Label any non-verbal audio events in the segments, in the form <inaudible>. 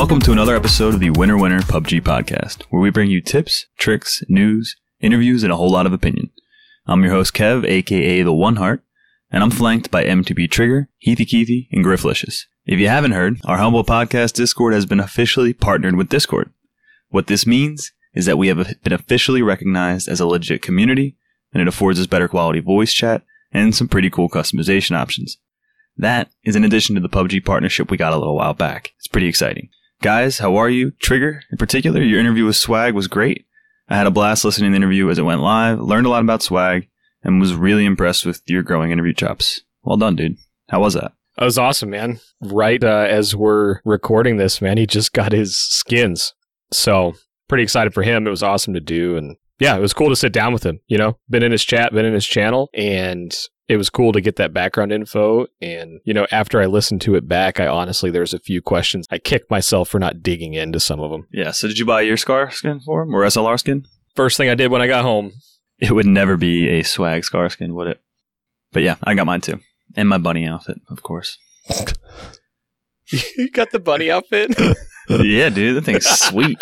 Welcome to another episode of the Winner Winner PUBG podcast, where we bring you tips, tricks, news, interviews, and a whole lot of opinion. I'm your host Kev, aka the One Heart, and I'm flanked by MTB Trigger, Heathy Keithy, and Grifflicious. If you haven't heard, our humble podcast Discord has been officially partnered with Discord. What this means is that we have been officially recognized as a legit community, and it affords us better quality voice chat and some pretty cool customization options. That is in addition to the PUBG partnership we got a little while back. It's pretty exciting. Guys, how are you? Trigger, in particular, your interview with Swag was great. I had a blast listening to the interview as it went live, learned a lot about Swag, and was really impressed with your growing interview chops. Well done, dude. How was that? That was awesome, man. Right uh, as we're recording this, man, he just got his skins. So pretty excited for him. It was awesome to do. And yeah, it was cool to sit down with him, you know, been in his chat, been in his channel, and it was cool to get that background info. And, you know, after I listened to it back, I honestly, there's a few questions. I kicked myself for not digging into some of them. Yeah. So did you buy your Scar skin for him or SLR skin? First thing I did when I got home. It would never be a swag Scar skin, would it? But yeah, I got mine too. And my bunny outfit, of course. <laughs> you got the bunny outfit? yeah, dude, that thing's sweet.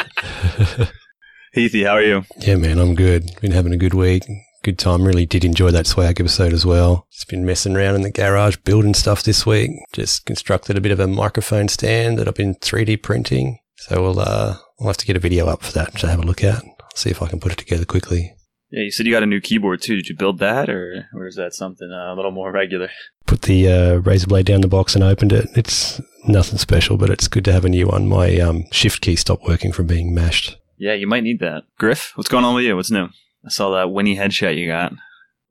<laughs> Heathy, how are you? Yeah, man, I'm good. Been having a good week. Good time. Really did enjoy that swag episode as well. Just been messing around in the garage building stuff this week. Just constructed a bit of a microphone stand that I've been 3D printing. So we'll uh, we'll have to get a video up for that to have a look at. See if I can put it together quickly. Yeah, you said you got a new keyboard too. Did you build that, or or is that something uh, a little more regular? Put the uh, razor blade down the box and opened it. It's nothing special, but it's good to have a new one. My um, shift key stopped working from being mashed. Yeah, you might need that. Griff, what's going on with you? What's new? I saw that Winnie headshot you got.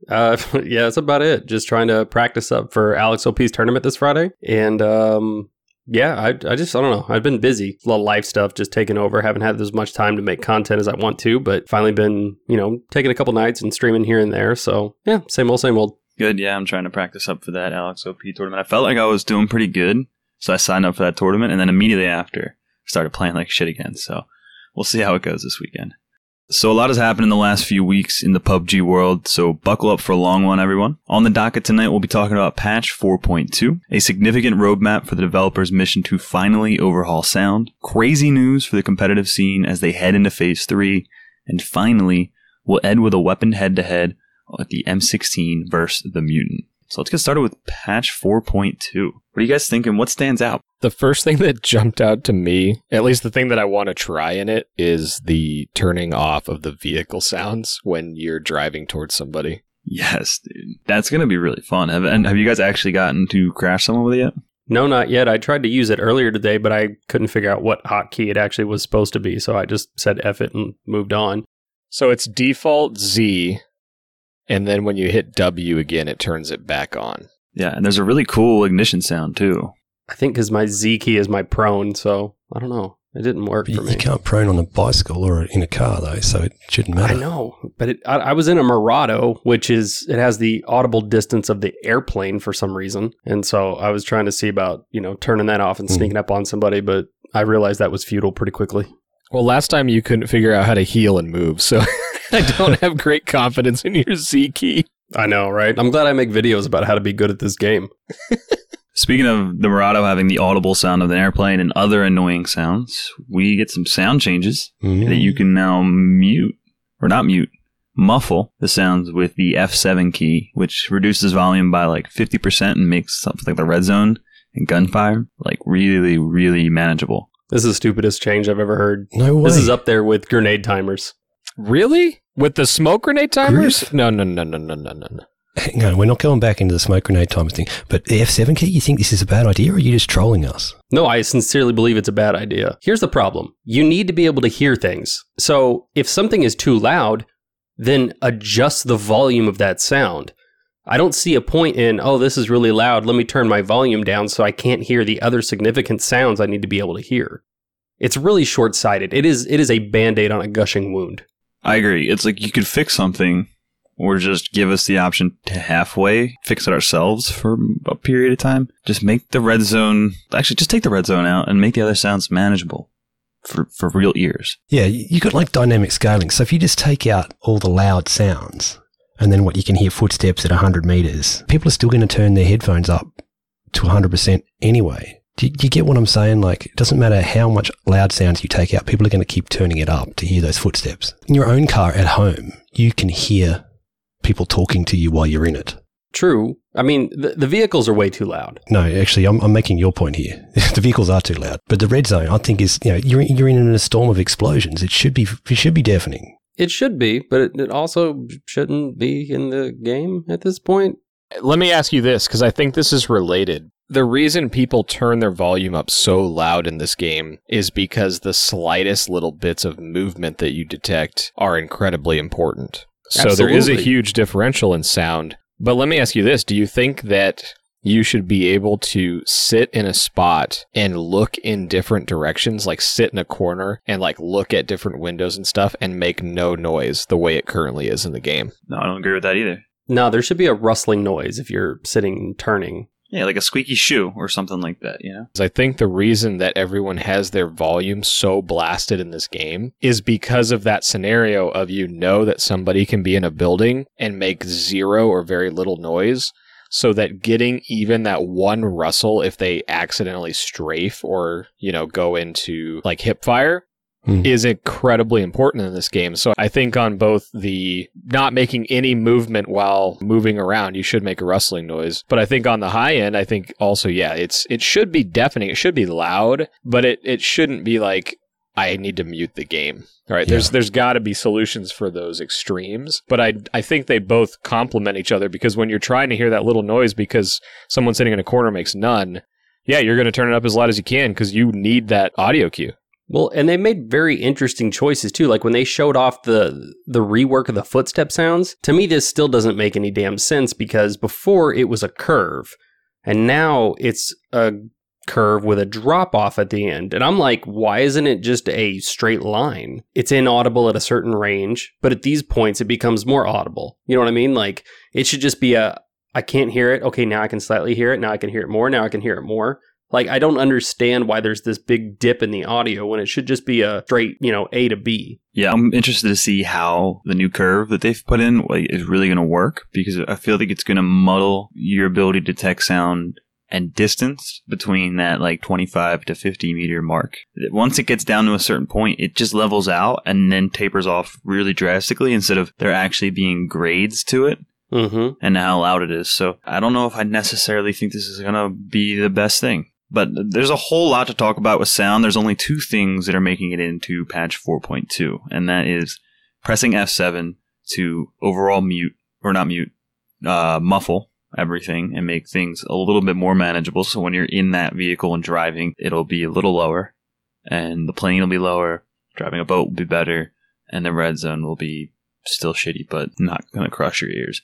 Uh, <laughs> yeah, that's about it. Just trying to practice up for Alex OP's tournament this Friday, and um, yeah, I, I just I don't know. I've been busy, a lot of life stuff just taking over. Haven't had as much time to make content as I want to, but finally been you know taking a couple nights and streaming here and there. So yeah, same old, same old. Good. Yeah, I'm trying to practice up for that Alex OP tournament. I felt like I was doing pretty good, so I signed up for that tournament, and then immediately after started playing like shit again. So we'll see how it goes this weekend. So a lot has happened in the last few weeks in the PUBG world, so buckle up for a long one, everyone. On the docket tonight, we'll be talking about patch 4.2, a significant roadmap for the developer's mission to finally overhaul sound, crazy news for the competitive scene as they head into phase 3, and finally, we'll end with a weapon head-to-head at the M16 versus the Mutant. So let's get started with patch 4.2. What are you guys thinking? What stands out? The first thing that jumped out to me, at least the thing that I want to try in it, is the turning off of the vehicle sounds when you're driving towards somebody. Yes, dude. That's going to be really fun. Have, and have you guys actually gotten to crash someone with it yet? No, not yet. I tried to use it earlier today, but I couldn't figure out what hotkey it actually was supposed to be. So I just said F it and moved on. So it's default Z, and then when you hit W again, it turns it back on. Yeah, and there's a really cool ignition sound too. I think because my Z key is my prone, so I don't know. It didn't work But for you me. can't prone on a bicycle or in a car though, so it shouldn't matter. I know, but it, I, I was in a Mirado, which is it has the audible distance of the airplane for some reason, and so I was trying to see about you know turning that off and Hmm. sneaking up on somebody, but I realized that was futile pretty quickly. Well, last time you couldn't figure out how to heal and move, so <laughs> I don't have great confidence in your Z key. I know, right? I'm glad I make videos about how to be good at this game. Speaking of the Mirado having the audible sound of an airplane and other annoying sounds, we get some sound changes Mhm. that you can now mute, or not mute, muffle the sounds with the F7 key, which reduces volume by like 50% and makes something like the red zone and gunfire like really, really manageable. This is the stupidest change I've ever heard. No way. This is up there with grenade timers. Really? With the smoke grenade timers? Griff? No, no, no, no, no, no, no. no. Hang on, we're not going back into the smoke grenade timer thing. But the F7 key, you think this is a bad idea, or are you just trolling us? No, I sincerely believe it's a bad idea. Here's the problem you need to be able to hear things. So if something is too loud, then adjust the volume of that sound. I don't see a point in, oh, this is really loud. Let me turn my volume down so I can't hear the other significant sounds I need to be able to hear. It's really short sighted. It is, it is a band aid on a gushing wound. I agree. It's like you could fix something or just give us the option to halfway fix it ourselves for a period of time. Just make the red zone, actually, just take the red zone out and make the other sounds manageable for, for real ears. Yeah, you got like dynamic scaling. So if you just take out all the loud sounds, and then what you can hear footsteps at 100 meters, people are still going to turn their headphones up to 100% anyway. Do you, do you get what I'm saying? Like, it doesn't matter how much loud sounds you take out, people are going to keep turning it up to hear those footsteps. In your own car at home, you can hear people talking to you while you're in it. True. I mean, the, the vehicles are way too loud. No, actually, I'm, I'm making your point here. <laughs> the vehicles are too loud, but the red zone, I think, is you know you're you're in a storm of explosions. It should be it should be deafening. It should be, but it, it also shouldn't be in the game at this point. Let me ask you this because I think this is related. The reason people turn their volume up so loud in this game is because the slightest little bits of movement that you detect are incredibly important. So there is a huge differential in sound. But let me ask you this Do you think that you should be able to sit in a spot and look in different directions, like sit in a corner and like look at different windows and stuff and make no noise the way it currently is in the game? No, I don't agree with that either. No, there should be a rustling noise if you're sitting and turning. Yeah, like a squeaky shoe or something like that, you know? 'Cause I think the reason that everyone has their volume so blasted in this game is because of that scenario of you know that somebody can be in a building and make zero or very little noise. So that getting even that one rustle if they accidentally strafe or, you know, go into like hip fire Hmm. is incredibly important in this game. So I think on both the not making any movement while moving around, you should make a rustling noise. But I think on the high end, I think also, yeah, it's it should be deafening. It should be loud, but it, it shouldn't be like I need to mute the game. Right. There's there's gotta be solutions for those extremes. But I I think they both complement each other because when you're trying to hear that little noise because someone sitting in a corner makes none, yeah, you're gonna turn it up as loud as you can because you need that audio cue. Well, and they made very interesting choices too. Like when they showed off the the rework of the footstep sounds, to me this still doesn't make any damn sense because before it was a curve and now it's a curve with a drop off at the end. And I'm like, why isn't it just a straight line? It's inaudible at a certain range, but at these points it becomes more audible. You know what I mean? Like it should just be a I can't hear it. Okay, now I can slightly hear it. Now I can hear it more. Now I can hear it more. Like I don't understand why there's this big dip in the audio when it should just be a straight, you know, A to B. Yeah, I'm interested to see how the new curve that they've put in like, is really going to work because I feel like it's going to muddle your ability to detect sound and distance between that like 25 to 50 meter mark. Once it gets down to a certain point, it just levels out and then tapers off really drastically instead of there actually being grades to it Mm-hmm. and how loud it is. So I don't know if I necessarily think this is going to be the best thing. But there's a whole lot to talk about with sound. There's only two things that are making it into patch 4.2, and that is pressing F7 to overall mute, or not mute, uh, muffle everything and make things a little bit more manageable. So when you're in that vehicle and driving, it'll be a little lower, and the plane will be lower, driving a boat will be better, and the red zone will be still shitty, but not going to crush your ears.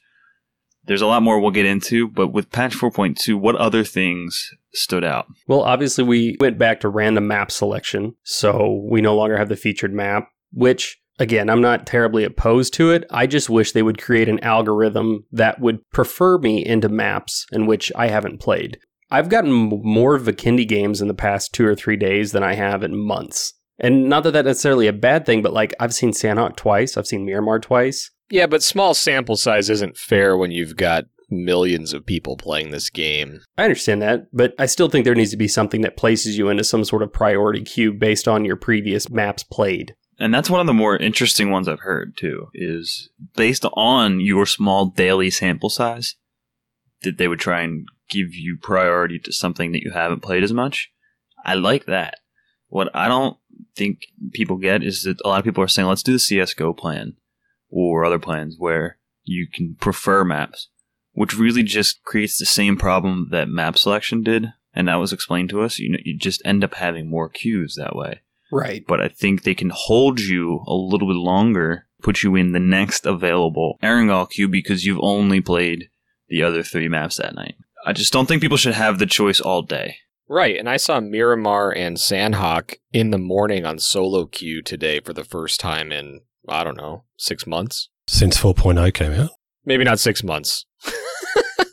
There's a lot more we'll get into, but with patch 4.2, what other things stood out? Well, obviously we went back to random map selection, so we no longer have the featured map, which again, I'm not terribly opposed to it. I just wish they would create an algorithm that would prefer me into maps in which I haven't played. I've gotten more Vikendi games in the past 2 or 3 days than I have in months. And not that that's necessarily a bad thing, but like I've seen Sanhok twice, I've seen Miramar twice. Yeah, but small sample size isn't fair when you've got millions of people playing this game. I understand that, but I still think there needs to be something that places you into some sort of priority queue based on your previous maps played. And that's one of the more interesting ones I've heard too, is based on your small daily sample size, that they would try and give you priority to something that you haven't played as much. I like that. What I don't think people get is that a lot of people are saying, let's do the CSGO plan or other plans where you can prefer maps, which really just creates the same problem that map selection did. And that was explained to us. You know, you just end up having more queues that way Right. but I think they can hold you a little bit longer, put you in the next available Erangel queue because you've only played the other three maps that night. I just don't think people should have the choice all day. Right, and I saw Miramar and Sanhok in the morning on solo queue today for the first time in, I don't know, six months? Since 4.0 came out. Maybe not six months. <laughs>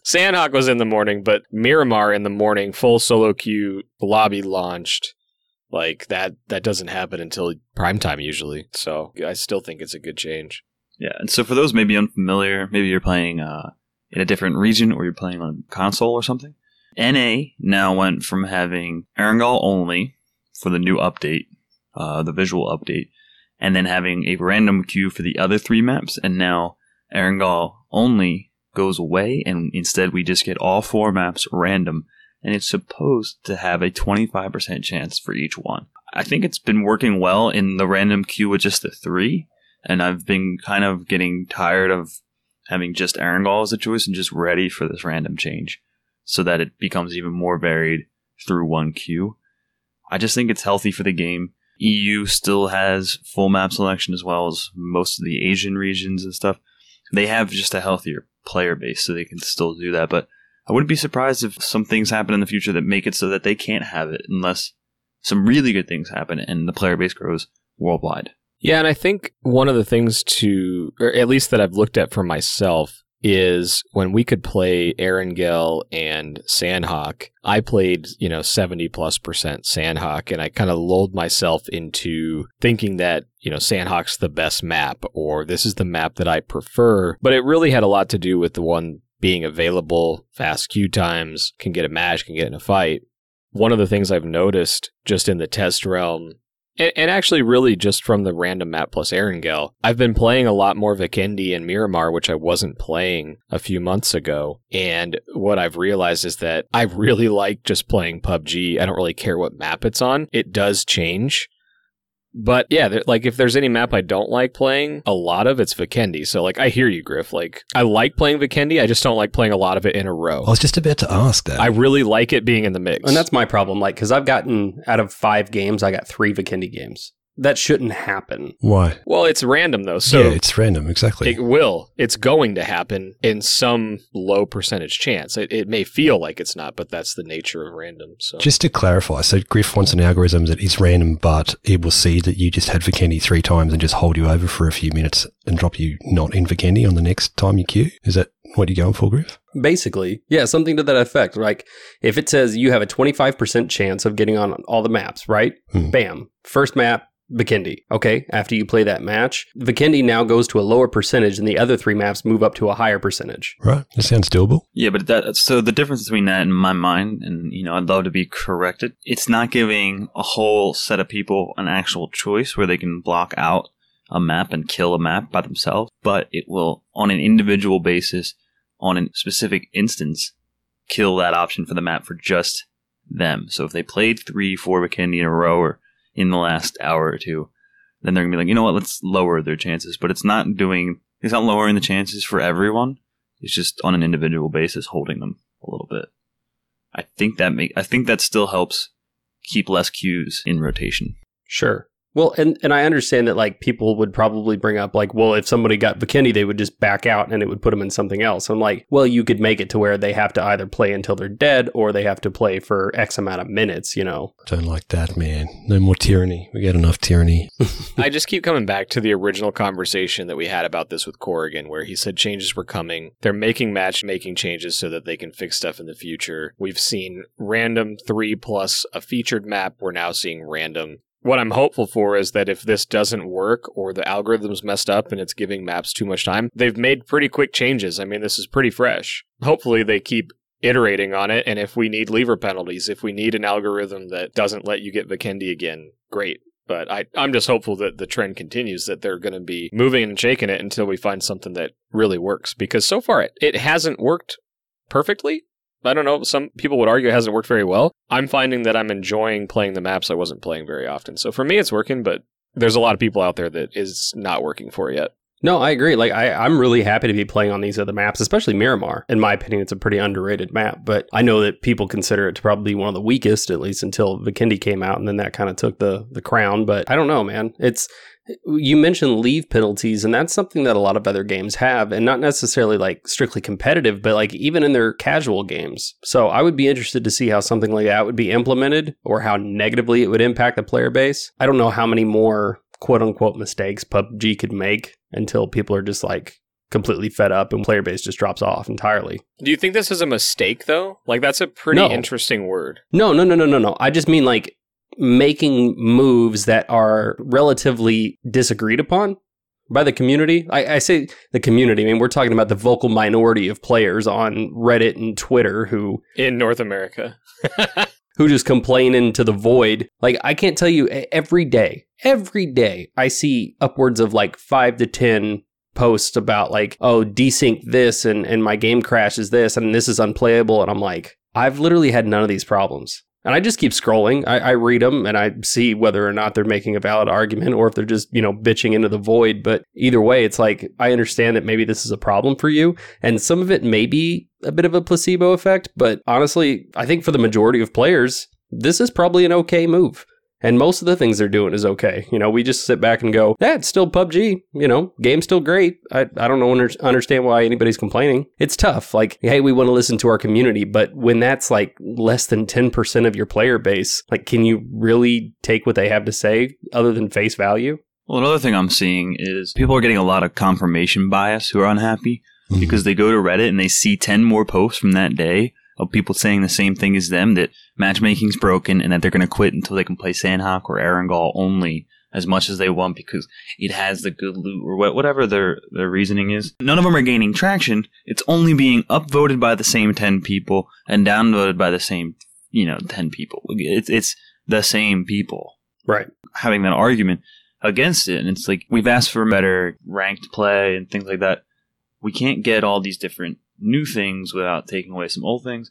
Sanhok was in the morning, but Miramar in the morning, full solo queue, lobby launched. Like that that doesn't happen until prime time usually. So I still think it's a good change. Yeah, and so for those maybe unfamiliar, maybe you're playing uh, in a different region or you're playing on console or something. NA now went from having Erangel only for the new update, uh, the visual update, and then having a random queue for the other three maps, and now Erangel only goes away, and instead we just get all four maps random, and it's supposed to have a 25% chance for each one. I think it's been working well in the random queue with just the three, and I've been kind of getting tired of having just Erangel as a choice and just ready for this random change so that it becomes even more varied through one queue. I just think it's healthy for the game. EU still has full map selection as well as most of the Asian regions and stuff. They have just a healthier player base, so they can still do that. But I wouldn't be surprised if some things happen in the future that make it so that they can't have it unless some really good things happen and the player base grows worldwide. Yeah, and I think one of the things to, or at least that I've looked at for myself, is when we could play Erangel and Sanhok, I played, you know, 70 plus percent Sanhok, and I kind of lulled myself into thinking that, you know, Sanhok's the best map, or this is the map that I prefer. But it really had a lot to do with the one being available, fast queue times, can get a match, can get in a fight. One of the things I've noticed just in the test realm and, and, actually, really, just from the random map plus Erangel, I've been playing a lot more Vikendi and Miramar, which I wasn't playing a few months ago. And what I've realized is that I <laughs> really like just playing PUBG. I don't really care what map it's on. It does change. But yeah, like if there's any map I don't like playing, a lot of it's Vikendi. So like I hear you, Griff. Like I like playing Vikendi, I just don't like playing a lot of it in a row. I was just about to ask that. I really like it being in the mix. And that's my problem. Like, because I've gotten out of five games, I got three Vikendi games that shouldn't happen. Why? Well, it's random though. So yeah, it's random. Exactly. It will. It's going to happen in some low percentage chance. It, it may feel like it's not, but that's the nature of random. So just to clarify, so Griff wants an algorithm that is random, but it will see that you just had Vikendi three times and just hold you over for a few minutes and drop you not in Vikendi on the next time you queue. Is that what do you're going for, Griff? Basically, yeah, something to that effect. Like if it says you have a 25% chance of getting on all the maps, right? Hmm. Bam. First map, Vikendi. Okay, after you play that match, Vikendi now goes to a lower percentage and the other three maps move up to a higher percentage. Right. That sounds doable. Yeah, but that so the difference between that in my mind, and you know, I'd love to be corrected, it's not giving a whole set of people an actual choice where they can block out a map and kill a map by themselves, but it will on an individual basis, on a specific instance, kill that option for the map for just them. So if they played three, four Vikendi in a row or in the last hour or two, then they're gonna be like, you know what, let's lower their chances. But it's not doing, it's not lowering the chances for everyone. It's just on an individual basis holding them a little bit. I think that make, I think that still helps keep less queues in rotation. Sure. Well, and, and I understand that like people would probably bring up like, well, if somebody got Vikendi, they would just back out and it would put them in something else. I'm like, well, you could make it to where they have to either play until they're dead or they have to play for X amount of minutes, you know. Don't like that, man. No more tyranny. We got enough tyranny. <laughs> <laughs> I just keep coming back to the original conversation that we had about this with Corrigan, where he said changes were coming. They're making matchmaking changes so that they can fix stuff in the future. We've seen random three plus a featured map. We're now seeing random what I'm hopeful for is that if this doesn't work or the algorithm's messed up and it's giving maps too much time, they've made pretty quick changes. I mean, this is pretty fresh. Hopefully, they keep iterating on it. And if we need lever penalties, if we need an algorithm that doesn't let you get Vikendi again, great. But I, I'm just hopeful that the trend continues, that they're going to be moving and shaking it until we find something that really works. Because so far, it, it hasn't worked perfectly, I don't know. Some people would argue it hasn't worked very well. I'm finding that I'm enjoying playing the maps I wasn't playing very often. So for me, it's working, but there's a lot of people out there that is not working for yet. No, I agree. Like I, I'm really happy to be playing on these other maps, especially Miramar. In my opinion, it's a pretty underrated map, but I know that people consider it to probably be one of the weakest, at least until Vikendi came out, and then that kind of took the the crown. But I don't know, man. It's you mentioned leave penalties, and that's something that a lot of other games have, and not necessarily like strictly competitive, but like even in their casual games. So I would be interested to see how something like that would be implemented or how negatively it would impact the player base. I don't know how many more quote unquote mistakes PUBG could make until people are just like completely fed up and player base just drops off entirely. Do you think this is a mistake though? Like that's a pretty no. interesting word. No, no, no, no, no, no. I just mean like making moves that are relatively disagreed upon By the community, I, I say the community. I mean, we're talking about the vocal minority of players on Reddit and Twitter who In North America. <laughs> who just complain into the void. Like I can't tell you every day, every day I see upwards of like five to ten posts about like, oh, desync this and and my game crashes this and this is unplayable, and I'm like, I've literally had none of these problems. And I just keep scrolling. I, I read them and I see whether or not they're making a valid argument or if they're just, you know, bitching into the void. But either way, it's like, I understand that maybe this is a problem for you. And some of it may be a bit of a placebo effect. But honestly, I think for the majority of players, this is probably an okay move. And most of the things they're doing is okay. You know, we just sit back and go, yeah, it's still PUBG. You know, game's still great. I, I don't know, under, understand why anybody's complaining. It's tough. Like, hey, we want to listen to our community. But when that's like less than 10% of your player base, like, can you really take what they have to say other than face value? Well, another thing I'm seeing is people are getting a lot of confirmation bias who are unhappy Mhm. because they go to Reddit and they see 10 more posts from that day of people saying the same thing as them that matchmaking's broken and that they're going to quit until they can play Sanhok or Erangel only as much as they want because it has the good loot or whatever their, their reasoning is. None of them are gaining traction. It's only being upvoted by the same 10 people and downvoted by the same, you know, 10 people. It's, it's the same people Right. having that argument against it. And it's like we've asked for better ranked play and things like that. We can't get all these different new things without taking away some old things.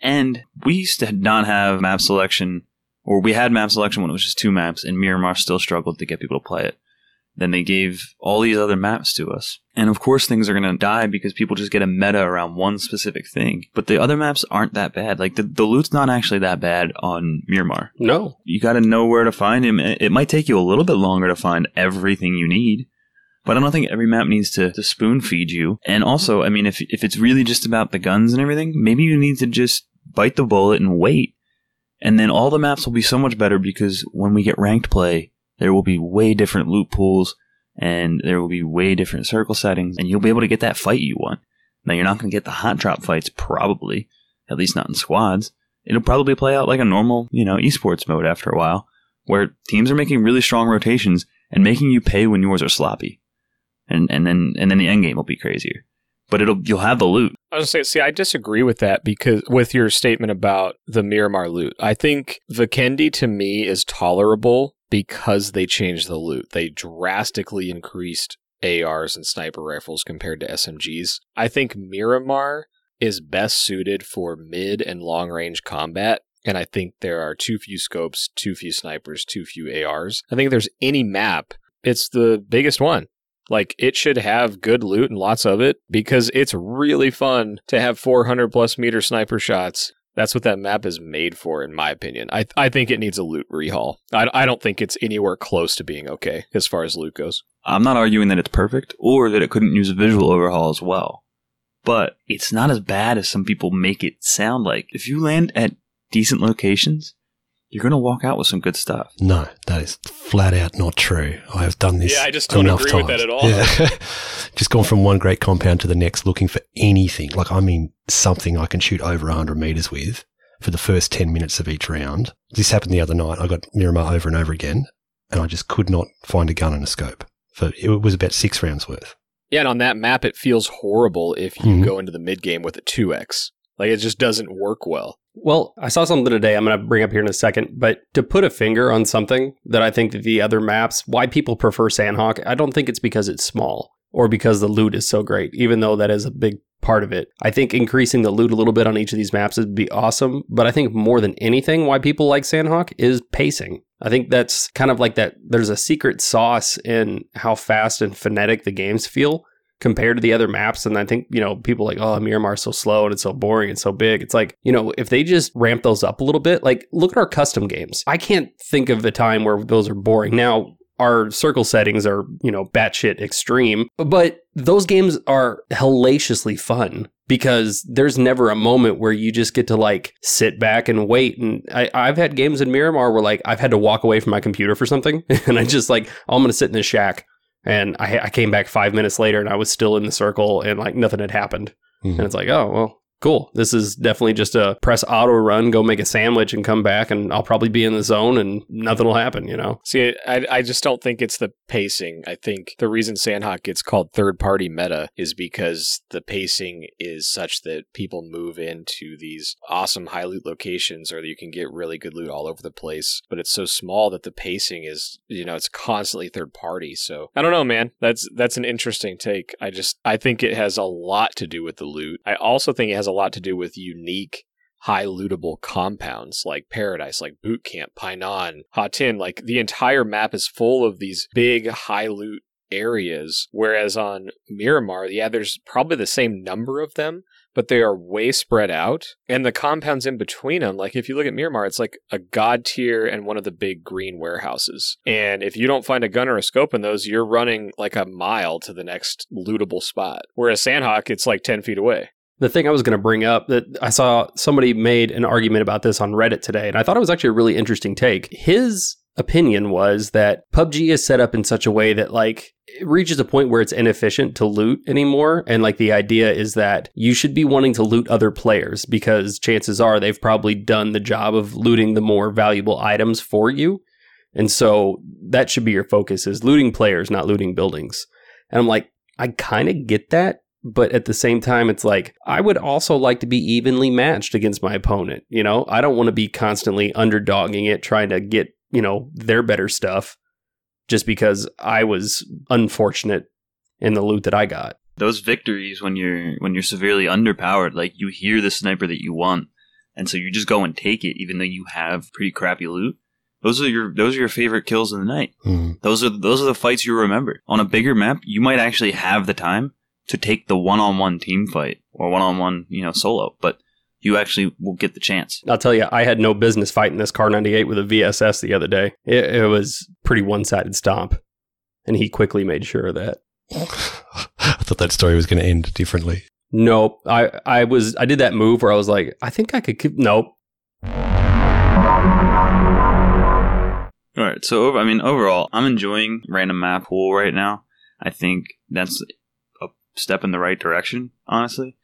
And we used to not have map selection, or we had map selection when it was just two maps, and Miramar still struggled to get people to play it. Then they gave all these other maps to us. And of course, things are going to die because people just get a meta around one specific thing. But the other maps aren't that bad. Like, the, the loot's not actually that bad on Miramar No. you got to know where to find him. It it might take you a little bit longer to find everything you need, but I don't think every map needs to, to spoon feed you. And also, I mean, if if it's really just about the guns and everything, maybe you need to just bite the bullet and wait. And then all the maps will be so much better because when we get ranked play, there will be way different loot pools and there will be way different circle settings and you'll be able to get that fight you want. Now you're not going to get the hot drop fights probably, at least not in squads it'll probably play out like a normal, you know, esports mode after a while, where teams are making really strong rotations and making you pay when yours are sloppy, and and then and then the end game will be crazier. But it'll you'll have the loot. I was say, see, I disagree with that because with your statement about the Miramar loot. I think Vikendi to me is tolerable because they changed the loot. They drastically increased ARs and sniper rifles compared to SMGs. I think Miramar is best suited for mid and long range combat. And I think there are too few scopes, too few snipers, too few ARs. I think there's any map, it's the biggest one. Like it should have good loot and lots of it because it's really fun to have 400 plus meter sniper shots. That's what that map is made for, in my opinion. I I think it needs a loot rehaul. I, I don't think it's anywhere close to being okay as far as loot goes. I'm not arguing that it's perfect or that it couldn't use a visual overhaul as well, but it's not as bad as some people make it sound like. If you land at decent locations, you're gonna walk out with some good stuff. No, that is flat out not true. I have done this. Yeah, I just don't enough agree with that at all. Yeah. <laughs> just gone from one great compound to the next looking for anything. Like, I mean, something I can shoot over 100 meters with for the first 10 minutes of each round. This happened the other night. I got Miramar over and over again, and I just could not find a gun and a scope. For it was about six rounds worth. Yeah, and on that map, it feels horrible if you Mhm. go into the mid game with a 2x. Like it just doesn't work well. Well, I saw something today I'm going to bring up here in a second, but to put a finger on something that I think that the other maps, why people prefer Sanhok, I don't think it's because it's small or because the loot is so great, even though that is a big part of it. I think increasing the loot a little bit on each of these maps would be awesome, but I think more than anything, why people like Sanhok is pacing. I think that's kind of like that. There's a secret sauce in how fast and frenetic the games feel compared to the other maps. And I think, you know, people like, oh, Miramar's so slow and it's so boring and so big. It's like, you know, if they just ramp those up a little bit, like look at our custom games. I can't think of a time where those are boring. Now, our circle settings are, you know, batshit extreme, but those games are hellaciously fun because there's never a moment where you just get to like sit back and wait. And I, I've had games in Miramar where like I've had to walk away from my computer for something <laughs> and I just like, oh, I'm going to sit in this shack. And I, I came back five minutes later and I was still in the circle and like nothing had happened. Mhm. And it's like, oh, well, cool. This is definitely just a press auto run, go make a sandwich and come back, and I'll probably be in the zone and nothing will happen, you know? See, I, I just don't think it's the pacing. I think the reason Sanhok gets called third party meta is because the pacing is such that people move into these awesome high loot locations or you can get really good loot all over the place. But it's so small that the pacing is, you know, it's constantly third party. So I don't know, man. That's that's an interesting take. I just I think it has a lot to do with the loot. I also think it has a lot to do with unique high lootable compounds like Paradise, like Boot Camp, Pai Nan, Hatin. Like the entire map is full of these big high loot areas. Whereas on Miramar, yeah, there's probably the same number of them, but they are way spread out. And the compounds in between them, like if you look at Miramar, it's like a god tier and one of the big green warehouses. And if you don't find a gun or a scope in those, you're running like a mile to the next lootable spot. Whereas Sanhok, it's like 10 feet away. The thing I was going to bring up that I saw somebody made an argument about this on Reddit today, and I thought it was actually a really interesting take. His opinion was that PUBG is set up in such a way that like it reaches a point where it's inefficient to loot anymore and like the idea is that you should be wanting to loot other players because chances are they've probably done the job of looting the more valuable items for you. And so that should be your focus is looting players, not looting buildings. And I'm like, I kind of get that, but at the same time it's like I would also like to be evenly matched against my opponent, you know? I don't want to be constantly underdogging it trying to get you know, their better stuff just because I was unfortunate in the loot that I got. Those victories when you're when you're severely underpowered, like you hear the sniper that you want, and so you just go and take it, even though you have pretty crappy loot. Those are your those are your favorite kills of the night. Mm. Those are those are the fights you remember. On a bigger map, you might actually have the time to take the one on one team fight or one on one, you know, solo. But you actually will get the chance. I'll tell you, I had no business fighting this Kar 98 with a VSS the other day. It, it was pretty one sided stomp. And he quickly made sure of that. <laughs> I thought that story was going to end differently. Nope. I, I was I did that move where I was like, I think I could keep nope. All right. So over, I mean, overall, I'm enjoying random map pool right now. I think that's a step in the right direction, honestly.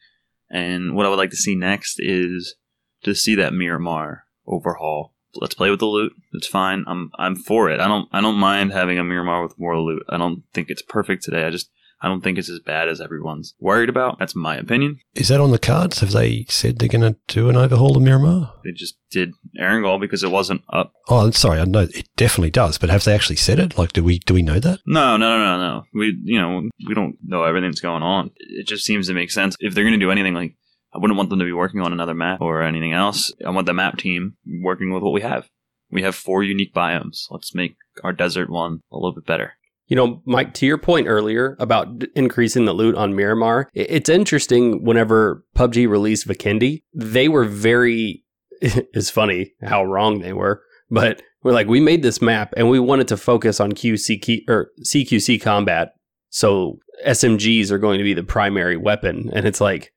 And what I would like to see next is to see that Miramar overhaul. Let's play with the loot. It's fine. I'm I'm for it. I don't I don't mind having a Miramar with more loot. I don't think it's perfect today. I just I don't think it's as bad as everyone's worried about. That's my opinion. Is that on the cards? Have they said they're going to do an overhaul of Miramar? They just did Erangel because it wasn't up. Oh, I'm sorry. I know it definitely does, but have they actually said it? Like, do we do we know that? No, no, no, no, no. We you know we don't know everything that's going on. It just seems to make sense if they're going to do anything. Like I wouldn't want them to be working on another map or anything else. I want the map team working with what we have. We have four unique biomes. Let's make our desert one a little bit better. You know, Mike, to your point earlier about increasing the loot on Miramar, it's interesting whenever PUBG released Vikendi, they were very, <laughs> it's funny how wrong they were, but we're like, we made this map and we wanted to focus on QC or CQC combat. So SMGs are going to be the primary weapon. And it's like,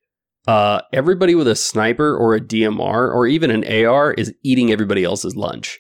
uh, everybody with a sniper or a DMR or even an AR is eating everybody else's lunch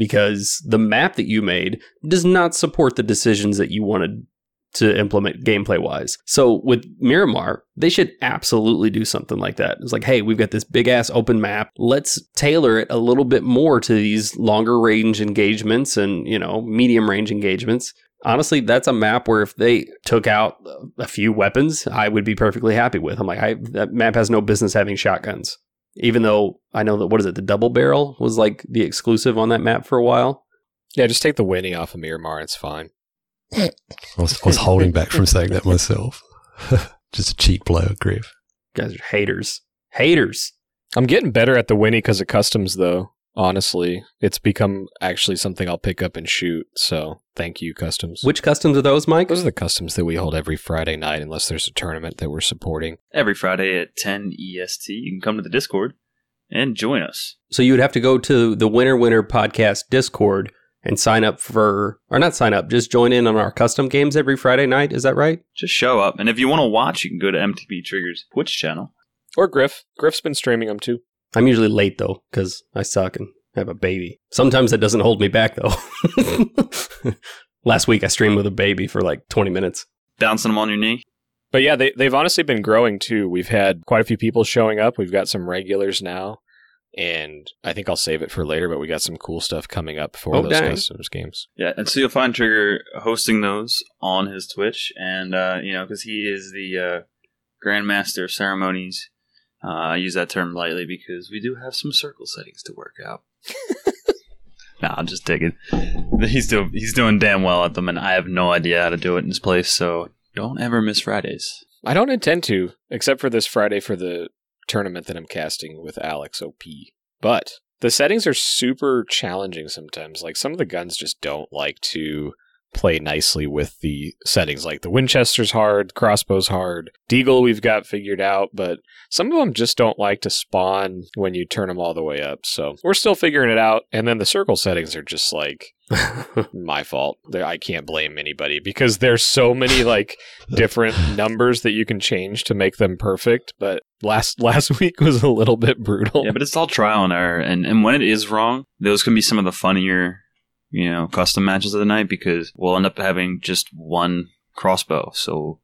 because the map that you made does not support the decisions that you wanted to implement gameplay wise. So with Miramar, they should absolutely do something like that. It's like, hey, we've got this big ass open map. Let's tailor it a little bit more to these longer range engagements and, you know, medium range engagements. Honestly, that's a map where if they took out a few weapons, I would be perfectly happy with. I'm like, that map has no business having shotguns. Even though I know that what is it, the double barrel was like the exclusive on that map for a while. Yeah, just take the Winnie off of Miramar. It's fine. I was, I was holding back from saying that myself. <laughs> Just a cheap blow, Griff. You guys are haters. Haters. I'm getting better at the Winnie because of customs, though. Honestly, it's become actually something I'll pick up and shoot. So thank you, customs. Which customs are those, Mike? Those are the customs that we hold every Friday night, unless there's a tournament that we're supporting. Every Friday at 10 EST, you can come to the Discord and join us. So you would have to go to the Winner Winner Podcast Discord and sign up for, or not sign up, just join in on our custom games every Friday night. Is that right? Just show up. And if you want to watch, you can go to MTB Trigger's Twitch channel. Or Griff. Griff's been streaming them too. I'm usually late though because I suck and have a baby. Sometimes that doesn't hold me back though. <laughs> Last week I streamed with a baby for like 20 minutes. Bouncing them on your knee. But yeah, they, they've honestly been growing too. We've had quite a few people showing up. We've got some regulars now. And I think I'll save it for later, but we got some cool stuff coming up for Oh, those dang. customs games. Yeah, and so you'll find Trigger hosting those on his Twitch, and uh, you know because he is the uh, Grandmaster of ceremonies. Uh, I use that term lightly because we do have some circle settings to work out. <laughs> nah, I'm just digging. <laughs> He's doing he's doing damn well at them, and I have no idea how to do it in this place. So don't ever miss Fridays. I don't intend to, except for this Friday for the tournament that I'm casting with Alex OP. But the settings are super challenging sometimes. Like some of the guns just don't like to play nicely with the settings. Like the Winchester's hard, crossbow's hard, Deagle we've got figured out, but some of them just don't like to spawn when you turn them all the way up. So we're still figuring it out. And then the circle settings are just like <laughs> my fault. I can't blame anybody because there's so many like different <laughs> numbers that you can change to make them perfect. But last <laughs> last week was a little bit brutal. Yeah, but it's all trial and error, and and when it is wrong, those can be some of the funnier, you know, custom matches of the night because we'll end up having just one crossbow, so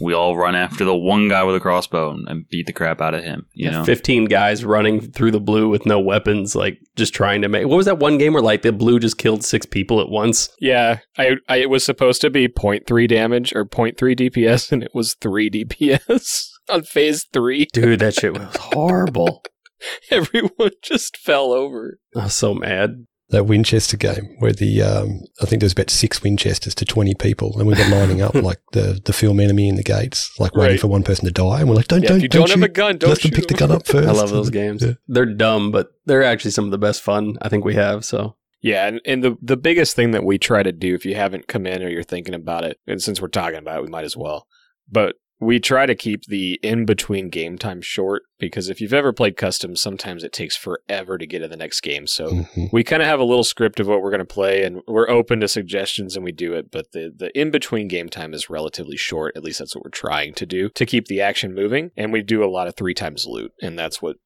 we all run after the one guy with a crossbow and- and beat the crap out of him. You Yeah, know, 15 guys running through the blue with no weapons, like just trying to make. What was that one game where like the blue just killed six people at once? Yeah, I, I it was supposed to be 0.3 damage or 0.3 DPS, and it was three DPS <laughs> on phase three. Dude, that shit was horrible. <laughs> Everyone just fell over. I was so mad. That Winchester game where the um, I think there was about six Winchesters to twenty people, and we were lining up <laughs> like the the film enemy in the gates, like waiting Right. for one person to die, and we're like, don't Yeah, don't if you don't, have shoot. a gun, don't Let them pick the gun up first. <laughs> I love those games. Yeah. They're dumb, but they're actually some of the best fun I think we have. So Yeah, and, and the the biggest thing that we try to do, if you haven't come in or you're thinking about it, and since we're talking about it, we might as well. But we try to keep the in between game time short because if you've ever played custom, sometimes it takes forever to get to the next game. So Mhm. we kind of have a little script of what we're going to play, and we're open to suggestions, and we do it. But the the in between game time is relatively short. At least that's what we're trying to do to keep the action moving. And we do a lot of three times loot, and that's what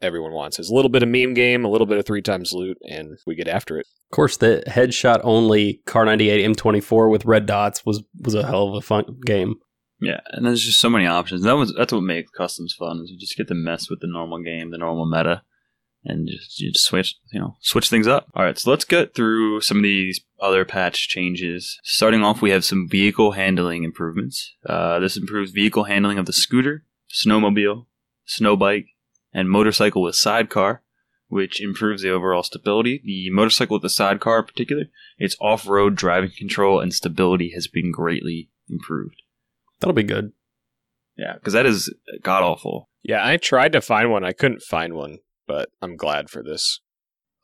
everyone wants is a little bit of meme game, a little bit of three times loot, and we get after it. of course, the headshot only Kar 98 M24 with red dots was was a hell of a fun game. Yeah, and there's just so many options. That was that's what makes customs fun. Is you just get to mess with the normal game, the normal meta, and just you just switch, you know, switch things up. All right, so let's get through some of these other patch changes. Starting off, we have some vehicle handling improvements. Uh, this improves vehicle handling of the scooter, snowmobile, snow bike, and motorcycle with sidecar, which improves the overall stability. The motorcycle with the sidecar, in particular, its off-road driving control and stability has been greatly improved. That'll be good. Yeah, because that is god awful. Yeah, I tried to find one. I couldn't find one, but I'm glad for this.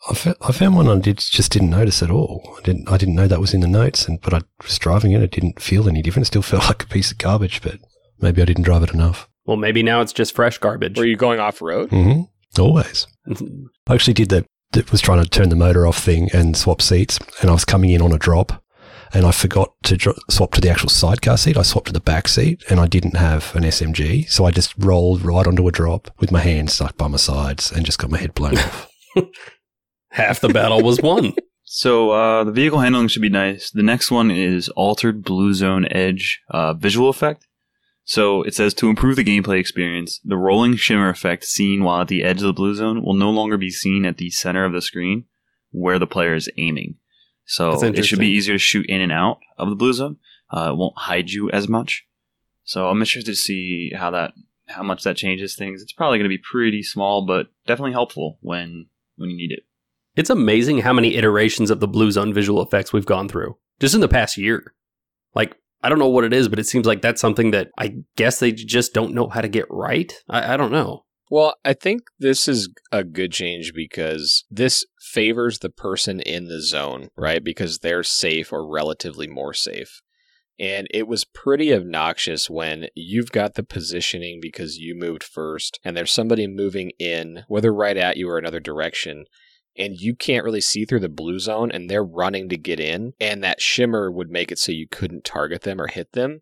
I, fa- I found one I did, just didn't notice at all. I didn't I didn't know that was in the notes, and but I was driving it. It didn't feel any different. It still <laughs> felt like a piece of garbage, but maybe I didn't drive it enough. Well, maybe now it's just fresh garbage. Were you going off road? hmm Always. I actually did that. That was trying to turn the motor off thing and swap seats, and I was coming in on a drop, and I forgot to dro- swap to the actual sidecar seat. I swapped to the back seat, and I didn't have an SMG, so I just rolled right onto a drop with my hands stuck by my sides and just got my head blown off. <laughs> Half the battle was won. So uh, the vehicle handling should be nice. The next one is altered blue zone edge uh, visual effect. So it says to improve the gameplay experience, the rolling shimmer effect seen while at the edge of the blue zone will no longer be seen at the center of the screen where the player is aiming. So it should be easier to shoot in and out of the blue zone. Uh, it won't hide you as much. So I'm interested to see how that how much that changes things. It's probably going to be pretty small, but definitely helpful when when you need it. It's amazing how many iterations of the Blue Zone visual effects we've gone through just in the past year. Like, I don't know what it is, but it seems like that's something that I guess they just don't know how to get right. I, I don't know. Well, I think this is a good change because this favors the person in the zone, right? Because they're safe or relatively more safe. And it was pretty obnoxious when you've got the positioning because you moved first and there's somebody moving in, whether right at you or another direction, and you can't really see through the blue zone and they're running to get in, and that shimmer would make it so you couldn't target them or hit them.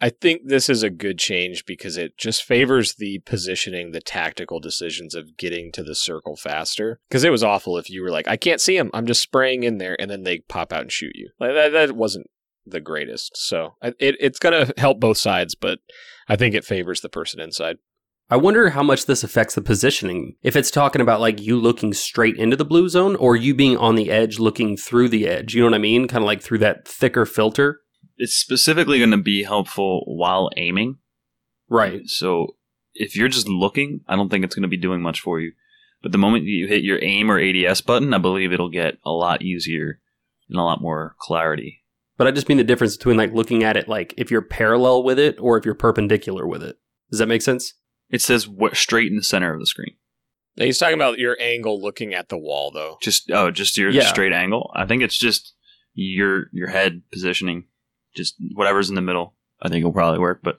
I think this is a good change because it just favors the positioning, the tactical decisions of getting to the circle faster. Because it was awful if you were like, I can't see him, I'm just spraying in there, and then they pop out and shoot you. Like that, that wasn't the greatest. So it, it's going to help both sides, but I think it favors the person inside. I wonder how much this affects the positioning. If it's talking about like you looking straight into the blue zone or you being on the edge looking through the edge. You know what I mean? Kind of like through that thicker filter. It's specifically going to be helpful while aiming. Right. So if you're just looking, I don't think it's going to be doing much for you. But the moment you hit your aim or ADS button, I believe it'll get a lot easier and a lot more clarity. But I just mean the difference between like looking at it like if you're parallel with it or if you're perpendicular with it. Does that make sense? It says what straight in the center of the screen. Now, he's talking about your angle looking at the wall, though. Just oh, just your Yeah. straight angle. I think it's just your your head positioning. Just whatever's in the middle. I think will probably work. But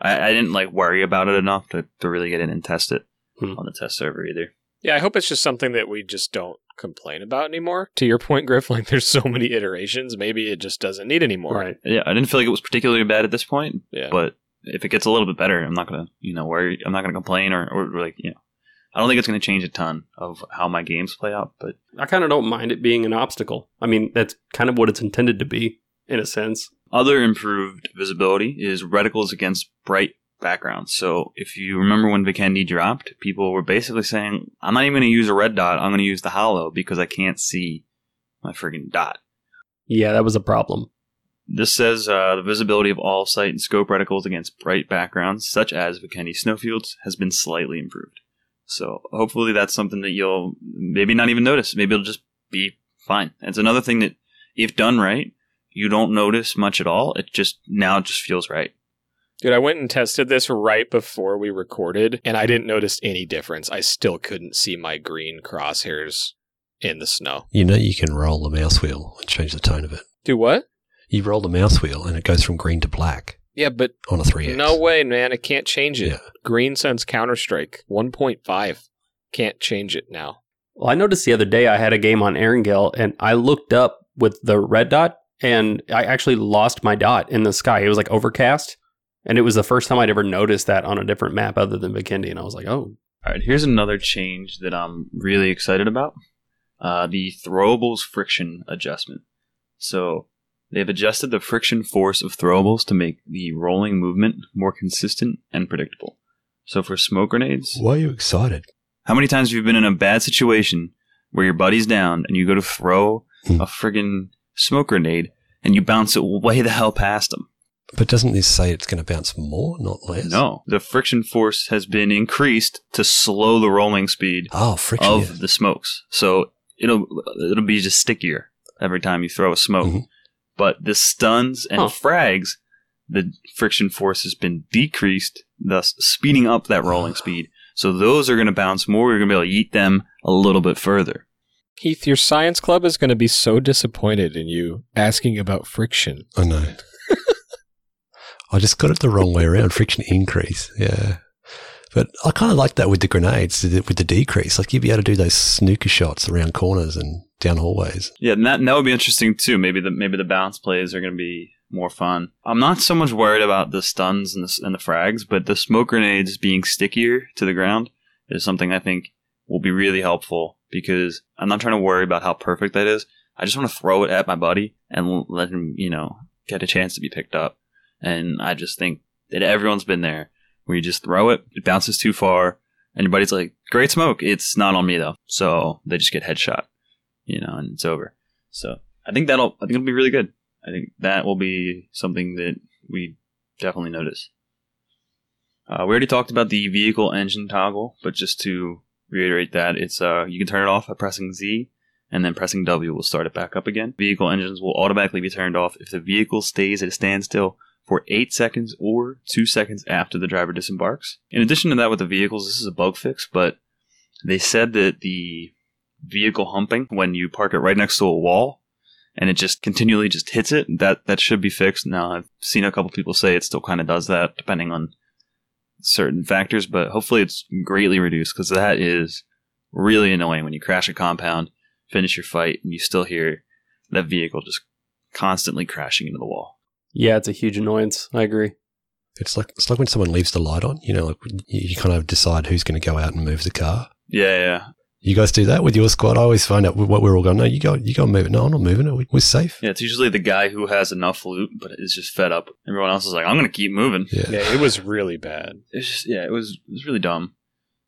I, I didn't like worry about it enough to, to really get in and test it Hmm. on the test server either. Yeah, I hope it's just something that we just don't complain about anymore. To your point, Griff, like there's so many iterations, maybe it just doesn't need anymore. Right. Yeah, I didn't feel like it was particularly bad at this point. Yeah. But if it gets a little bit better, I'm not gonna you know worry. I'm not gonna complain or, or like you know. I don't think it's gonna change a ton of how my games play out. But I kind of don't mind it being an obstacle. I mean, that's kind of what it's intended to be in a sense. Other improved visibility is reticles against bright backgrounds. So if you remember when Vikendi dropped, people were basically saying, I'm not even going to use a red dot, I'm going to use the hollow because I can't see my friggin' dot. Yeah, that was a problem. This says uh, the visibility of all sight and scope reticles against bright backgrounds, such as Vikendi snowfields, has been slightly improved. So hopefully that's something that you'll maybe not even notice. Maybe it'll just be fine. It's another thing that, if done right, you don't notice much at all. It just now it just feels right. Dude, I went and tested this right before we recorded, and I didn't notice any difference. I still couldn't see my green crosshairs in the snow. You know, you can roll the mouse wheel and change the tone of it. Do what? You roll the mouse wheel and it goes from green to black Yeah, but on a 3X. no way, man. I can't change it. Yeah. Green Sun's Counter Strike 1.5. Can't change it now. Well, I noticed the other day I had a game on Erangel and I looked up with the red dot and I actually lost my dot in the sky. It was like overcast. And it was the first time I'd ever noticed that on a different map other than Vikendi. And I was like, oh, All right, here's another change that I'm really excited about uh, the throwables friction adjustment. So they've adjusted the friction force of throwables to make the rolling movement more consistent and predictable. So for smoke grenades, Why are you excited? how many times have you been in a bad situation where your buddy's down and you go to throw Hmm. a friggin' smoke grenade and you bounce it way the hell past them? But doesn't this say it's going to bounce more, not less? No, the friction force has been increased to slow the rolling speed Oh, friction. of yeah. the smokes. So it'll it'll be just stickier every time you throw a smoke. Mhm. But the stuns and Huh. frags, the friction force has been decreased, thus speeding up that rolling speed. So those are going to bounce more. You're going to be able to eat them a little bit further. Heath, your science club is going to be so disappointed in you asking about friction. I know. <laughs> I just got it the wrong way around. Friction increase. Yeah. But I kind of like that with the grenades, with the decrease. Like you'd be able to do those snooker shots around corners and down hallways. Yeah, and that, and that would be interesting too. Maybe the maybe the bounce plays are going to be more fun. I'm not so much worried about the stuns and the, and the frags, but the smoke grenades being stickier to the ground is something I think will be really helpful because I'm not trying to worry about how perfect that is. I just want to throw it at my buddy and let him, you know, get a chance to be picked up. And I just think that everyone's been there where you just throw it, it bounces too far, and your buddy's like, "Great smoke." It's not on me though, so they just get headshot you know, and it's over. So I think that'll I think it'll be really good. I think that will be something that we definitely notice. Uh, we already talked about the vehicle engine toggle, but just to reiterate that, it's uh you can turn it off by pressing Z, and then pressing W will start it back up again. Vehicle engines will automatically be turned off if the vehicle stays at a standstill for 8 seconds or 2 seconds after the driver disembarks. In addition to that with the vehicles, this is a bug fix, but they said that the vehicle humping when you park it right next to a wall and it just continually just hits it that that should be fixed now i've seen a couple people say it still kind of does that depending on certain factors but hopefully it's greatly reduced because that is really annoying when you crash a compound finish your fight and you still hear that vehicle just constantly crashing into the wall yeah, it's a huge annoyance. I agree. It's like it's like when someone leaves the light on. You know, like you, you kind of decide who's going to go out and move the car. yeah yeah You guys do that with your squad? I always find out what we're all going. No, you go, you go move it. No, I'm not moving it. We- We're safe. Yeah, it's usually the guy who has enough loot, but is just fed up. Everyone else is like, I'm gonna keep moving. Yeah. Yeah, it was really bad. It's just yeah, it was it was really dumb.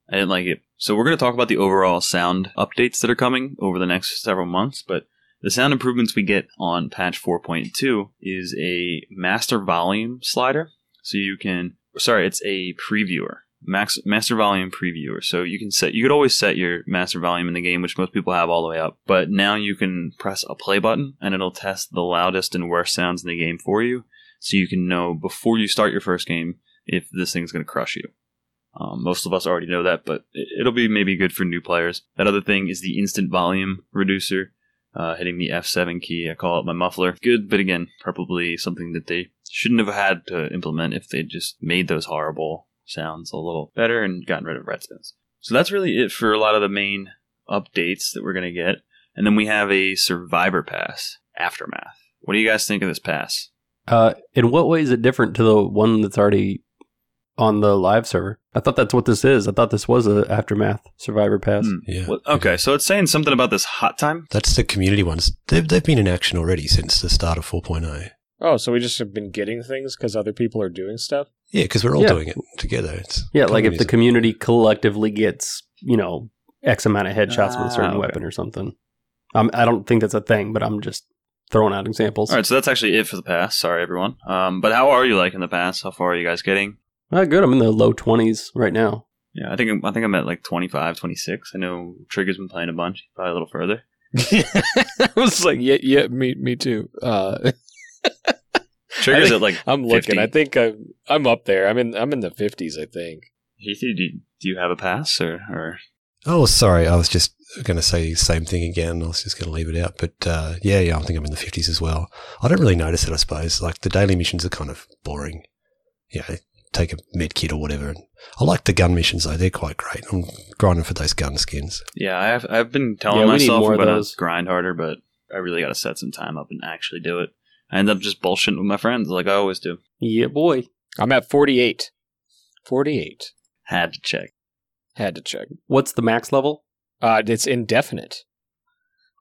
I didn't like it. So we're gonna talk about the overall sound updates that are coming over the next several months, but the sound improvements we get on patch 4.2 is a master volume slider. So you can sorry, it's a previewer. Max master volume previewer. So you can set you could always set your master volume in the game, which most people have all the way up. But now you can press a play button and it'll test the loudest and worst sounds in the game for you. So you can know before you start your first game if this thing's gonna crush you. Um, most of us already know that, but it- it'll be maybe good for new players. That other thing is the instant volume reducer, uh, hitting the F7 key. I call it my muffler. Good, but again, probably something that they shouldn't have had to implement if they just made those horrible sounds a little better and gotten rid of redstones. So that's really it for a lot of the main updates that we're going to get. And then we have a Survivor Pass, Aftermath. What do you guys think of this pass? Uh, in what way is it different to the one that's already on the live server? I thought that's what this is. I thought this was a aftermath survivor pass. Hmm. Yeah. Well, okay, so it's saying something about this hot time. That's the community ones. They've, they've been in action already since the start of 4.0. Oh, so we just have been getting things because other people are doing stuff? Yeah, because we're all Yeah. doing it together. It's Yeah, like if the community collectively gets you know X amount of headshots with Ah, a certain okay. weapon or something. Um, I don't think that's a thing, but I'm just throwing out examples. All right, so that's actually it for the pass. Sorry, everyone. Um, but how are you liking the pass? How far are you guys getting? Uh, good. I'm in the low 20s right now. Yeah, I think I'm, I think I'm at like 25, 26. I know Trigger's been playing a bunch, probably a little further. <laughs> I was like, yeah, yeah, me, me too. Uh, <laughs> Trigger's think- at like I'm looking. 50. I think I'm, I'm up there. I'm in, I'm in the 50s, I think. Heath, do you, do you have a pass or, or Oh, sorry. I was just going to say the same thing again. I was just going to leave it out. But uh, yeah, yeah, I think I'm in the 50s as well. I don't really notice it, I suppose. Like the daily missions are kind of boring. Yeah, take a med kit or whatever. And I like the gun missions, though. They're quite great. I'm grinding for those gun skins. yeah? I have I've been telling Yeah, myself more I'm gonna grind harder, but I really got to set some time up and actually do it. I end up just bullshitting with my friends like I always do. Yeah, boy. I'm at 48. 48. Had to check. Had to check. What's the max level? Uh, it's indefinite.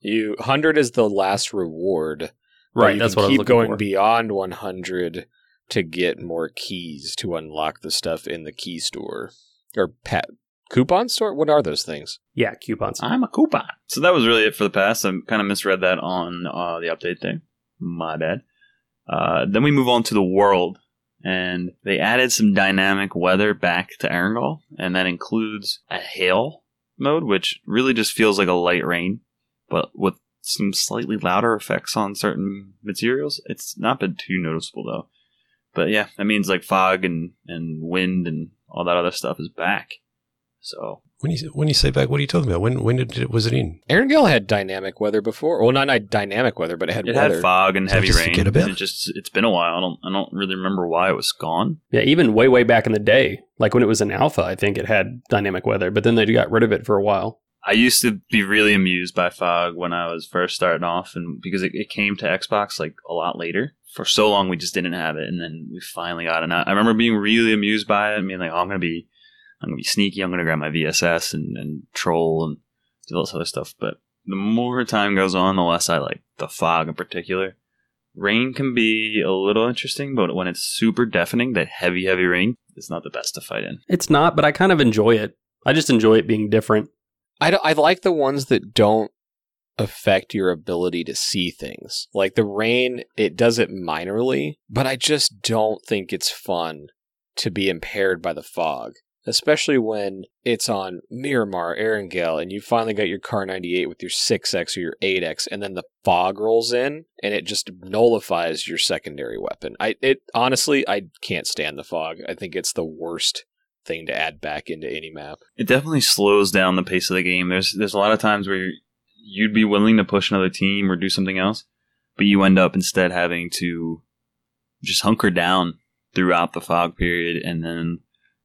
You 100 is the last reward. Right, that's what I was keep looking going for. beyond 100 to get more keys to unlock the stuff in the key store or pat coupon store. What are those things? Yeah, coupons. I'm a coupon. So that was really it for the past. I kind of misread that on uh, the update thing. My bad. Uh, then we move on to the world, and they added some dynamic weather back to Erangel, and that includes a hail mode, which really just feels like a light rain, but with some slightly louder effects on certain materials. It's not been too noticeable though. But yeah, that means like fog and, and wind and all that other stuff is back. So When you when you say back, what are you talking about? When when did it, was it in? Erangel had dynamic weather before. Well, not, not dynamic weather, but it had It weather. had fog and So heavy rain. forget about and it? it just it's been a while. I don't I don't really remember why it was gone. Yeah, even way, way back in the day, like when it was in alpha, I think it had dynamic weather, but then they got rid of it for a while. I used to be really amused by fog when I was first starting off, and because it, it came to Xbox like a lot later. For so long, we just didn't have it, and then we finally got it. And I, I remember being really amused by it. I mean, like, oh, I'm gonna be, I'm gonna be sneaky. I'm gonna grab my VSS and, and troll and do all this other stuff. But the more time goes on, the less I like the fog in particular. Rain can be a little interesting, but when it's super deafening, that heavy, heavy rain is not the best to fight in. It's not, but I kind of enjoy it. I just enjoy it being different. I, I like the ones that don't affect your ability to see things. Like the rain, it does it minorly, but I just don't think it's fun to be impaired by the fog. Especially when it's on Miramar, Erangel, and you finally got your Kar 98 with your 6X or your 8X, and then the fog rolls in and it just nullifies your secondary weapon. I it honestly I can't stand the fog. I think it's the worst thing to add back into any map. it definitely slows down the pace of the game. There's there's a lot of times where you'd be willing to push another team or do something else, but you end up instead having to just hunker down throughout the fog period, and then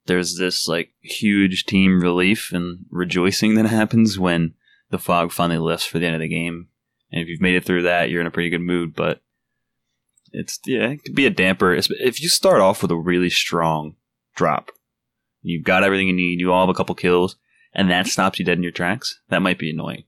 there's this like huge team relief and rejoicing that happens when the fog finally lifts for the end of the game. And if you've made it through that, you're in a pretty good mood. But it's yeah, it could be a damper if you start off with a really strong drop. You've got everything you need. You all have a couple kills, and that stops you dead in your tracks, that might be annoying.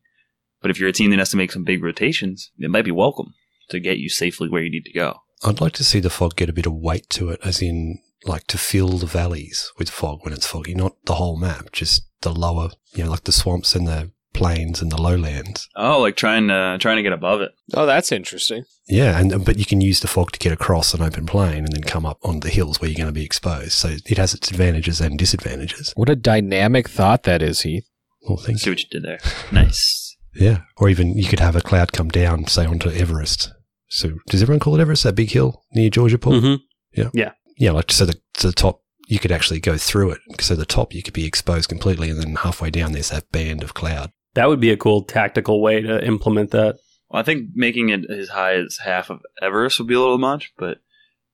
But if you're a team that has to make some big rotations, it might be welcome to get you safely where you need to go. I'd like to see the fog get a bit of weight to it, as in like to fill the valleys with fog when it's foggy, not the whole map, just the lower, you know, like the swamps and the plains and the lowlands. Oh, like trying to trying to get above it. Oh, that's interesting. Yeah, and but you can use the fog to get across an open plain and then come up on the hills where you're going to be exposed. So it has its advantages and disadvantages. What a dynamic thought that is, Heath. Well, thank See you. what you did there. Nice. Yeah, or even you could have a cloud come down, say onto Everest. So does everyone call it Everest? That big hill near Georgopol? Mm-hmm. Yeah, like so the to the top you could actually go through it. So the top you could be exposed completely, and then halfway down there's that band of cloud. That would be a cool tactical way to implement that. Well, I think making it as high as half of Everest would be a little much, but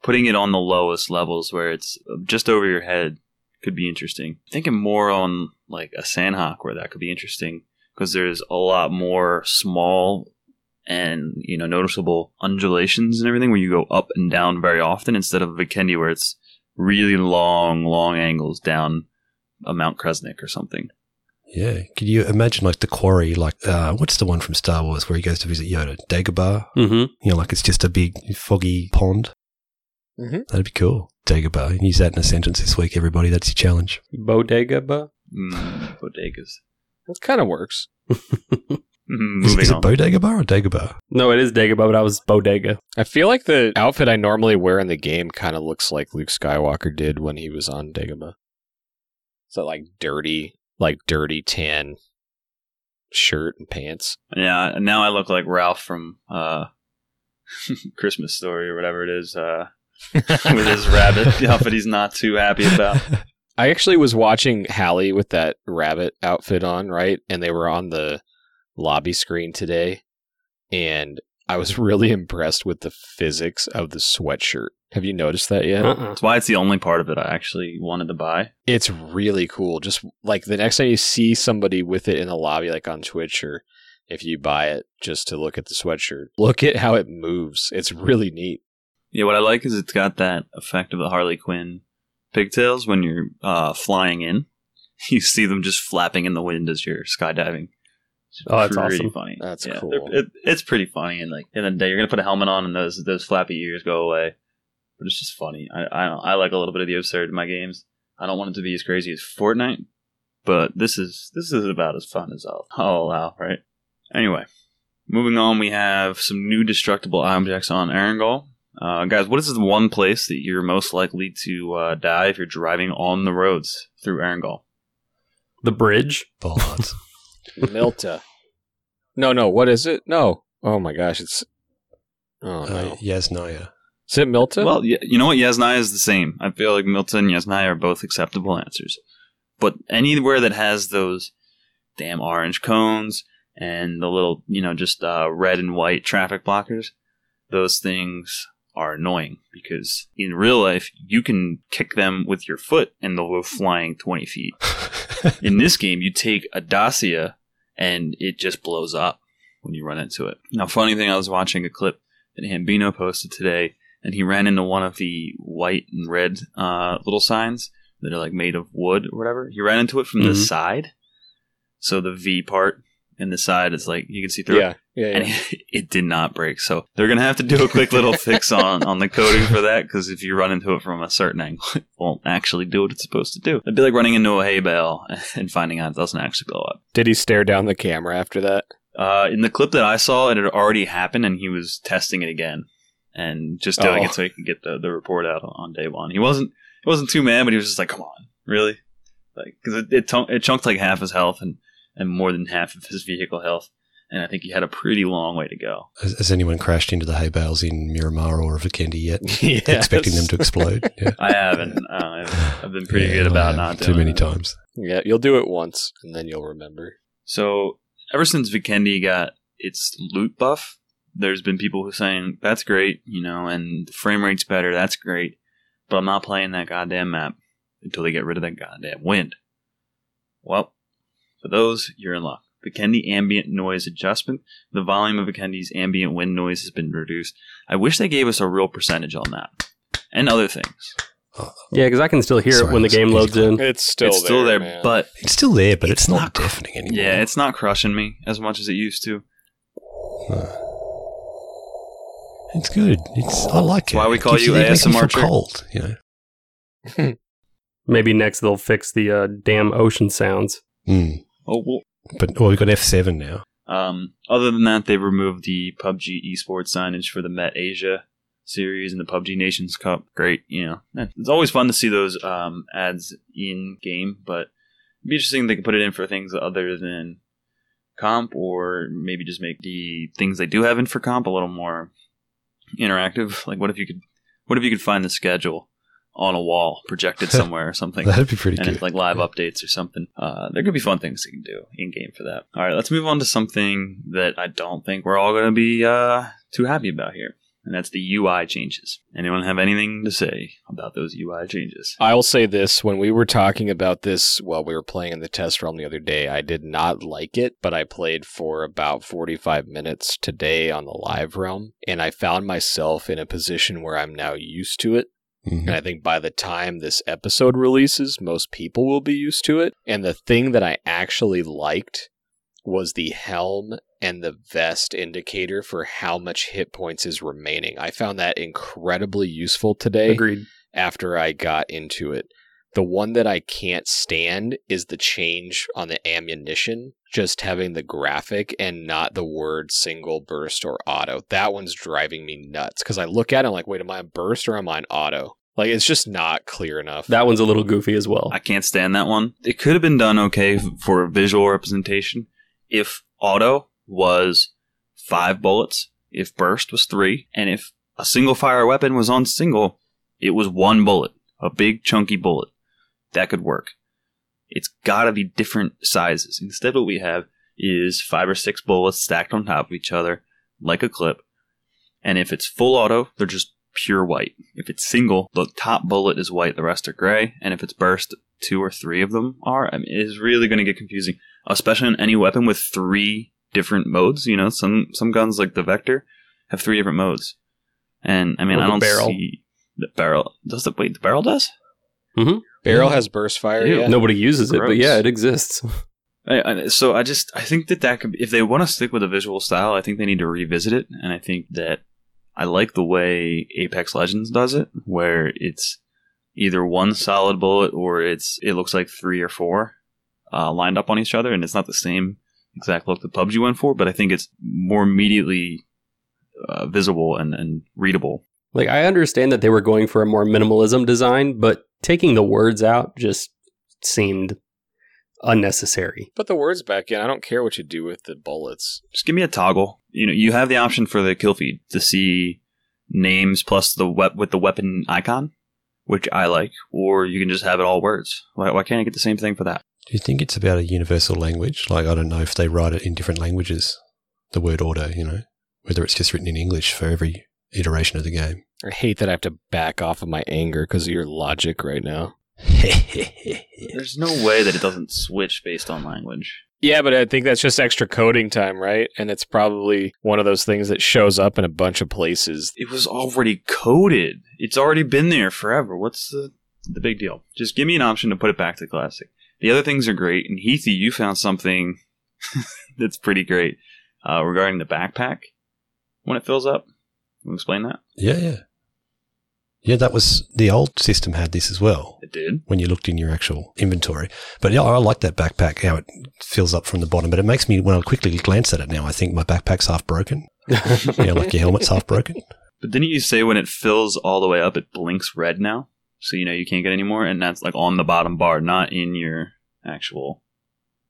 putting it on the lowest levels where it's just over your head could be interesting. Thinking more on like a Sanhok where that could be interesting because there's a lot more small and you know noticeable undulations and everything where you go up and down very often instead of a Vikendi where it's really long, long angles down a Mount Kreznik or something. Yeah, could you imagine like the quarry? Like uh, what's the one from Star Wars where he goes to visit Yoda? Dagobah. Mm-hmm. You know, like it's just a big foggy pond. Mhm. That'd be cool. Dagobah. Use that in a sentence this week, everybody. That's your challenge. Bodega, ba? Mm, bodegas. That kind of works. <laughs> Is, Moving is it on. Bodagobah or Dagobah? No, it is Dagobah, but I was Bodega. I feel like the outfit I normally wear in the game kind of looks like Luke Skywalker did when he was on Dagobah. So like dirty, like dirty tan shirt and pants. Yeah, and now I look like Ralph from uh, <laughs> Christmas Story or whatever it is, uh, <laughs> with his rabbit outfit he's not too happy about. <laughs> I actually was watching Hallie with that rabbit outfit on, right? And they were on the lobby screen today. And I was <laughs> really impressed with the physics of the sweatshirt. Have you noticed that yet? Uh-uh. That's why it's the only part of it I actually wanted to buy. It's really cool. Just like the next time you see somebody with it in the lobby, like on Twitch, or if you buy it just to look at the sweatshirt, look at how it moves. It's really neat. Yeah, what I like is it's got that effect of the Harley Quinn pigtails when you're uh, flying in. <laughs> You see them just flapping in the wind as you're skydiving. It's Oh, that's pretty awesome. funny. That's Yeah, cool. It, it's pretty funny, and like in the day, you're gonna put a helmet on, and those those flappy ears go away. But it's just funny. I I, don't, I like a little bit of the absurd in my games. I don't want it to be as crazy as Fortnite, but this is this is about as fun as I'll, I'll allow. Right. Anyway, moving on, we have some new destructible objects on Erangel. Uh, guys, what is the one place that you're most likely to uh, die if you're driving on the roads through Erangel? The bridge. Bollards. <laughs> Mylta. No, no. What is it? No. Oh my gosh. It's. Oh no. uh, Yasnaya. Is it Mylta? Well, you know what? Yasnaya is the same. I feel like Milton and Yasnaya are both acceptable answers. But anywhere that has those damn orange cones and the little, you know, just uh, red and white traffic blockers, those things are annoying because in real life, you can kick them with your foot and they'll go flying 20 feet. <laughs> In this game, you take a Dacia and it just blows up when you run into it. Now, funny thing, I was watching a clip that Hambino posted today, and he ran into one of the white and red uh, little signs that are like made of wood or whatever. He ran into it from the Mhm. side, so the V part in the side It's like you can see through. it. yeah. Yeah. And it, <laughs> it did not break, so they're gonna have to do a quick little <laughs> fix on on the coding for that. Because if you run into it from a certain angle, <laughs> it won't actually do what it's supposed to do. It'd be like running into a hay bale and finding out it doesn't actually blow up. Did he stare down the camera after that? Uh, in the clip that I saw, it had already happened, and he was testing it again, and just doing Oh. it so he could get the, the report out on day one. He wasn't he wasn't too mad, but he was just like, "Come on, really?" Like because it it, it chunked like half his health and and more than half of his vehicle health, and I think he had a pretty long way to go. Has, has anyone crashed into the hay bales in Miramar or Vikendi yet? <laughs> Yes. Expecting them to explode? <laughs> Yeah. I haven't. Uh, I've, I've been pretty Yeah, good about not too doing many that. times. Yeah, you'll do it once and then you'll remember. So ever since Vikendi got its loot buff, there's been people who are saying that's great, you know, and the frame rate's better. That's great, but I'm not playing that goddamn map until they get rid of that goddamn wind. Well, for those, you're in luck. Vikendi ambient noise adjustment. The volume of Vikendi's ambient wind noise has been reduced. I wish they gave us a real percentage on that, and other things. Yeah, because I can still hear Sorry, it when the game loads in. It's still it's still there, man. but It's still there, but it's, It's not, not deafening anymore. yeah, it's not crushing me as much as it used to. It's good. It's I like it. why we call gives you it makes me ASMR cold. You know. <laughs> Maybe next they'll fix the uh, damn ocean sounds. Mm. Oh well. But well, we've got F seven now. Um, other than that, they removed the PUBG esports signage for the Met Asia series and the PUBG Nations Cup. Great, you know, eh, it's always fun to see those um, ads in game, but it'd be interesting if they could put it in for things other than comp, or maybe just make the things they do have in for comp a little more interactive. Like, what if you could, what if you could find the schedule on a wall projected <laughs> somewhere or something? That'd be pretty cool. and good. it's like live updates or something. Uh, there could be fun things you can do in game for that. All right, let's move on to something that I don't think we're all going to be uh, too happy about here, and that's the UI changes. Anyone have anything to say about those UI changes? I'll say this when we were talking about this while we were playing in the test realm the other day, I did not like it, but I played for about 45 minutes today on the live realm, and I found myself in a position where I'm now used to it. Mhm. And I think by the time this episode releases, most people will be used to it. And the thing that I actually liked was the helm and the vest indicator for how much hit points is remaining. I found that incredibly useful today Agreed. after I got into it. The one that I can't stand is the change on the ammunition, just having the graphic and not the word single burst or auto. That one's driving me nuts because I look at it and I'm like, wait, am I on burst or am I on auto? Like, it's just not clear enough. That one's a little goofy as well. I can't stand that one. It could have been done okay f- for visual representation if auto was five bullets, if burst was three, and if a single fire weapon was on single, it was one bullet, a big chunky bullet. That could work. It's got to be different sizes. Instead, what we have is five or six bullets stacked on top of each other like a clip. And if it's full auto, they're just pure white. If it's single, the top bullet is white, the rest are gray. And if it's burst, two or three of them are. I mean, it is really going to get confusing, especially on any weapon with three different modes. You know, some some guns like the Vector have three different modes. And I mean, Or I don't Beryl. see the Beryl. Does the wait? The Beryl does. Mm-hmm. Beryl has burst fire. Ew. Yeah. Nobody uses it, but yeah, it exists. <laughs> I, I, so I just I think that that could be, if they want to stick with a visual style, I think they need to revisit it. And I think that I like the way Apex Legends does it, where it's either one solid bullet or it's it looks like three or four uh, lined up on each other, and it's not the same exact look that PUBG went for, but I think it's more immediately uh, visible and, and readable. Like I understand that they were going for a more minimalism design, but taking the words out just seemed unnecessary. Put the words back in. I don't care what you do with the bullets. Just give me a toggle. You know, you have the option for the kill feed to see names plus the wep- with the weapon icon, which I like, or you can just have it all words. Why, why can't I get the same thing for that? Do you think it's about a universal language? Like, I don't know if they write it in different languages, the word order, you know, whether it's just written in English for every iteration of the game. I hate that I have to back off of my anger because of your logic right now. <laughs> There's no way that it doesn't switch based on language. Yeah, but I think that's just extra coding time, right? And it's probably one of those things that shows up in a bunch of places. It was already coded. It's already been there forever. What's the the big deal? Just give me an option to put it back to classic. The other things are great. And Heathy, you found something <laughs> that's pretty great uh, regarding the backpack when it fills up. Can you explain that? yeah, yeah. Yeah, that was the old system had this as well It did. when you looked in your actual inventory. But yeah, I like that backpack, how it fills up from the bottom. But it makes me, when I quickly glance at it now, I think my backpack's half broken. <laughs> you know, like your helmet's half broken. But didn't you say when it fills all the way up, it blinks red now? So you know you can't get any more, and that's like on the bottom bar, not in your actual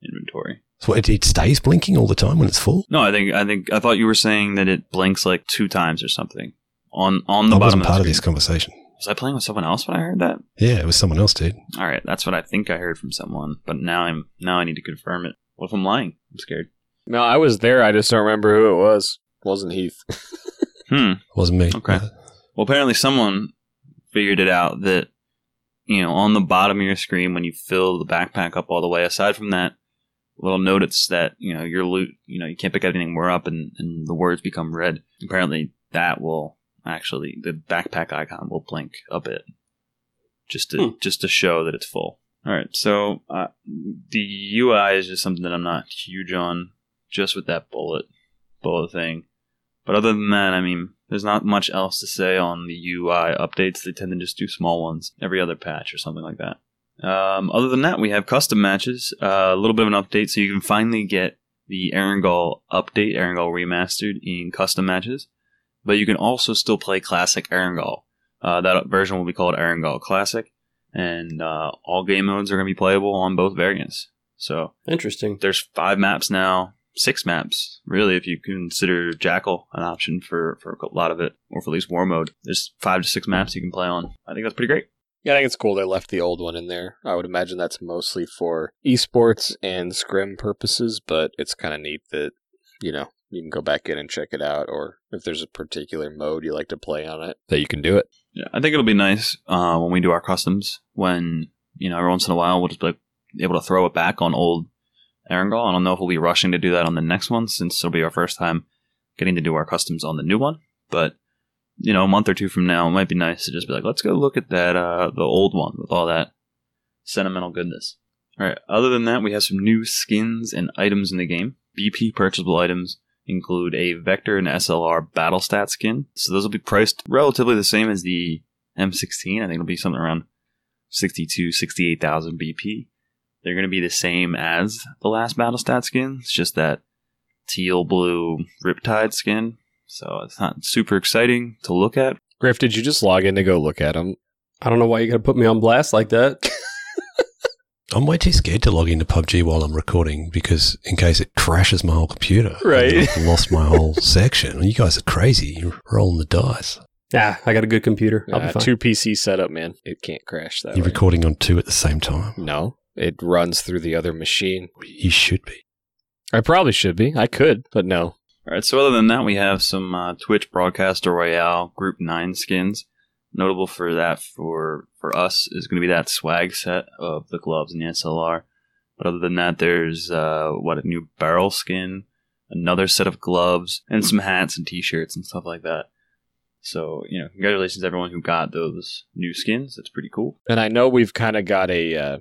inventory. So it, it stays blinking all the time when it's full. No, I think I think I thought you were saying that it blinks like two times or something on on the I bottom wasn't of part the of this conversation. Was I playing with someone else when I heard that? Yeah, it was someone else, dude. All right, that's what I think I heard from someone, but now I'm now I need to confirm it. What if I'm lying? I'm scared. No, I was there. I just don't remember who it was. wasn't Heath. <laughs> Hmm. It wasn't me. Okay. Well, apparently someone figured it out that you know on the bottom of your screen when you fill the backpack up all the way. Aside from that little notice that you know your loot, you know you can't pick anything more up, and, and the words become red. Apparently that will actually the backpack icon will blink a bit. just to Hmm. just to show that it's full. All right, so uh, the UI is just something that I'm not huge on, just with that bullet bullet thing. But other than that, I mean, there's not much else to say on the UI updates. They tend to just do small ones every other patch or something like that. Um, other than that, we have custom matches. Uh, a little bit of an update, so you can finally get the Erangel update, Erangel remastered in custom matches. But you can also still play classic Erangel. Uh, that version will be called Erangel Classic, and uh, all game modes are going to be playable on both variants. So Interesting. there's five maps now, six maps, really, if you consider Jackal an option for, for a lot of it, or for at least War Mode. There's five to six maps you can play on. I think that's pretty great. Yeah, I think it's cool they left the old one in there. I would imagine that's mostly for esports and scrim purposes, but it's kind of neat that, you know, you can go back in and check it out, or if there's a particular mode you like to play on it, that you can do it. Yeah, I think it'll be nice uh, when we do our customs. When you know, every once in a while, we'll just be like, able to throw it back on old Erangel. I don't know if we'll be rushing to do that on the next one, since it'll be our first time getting to do our customs on the new one. But you know, a month or two from now, it might be nice to just be like, let's go look at that uh, the old one with all that sentimental goodness. All right. Other than that, we have some new skins and items in the game. BP purchasable items include a Vector and SLR battle stat skin. So those will be priced relatively the same as the M16. I think it'll be something around 62, 68,000 BP. They're going to be the same as the last battle stat skin. It's just that teal blue Riptide skin. So it's not super exciting to look at. Griff, did you just log in to go look at them? I don't know why you got to put me on blast like that. <laughs> I'm way too scared to log into PUBG while I'm recording because in case it crashes my whole computer, Right. I've lost my whole <laughs> section. You guys are crazy. You're rolling the dice. Yeah, I got a good computer. I'll be Uh, fine. two PC setup, man. It can't crash that You're way. recording on two at the same time. no, it runs through the other machine. You should be. I probably should be. I could, but no. All right. So other than that, we have some uh, Twitch Broadcaster Royale Group Nine skins. Notable for that for for us is going to be that swag set of the gloves and the SLR. But other than that, there's uh, what a new Beryl skin, another set of gloves, and some hats and T-shirts and stuff like that. So you know, congratulations to everyone who got those new skins. That's pretty cool. And I know we've kind of got a uh,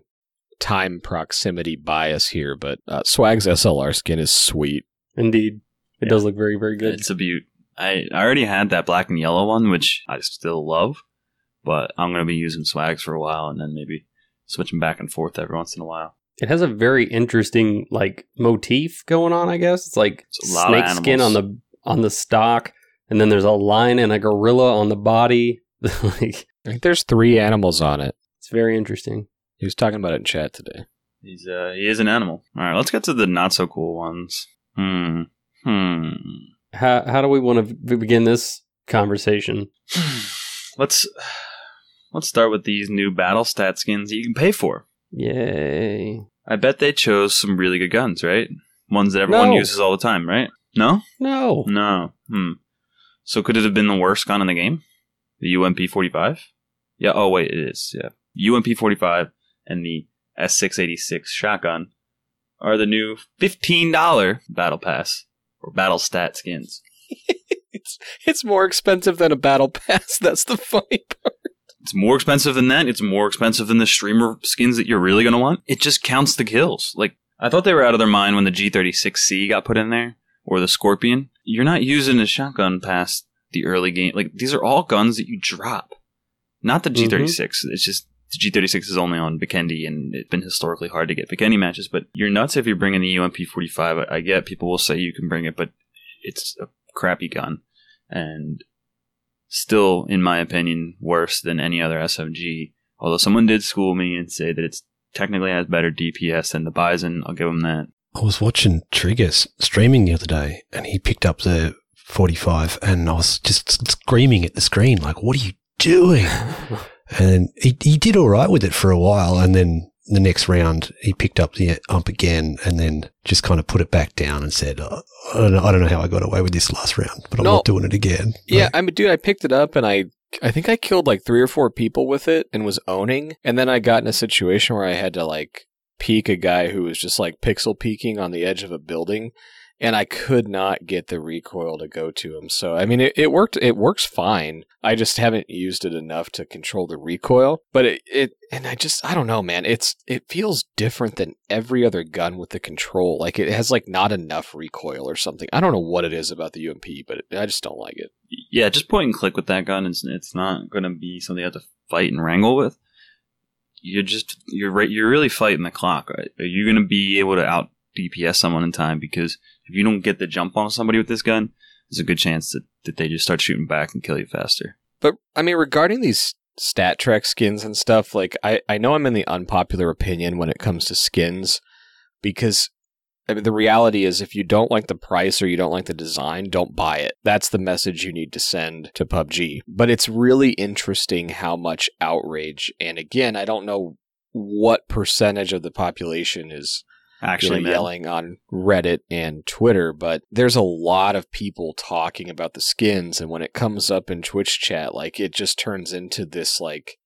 time proximity bias here, but uh, Swag's SLR skin is sweet. Indeed. It Yeah. does look very, very good. It's a beaut. I, I already had that black and yellow one, which I still love, but I'm going to be using swags for a while and then maybe switching back and forth every once in a while. It has a very interesting like motif going on. I guess it's like It's a lot of snake skin on the on the stock, and then there's a lion and a gorilla on the body. <laughs> like I think there's three animals on it. it's very interesting. He was talking about it in chat today. He's uh, he is an animal. All right, let's get to the not so cool ones. Hmm. Hmm. How how do we want to begin this conversation? <sighs> let's let's start with these new battle stat skins that you can pay for. Yay! I bet they chose some really good guns, right? Ones that everyone No. uses all the time, right? No? No, No. Hmm. So could it have been the worst gun in the game? The UMP 45? Yeah, oh wait, it is. Yeah. UMP 45 and the S686 shotgun are the new $15 battle pass or battle stat skins. <laughs> It's it's more expensive than a battle pass. <laughs> That's the funny part. It's more expensive than that. It's more expensive than the streamer skins that you're really going to want. It just counts the kills. Like, I thought they were out of their mind when the G36C got put in there or the Scorpion. You're not using a shotgun past the early game. Like, these are all guns that you drop. Not the mm-hmm. G36. It's just G36 is only on Vikendi and it's been historically hard to get Vikendi matches, but you're nuts if you're bringing the UMP 45. I, I get people will say you can bring it, but it's a crappy gun. And still, in my opinion, worse than any other SMG. Although someone did school me and say that it's technically has better DPS than the Bizon, I'll give them that. I was watching Triggers streaming the other day and he picked up the 45 and I was just screaming at the screen, like, what are you doing? <laughs> And he, he did all right with it for a while. And then the next round, he picked up the ump again and then just kind of put it back down and said, "Uh, I don't know, I don't know how I got away with this last round, but I'm No. not doing it again. Yeah, Like, I mean, dude, I picked it up and I I think I killed like three or four people with it and was owning. And then I got in a situation where I had to like peek a guy who was just like pixel peeking on the edge of a building. And I could not get the recoil to go to him. So I mean, it, it worked. It works fine. I just haven't used it enough to control the recoil. But it, it and I just I don't know, man. It's it feels different than every other gun with the control. Like it has like not enough recoil or something. I don't know what it is about the UMP, but I just don't like it. Yeah, just point and click with that gun. It's it's not going to be something you have to fight and wrangle with. You're just you're right. You're really fighting the clock, right? Are you going to be able to out DPS someone in time? Because if you don't get the jump on somebody with this gun, there's a good chance that, that they just start shooting back and kill you faster. But I mean, regarding these stat trek skins and stuff, like I, I know I'm in the unpopular opinion when it comes to skins because I mean, the reality is if you don't like the price or you don't like the design, don't buy it. That's the message you need to send to PUBG. But it's really interesting how much outrage, and again, I don't know what percentage of the population is Actually, you know, yelling on Reddit and Twitter, but there's a lot of people talking about the skins, and when it comes up in Twitch chat, like it just turns into this like,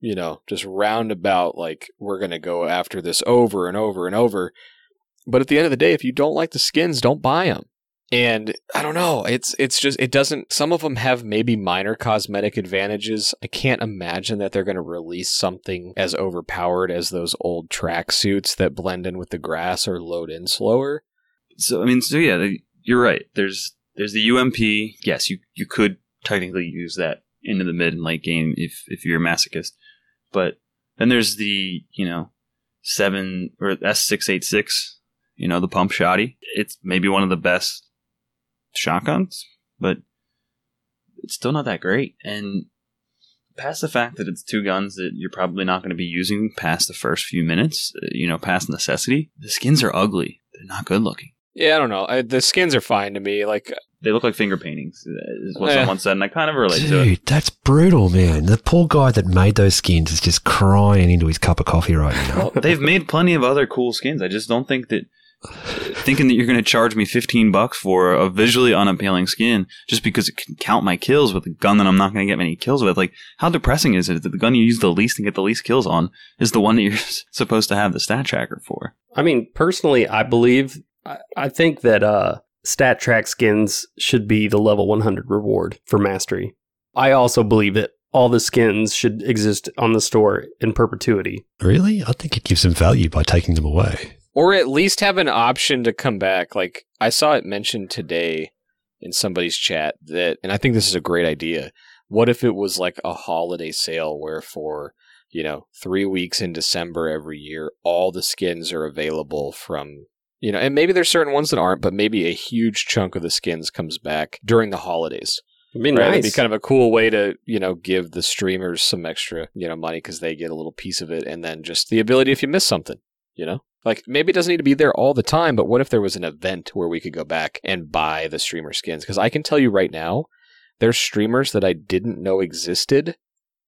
you know, just roundabout like we're gonna go after this over and over and over. But at the end of the day, if you don't like the skins, don't buy them. And I don't know, it's it's just it doesn't. Some of them have maybe minor cosmetic advantages. I can't imagine that they're going to release something as overpowered as those old track suits that blend in with the grass or load in slower. So I mean, so yeah, you're right. There's there's the UMP. Yes, you you could technically use that into the mid and late game if if you're a masochist. But then there's the you know seven or S six eight six. You know the pump shotty. It's maybe one of the best shotguns, but it's still not that great. And past the fact that it's two guns that you're probably not going to be using past the first few minutes, uh, you know, past necessity, the skins are ugly. They're not good looking. Yeah, I don't know. I, the skins are fine to me. Like, They look like finger paintings, uh, is what Yeah. someone said, and I kind of relate to it. Dude, that's brutal, man. The poor guy that made those skins is just crying into his cup of coffee right now. Well, they've made plenty of other cool skins. I just don't think that thinking that you're going to charge me 15 bucks for a visually unappealing skin just because it can count my kills with a gun that I'm not going to get many kills with. Like, how depressing is it that the gun you use the least and get the least kills on is the one that you're <laughs> supposed to have the stat tracker for? I mean, personally, I believe, I, I think that uh, stat track skins should be the level 100 reward for mastery. I also believe that all the skins should exist on the store in perpetuity. really? I think it gives them value by taking them away. Or at least have an option to come back. Like I saw it mentioned today in somebody's chat that, and I think this is a great idea. What if it was like a holiday sale where for you know three weeks in December every year, all the skins are available from you know, and maybe there's certain ones that aren't, but maybe a huge chunk of the skins comes back during the holidays. It'd be Right? It'd nice. be kind of a cool way to, you know, give the streamers some extra, you know, money because they get a little piece of it, and then just the ability if you miss something, you know, like maybe it doesn't need to be there all the time, but what if there was an event where we could go back and buy the streamer skins? Because I can tell you right now, there's streamers that I didn't know existed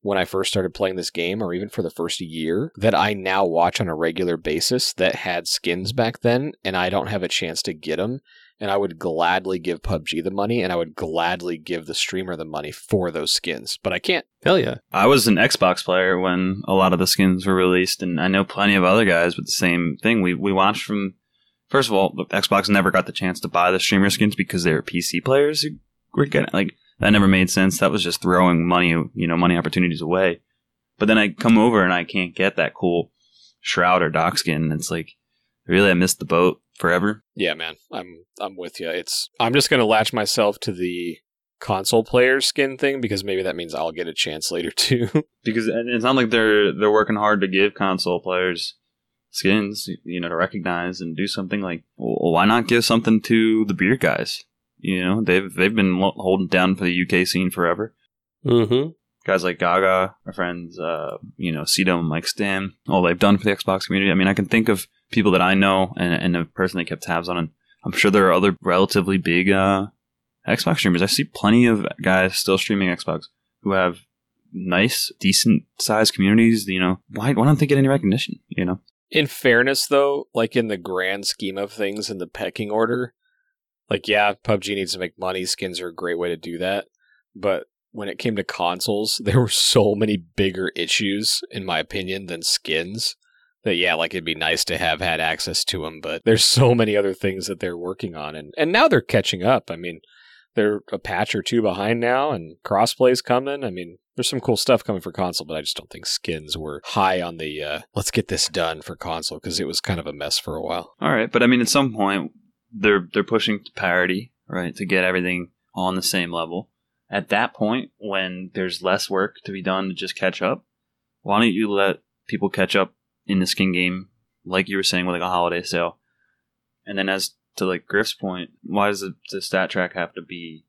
when I first started playing this game, or even for the first year, that I now watch on a regular basis that had skins back then, and I don't have a chance to get them and I would gladly give PUBG the money, and I would gladly give the streamer the money for those skins, but I can't. Hell yeah. I was an Xbox player when a lot of the skins were released, and I know plenty of other guys with the same thing. We we watched from first of all, Xbox never got the chance to buy the streamer skins because they were PC players who were getting like that never made sense. That was just throwing money, you know, money opportunities away. But then I come over and I can't get that cool Shroud or Doc skin. And it's like, really, I missed the boat forever. Yeah, man, I'm I'm with you. It's I'm just gonna latch myself to the console player skin thing because maybe that means I'll get a chance later <laughs> too. because and it's not like they're they're working hard to give console players skins, you know, to recognize and do something like. Well, why not give something to the beer guys? You know, they've they've been lo- holding down for the UK scene forever. Mm-hmm. Guys like Gaga, our friends, uh, you know, Cedo and MikeStan, all they've done for the Xbox community. I mean, I can think of people that I know and, and a person that kept tabs on. And I'm sure there are other relatively big uh, Xbox streamers. I see plenty of guys still streaming Xbox who have nice, decent sized communities. You know, why why don't they get any recognition? You know, in fairness, though, like in the grand scheme of things in the pecking order, like yeah, PUBG needs to make money. Skins are a great way to do that, but when it came to consoles, <laughs> there were so many bigger issues, in my opinion, than skins. That yeah, like it'd be nice to have had access to them, but there's so many other things that they're working on, and and now they're catching up. I mean, they're a patch or two behind now, and crossplay's coming. I mean, there's some cool stuff coming for console, but I just don't think skins were high on the uh, let's get this done for console because it was kind of a mess for a while. All right, but I mean, at some point, they're they're pushing to parity, right, to get everything on the same level. At that point, when there's less work to be done to just catch up, why don't you let people catch up in the skin game, like you were saying with like a holiday sale, and then as to like Griff's point, why does the, the stat track have to be,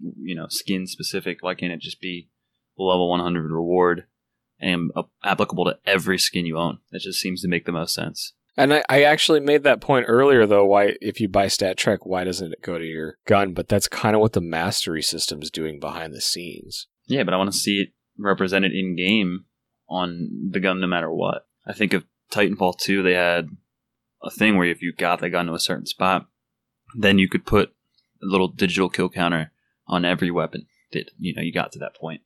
you know, skin specific? Why can't it just be level 100 reward and uh, applicable to every skin you own? That just seems to make the most sense. And I, I actually made that point earlier, though. Why, if you buy Stat Track, why doesn't it go to your gun? But that's kind of what the mastery system is doing behind the scenes. Yeah, but I want to see it represented in game on the gun no matter what. I think of Titanfall 2, they had a thing where if you got the gun to a certain spot, then you could put a little digital kill counter on every weapon that you know you got to that point.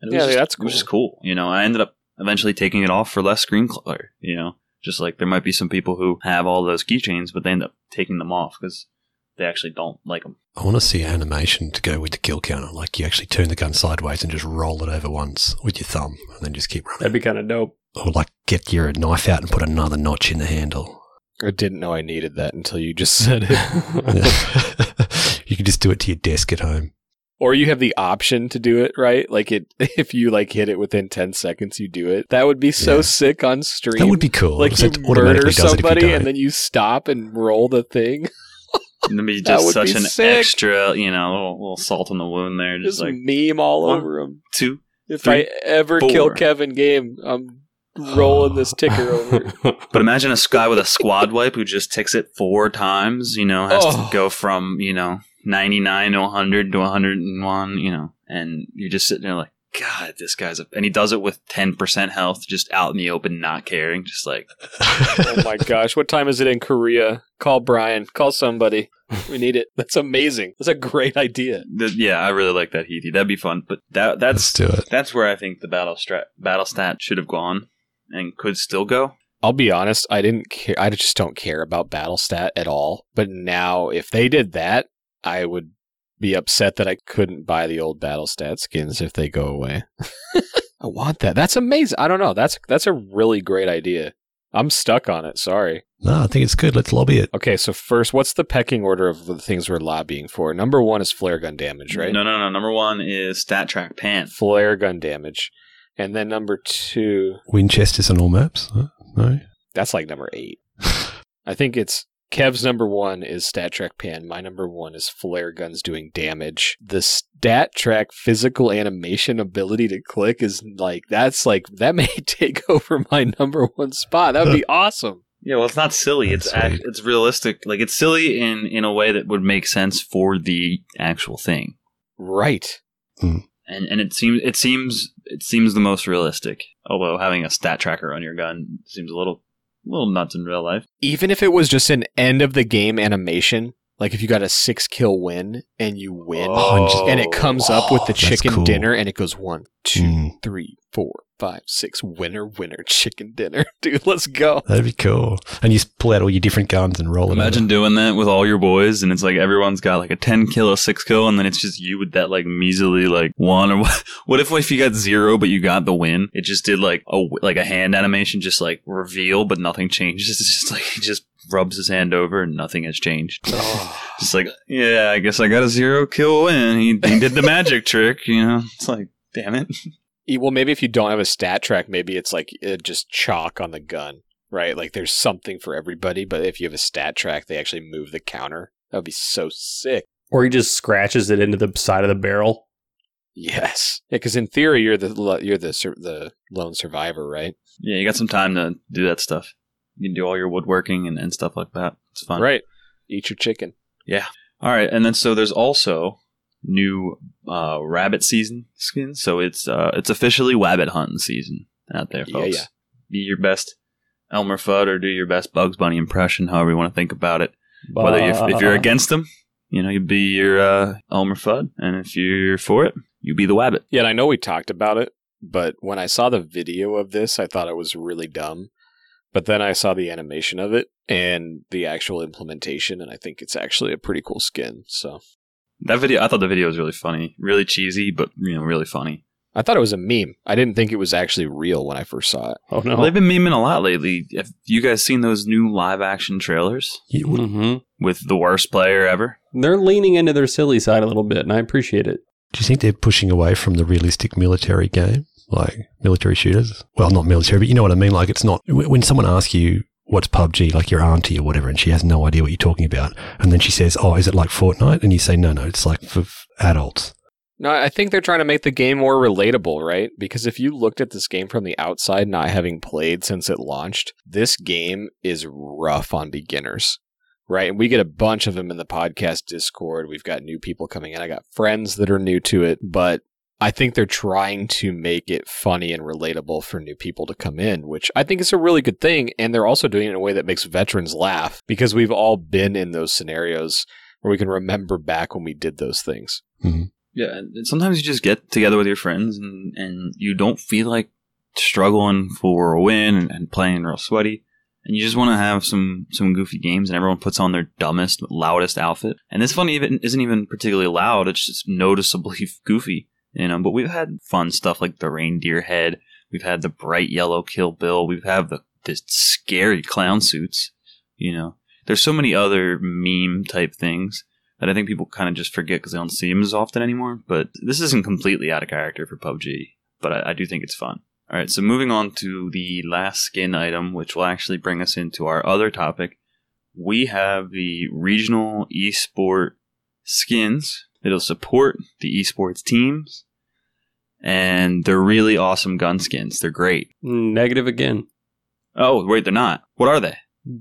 And it was Yeah, just, that's It was just cool. You know, I ended up eventually taking it off for less screen clutter. You know, just like there might be some people who have all those keychains, but they end up taking them off because they actually don't like them. I want to see animation to go with the kill counter. Like you actually turn the gun sideways and just roll it over once with your thumb and then just keep running. That'd be kind of dope. Or like get your knife out and put another notch in the handle. I didn't know I needed that until you just <laughs> said it. <laughs> you can just do it to your desk at home. or you have the option to do it, right? Like it, <laughs> if you like hit it within ten seconds, you do it. That would be so Yeah. sick on stream. That would be cool. like you murder does you somebody and then you stop and roll the thing. And then be just would such be an sick. extra, you know, little, little salt on the wound there. Just Just like meme all one, over him. two. If three, I ever four. kill Kevin Game, I'm rolling this <laughs> ticker over. But imagine a guy with a squad wipe who just ticks it four times, you know, has Oh. to go from, you know, 99 to 100 to 101, you know, and you're just sitting there like, God, this guy's a. And he does it with 10% health, just out in the open, not caring. Just like, oh my <laughs> gosh, what time is it in Korea? Call Brian. Call somebody. We need it. That's amazing. That's a great idea. th- yeah, I really like that Heathy. That'd be fun. But that that's Let's do it. that's where I think the battle strat, battle stat should have gone and could still go. I'll be honest, I didn't care. I just don't care about battle stat at all. But now, if they did that, I would be upset that I couldn't buy the old battle stat skins if they go away. <laughs> I want that. That's amazing. I don't know. That's that's a really great idea. I'm stuck on it. Sorry. No, I think it's good. Let's lobby it. Okay, so first, what's the pecking order of the things we're lobbying for? Number one is flare gun damage, right? No, no, no. Number one is stat track pan. Flare gun damage, and then number two, Winchester's on all maps. Huh? No. that's like number eight. I think it's Kev's number one is Stat Track Pan. My number one is Flare Guns doing damage. The Stat Track physical animation ability to click is like, that's like, that may <laughs> take over my number one spot. That would be <laughs> awesome. Yeah, well, it's not silly. It's act, it's realistic. Like it's silly in in a way that would make sense for the actual thing. Right. Hmm. And and it seems it seems it seems the most realistic. Although having a stat tracker on your gun seems a little a little nuts in real life. Even if it was just an end of the game animation, like if you got a six kill win and you win, Oh, and it comes up with the chicken cool. dinner and it goes one, two, Mm, three, four, five, six. Winner, winner, chicken dinner. <laughs> Dude, let's go. that'd be cool. And you just pull out all your different guns and roll it. Imagine doing that with all your boys, and it's like everyone's got like a ten kill, a six kill, and then it's just you with that like measly like one. Or what, <laughs> what if if you got zero but you got the win? It just did like a like a hand animation, just like reveal, but nothing changes. <laughs> It's just like he just rubs his hand over and nothing has changed. <laughs> Just like yeah, I guess I got a zero kill win. He, he did the magic <laughs> trick, you know. It's like damn it. E- Well, maybe if you don't have a stat track, maybe it's like uh, just chalk on the gun, right? Like there's something for everybody, but if you have a stat track, they actually move the counter. That would be so sick. Or he just scratches it into the side of the barrel. Yes, yeah, because in theory, you're the you're the the lone survivor, right? Yeah, you got some time to do that stuff. You can do all your woodworking and, and stuff like that. It's fun. Right. Eat your chicken. Yeah. All right, and then so there's also new uh, rabbit season skins. So it's uh, it's officially rabbit hunting season out there, folks. yeah. Be your best Elmer Fudd or do your best Bugs Bunny impression, however you want to think about it. Whether you if you're against them, you know, you'd be your uh, Elmer Fudd, and if you're for it, you'd be the wabbit. Yeah, and I know we talked about it, but when I saw the video of this, I thought it was really dumb. But then I saw the animation of it and the actual implementation, and I think it's actually a pretty cool skin. So That video, I thought the video was really funny, really cheesy, but you know, really funny. I thought it was a meme. I didn't think it was actually real when I first saw it. Oh no. Well, they've been memeing a lot lately. Have you guys seen those new live action trailers You- hmm with the worst player ever? They're leaning into their silly side a little bit, and I appreciate it. Do you think they're pushing away from the realistic military game, like military shooters? Well, not military, but you know what I mean. Like, it's not when someone asks you what's PUBG, like your auntie or whatever, and she has no idea what you're talking about, and then she says, "Oh, is it like Fortnite?" and you say, "No, no, it's like for adults." No, I think they're trying to make the game more relatable, right? Because if you looked at this game from the outside, not having played since it launched, this game is rough on beginners, right? And we get a bunch of them in the podcast Discord. We've got new people coming in. I got friends that are new to it, but I think they're trying to make it funny and relatable for new people to come in, which I think is a really good thing. And they're also doing it in a way that makes veterans laugh because we've all been in those scenarios where we can remember back when we did those things. Mm-hmm. Yeah, and sometimes you just get together with your friends and, and you don't feel like struggling for a win and, and playing real sweaty. And you just want to have some, some goofy games and everyone puts on their dumbest, loudest outfit. And this one even isn't even particularly loud, it's just noticeably <laughs> goofy. You know, but we've had fun stuff like the reindeer head. We've had the bright yellow kill bill. We've had the this scary clown suits. You know, there's so many other meme type things that I think people kind of just forget because they don't see them as often anymore. But this isn't completely out of character for PUBG, but I, I do think it's fun. All right, so moving on to the last skin item, which will actually bring us into our other topic. We have the regional esport skins that'll support the esports teams, and they're really awesome gun skins. They're great. Negative again. Oh, wait, they're not. What are they?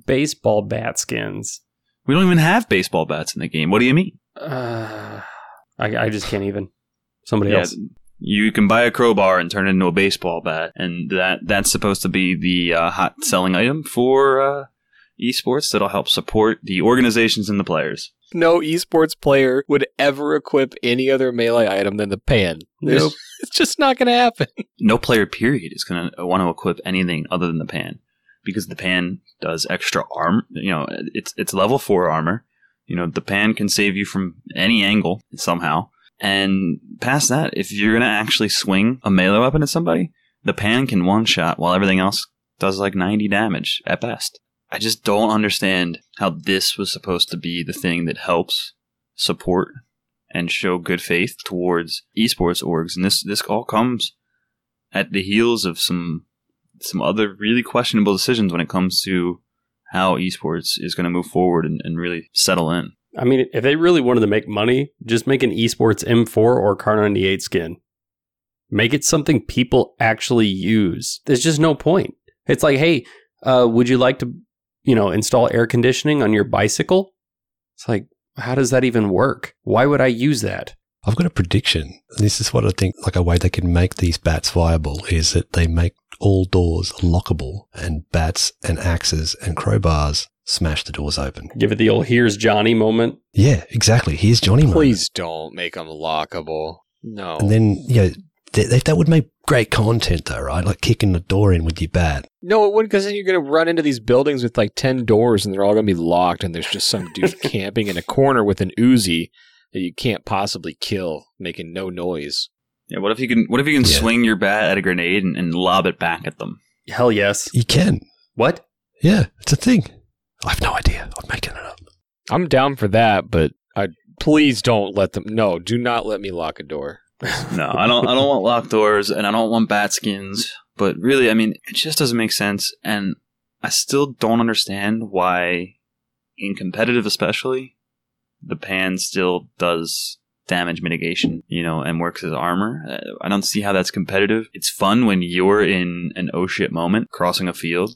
Baseball bat skins. We don't even have baseball bats in the game. What do you mean? Uh, I, I just can't even. Somebody Yeah, else. you can buy a crowbar and turn it into a baseball bat, and that that's supposed to be the uh, hot selling item for uh, esports that'll help support the organizations and the players. No esports player would ever equip any other melee item than the pan. Nope. <laughs> It's just not going to happen. <laughs> No player, period, is going to want to equip anything other than the pan because the pan does extra arm. You know, it's it's level four armor. You know, the pan can save you from any angle somehow. And past that, if you're going to actually swing a melee weapon at somebody, the pan can one shot while everything else does like 90 damage at best. I just don't understand how this was supposed to be the thing that helps support and show good faith towards esports orgs. And this this all comes at the heels of some some other really questionable decisions when it comes to how esports is going to move forward and, and really settle in. I mean, if they really wanted to make money, just make an esports M4 or Kar 98 skin. Make it something people actually use. There's just no point. It's like, hey, uh, would you like to, you know, install air conditioning on your bicycle? It's like, how does that even work? Why would I use that? I've got a prediction. This is what I think, like a way they can make these bats viable is that they make all doors lockable and bats and axes and crowbars smash the doors open. Give it the old "Here's Johnny" moment. Yeah, exactly. Here's Johnny. moment. Please don't make them lockable. No. And then, you know, th- th- that would make great content though, right? Like kicking the door in with your bat. no, it wouldn't because then you're going to run into these buildings with like 10 doors and they're all going to be locked and there's just some dude <laughs> camping in a corner with an Uzi that you can't possibly kill, making no noise. Yeah, what if you can what if you can Yeah. swing your bat at a grenade and, and lob it back at them? Hell yes. You can. What? Yeah, it's a thing. I have no idea. I'm making it up. I'm down for that, but I please don't let them. No, do not let me lock a door. <laughs> No, I don't I don't want locked doors and I don't want bat skins. But really, I mean, it just doesn't make sense and I still don't understand why in competitive especially the pan still does damage mitigation, you know, and works as armor. Uh, I don't see how that's competitive. It's fun when you're in an oh shit moment crossing a field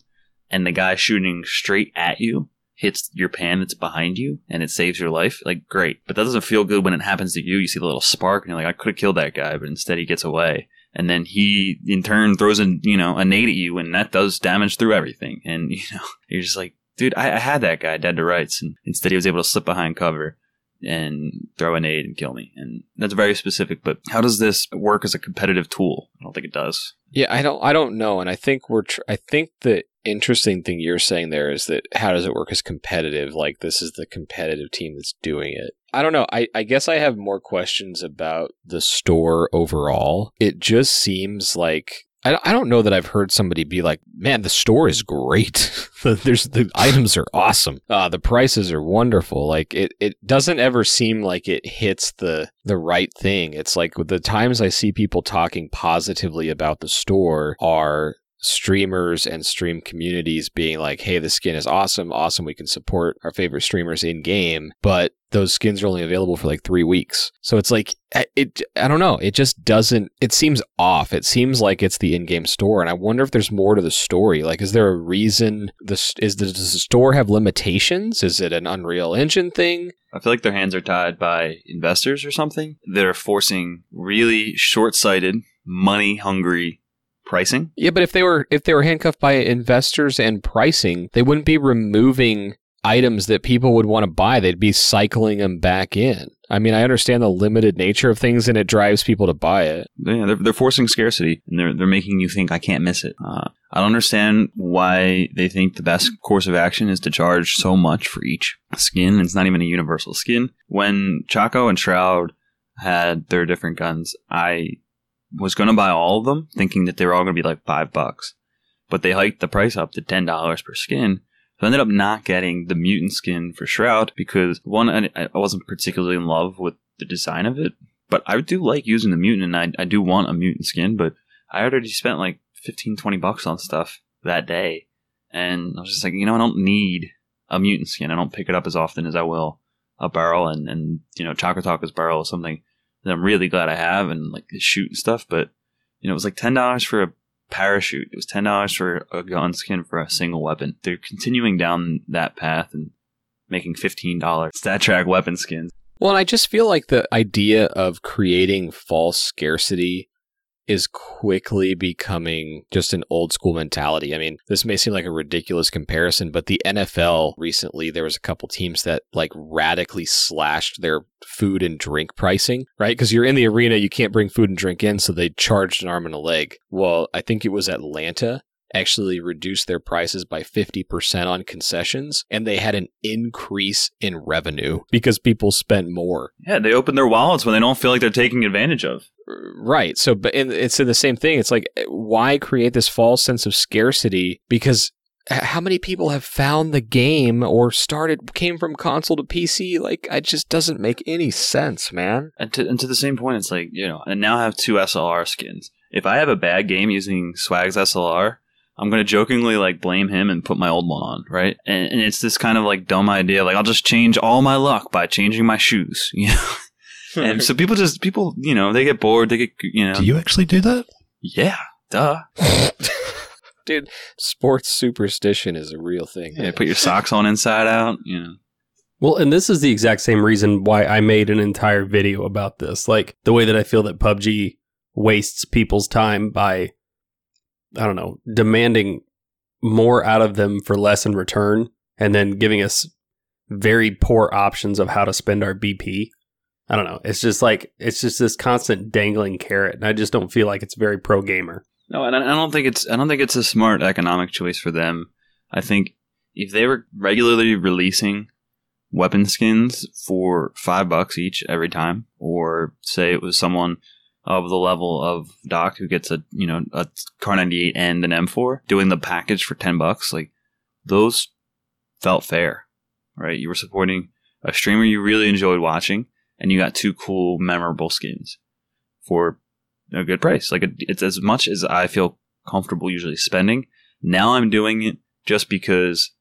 and the guy shooting straight at you hits your pan that's behind you and it saves your life. Like great, but that doesn't feel good when it happens to you. You see the little spark and you're like, I could have killed that guy, but instead he gets away. And then he, in turn, throws a you know a nade at you, and that does damage through everything. And <laughs> you know, you're just like, dude, I, I had that guy dead to rights, and instead he was able to slip behind cover and throw a nade and kill me. And that's very specific. But how does this work as a competitive tool? I don't think it does. Yeah, I don't. I don't know, and I think we're. Tr- I think that interesting thing you're saying there is that how does it work as competitive? Like this is the competitive team that's doing it. I don't know. I, I guess I have more questions about the store overall. It just seems like I, I don't know that I've heard somebody be like, man, the store is great. <laughs> There's the items are awesome. Uh, the prices are wonderful. Like it, it doesn't ever seem like it hits the the right thing. It's like the times I see people talking positively about the store are streamers and stream communities being like, hey, the skin is awesome, awesome, we can support our favorite streamers in game, but those skins are only available for like three weeks. So it's like, eh, it, I don't know, it just doesn't, it seems off. It seems like it's the in game store. And I wonder if there's more to the story. Like, is there a reason this is, does the store have limitations? Is it an Unreal Engine thing? I feel like their hands are tied by investors or something. They're forcing really short sighted, money hungry pricing. Yeah, but if they were if they were handcuffed by investors and pricing, they wouldn't be removing items that people would want to buy. They'd be cycling them back in. I mean, I understand the limited nature of things, and it drives people to buy it. Yeah, they're, they're forcing scarcity, and they're they're making you think I can't miss it. Uh, I don't understand why they think the best course of action is to charge so much for each skin. It's not even a universal skin. When Chaco and Shroud had their different guns, I was going to buy all of them, thinking that they were all going to be like five bucks. But they hiked the price up to ten dollars per skin. So I ended up not getting the mutant skin for Shroud because one, I, wasn't particularly in love with the design of it. But I do like using the mutant, and I, I do want a mutant skin. But I already spent like 15, 20 bucks on stuff that day, and I was just like, you know, I don't need a mutant skin. I don't pick it up as often as I will a barrel, and and you know, Chocotaco's barrel is something that I'm really glad I have and like the shoot and stuff. But you know, it was like ten dollars for a parachute. It was ten dollars for a gun skin for a single weapon. They're continuing down that path and making fifteen dollars stat track weapon skins. Well, and I just feel like the idea of creating false scarcity is quickly becoming just an old school mentality. I mean, this may seem like a ridiculous comparison, but the NFL recently, there was a couple teams that like radically slashed their food and drink pricing, right? Because you're in the arena, you can't bring food and drink in, so they charged an arm and a leg. Well, I think it was Atlanta actually reduced their prices by 50% on concessions and they had an increase in revenue because people spent more. Yeah, they open their wallets when they don't feel like they're taking advantage of. Right. So, but it's the same thing. It's like, why create this false sense of scarcity? Because how many people have found the game or started came from console to PC? Like, it just doesn't make any sense, man. And to, and to the same point, it's like you know, I now have two SLR skins. If I have a bad game using Swag's SLR, I'm gonna jokingly like blame him and put my old one on, right? And, and it's this kind of like dumb idea, like I'll just change all my luck by changing my shoes, <laughs> you know. and so people just people, you know, they get bored, they get you know. Do you actually do that? Yeah, duh. <laughs> Dude, sports superstition is a real thing. Yeah, put your socks on inside out, you know. Well, and this is the exact same reason why I made an entire video about this. Like the way that I feel that PUBG wastes people's time by I don't know, demanding more out of them for less in return and then giving us very poor options of how to spend our BP. I don't know. It's just like it's just this constant dangling carrot, and I just don't feel like it's very pro gamer. No, and I don't think it's I don't think it's a smart economic choice for them. I think if they were regularly releasing weapon skins for five bucks each every time, or say it was someone of the level of Doc who gets a you know a Kar 98 and an M4 doing the package for 10 bucks like those felt fair right? You were supporting a streamer you really enjoyed watching and you got two cool memorable skins for a good price. Like it's as much as I feel comfortable usually spending. Now I'm doing it just because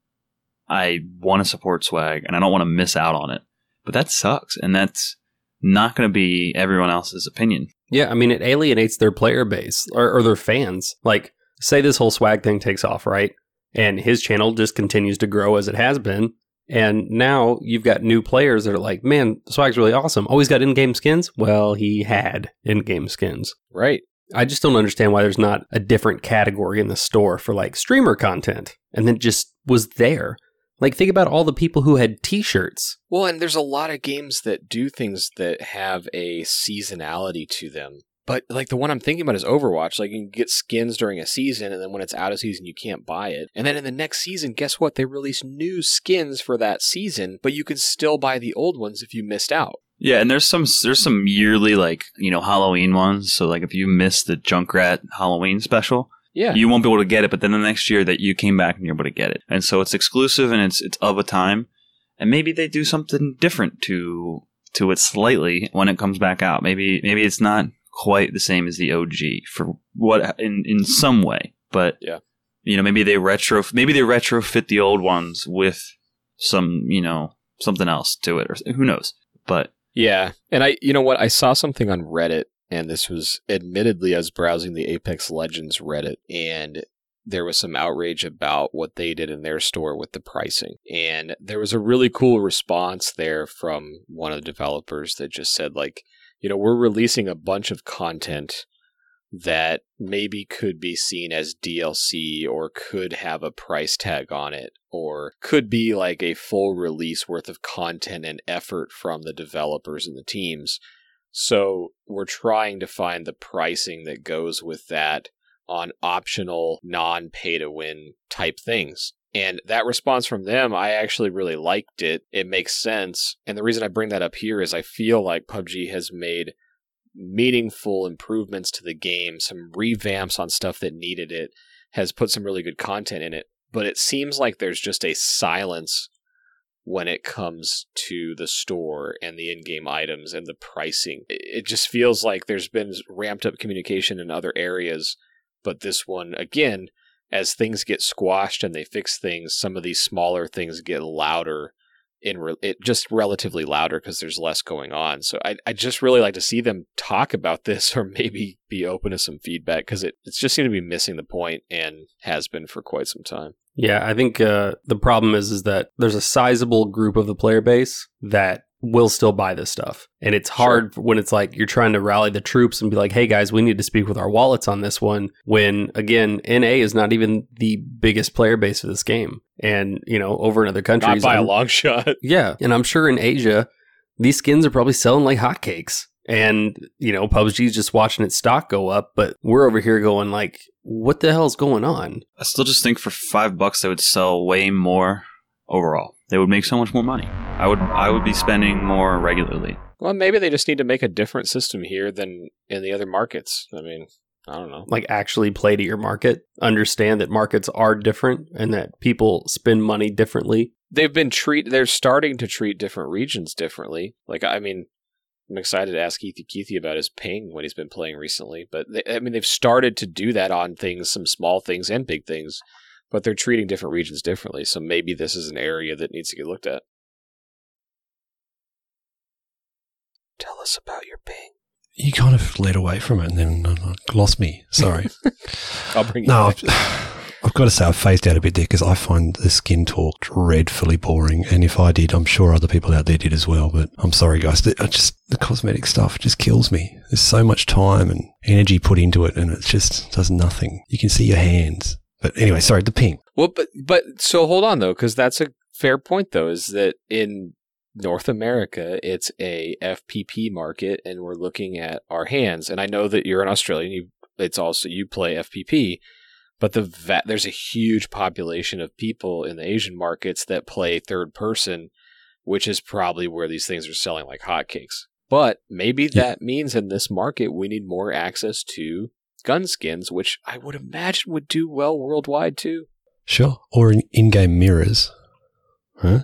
I want to support swag and I don't want to miss out on it. But that sucks and that's not going to be everyone else's opinion yeah, I mean, it alienates their player base or, or their fans. Like, say this whole swag thing takes off, right? And his channel just continues to grow as it has been. And now you've got new players that are like, man, Swag's really awesome. Oh, Always got in game skins? Well, he had in game skins. Right. I just don't understand why there's not a different category in the store for like streamer content and then just was there. Like, think about all the people who had t shirts. Well, and there's a lot of games that do things that have a seasonality to them. But like the one I'm thinking about is Overwatch. Like you can get skins during a season, and then when it's out of season, you can't buy it. And then in the next season, guess what? They release new skins for that season, but you can still buy the old ones if you missed out. Yeah, and there's some there's some yearly like you know Halloween ones. So like if you missed the Junkrat Halloween special, Yeah. you won't be able to get it. But then the next year that you came back and you're able to get it, and so it's exclusive and it's it's of a time, and maybe they do something different to to it slightly when it comes back out. Maybe maybe it's not quite the same as the OG for what in in some way, but Yeah. you know maybe they retro maybe they retrofit the old ones with some you know something else to it or who knows. But Yeah. And I, you know what? I saw something on Reddit, and this was admittedly, I was browsing the Apex Legends Reddit, and there was some outrage about what they did in their store with the pricing. And there was a really cool response there from one of the developers that just said, like, you know, we're releasing a bunch of content that maybe could be seen as DLC or could have a price tag on it or could be like a full release worth of content and effort from the developers and the teams. So we're trying to find the pricing that goes with that on optional non pay to win type things. And that response from them, I actually really liked it. It makes sense. And the reason I bring that up here is I feel like PUBG has made meaningful improvements to the game, some revamps on stuff that needed it, has put some really good content in it. But it seems like there's just a silence when it comes to the store and the in-game items and the pricing. It just feels like there's been ramped up communication in other areas, but this one again, as things get squashed and they fix things, some of these smaller things get louder in re- it just relatively louder because there's less going on. So I I just really like to see them talk about <laughs> this or maybe be open to some feedback because it it's just seemed to be missing the point and has been for quite some time. Yeah, I think uh, the problem is is that there's a sizable group of the player base that will still buy this stuff, and it's hard when it's like you're trying to rally the troops and be like, "Hey guys, we need to speak with our wallets on this one." When again, NA is not even the biggest player base of this game, and you know, over in other Not countries, by a I'm- long <laughs> shot. yeah, and I'm sure in Asia, these skins are probably selling like hotcakes. And, you know, PUBG's just watching its stock go up, but we're over here going like, what the hell's going on? I still just think for five bucks they would sell way more overall. They would make so much more money. I would I would be spending more regularly. Well, maybe they just need to make a different system here than in the other markets. I mean, I don't know. Like actually play to your market, understand that markets are different and that people spend money differently. They've been treat. They're starting to treat different regions differently. Like, I mean, I'm excited to ask Keithy Keithy about his ping when he's been playing recently. But they, I mean, they've started to do that on things, some small things and big things. But they're treating different regions differently. So maybe this is an area that needs to get looked at. Tell us about your ping. You kind of led away from it and then uh, lost me. Sorry. <laughs> I'll bring you no, back. I've, got to say I've phased out a bit there because I find the skin talk dreadfully boring. And if I did, I'm sure other people out there did as well. But I'm sorry, guys. The, just the cosmetic stuff just kills me. There's so much time and energy put into it, and it just does nothing. You can see your hands. But anyway, sorry. The pink. Well, but but so hold on though, because that's a fair point though. Is that in North America, it's a FPP market, and we're looking at our hands. And I know that you're an Australian. You, it's also you play FPP, but the va- there's a huge population of people in the Asian markets that play third person, which is probably where these things are selling like hotcakes. But maybe Yeah. that means in this market we need more access to gun skins, which I would imagine would do well worldwide too. Sure. Or in in-game mirrors. Huh?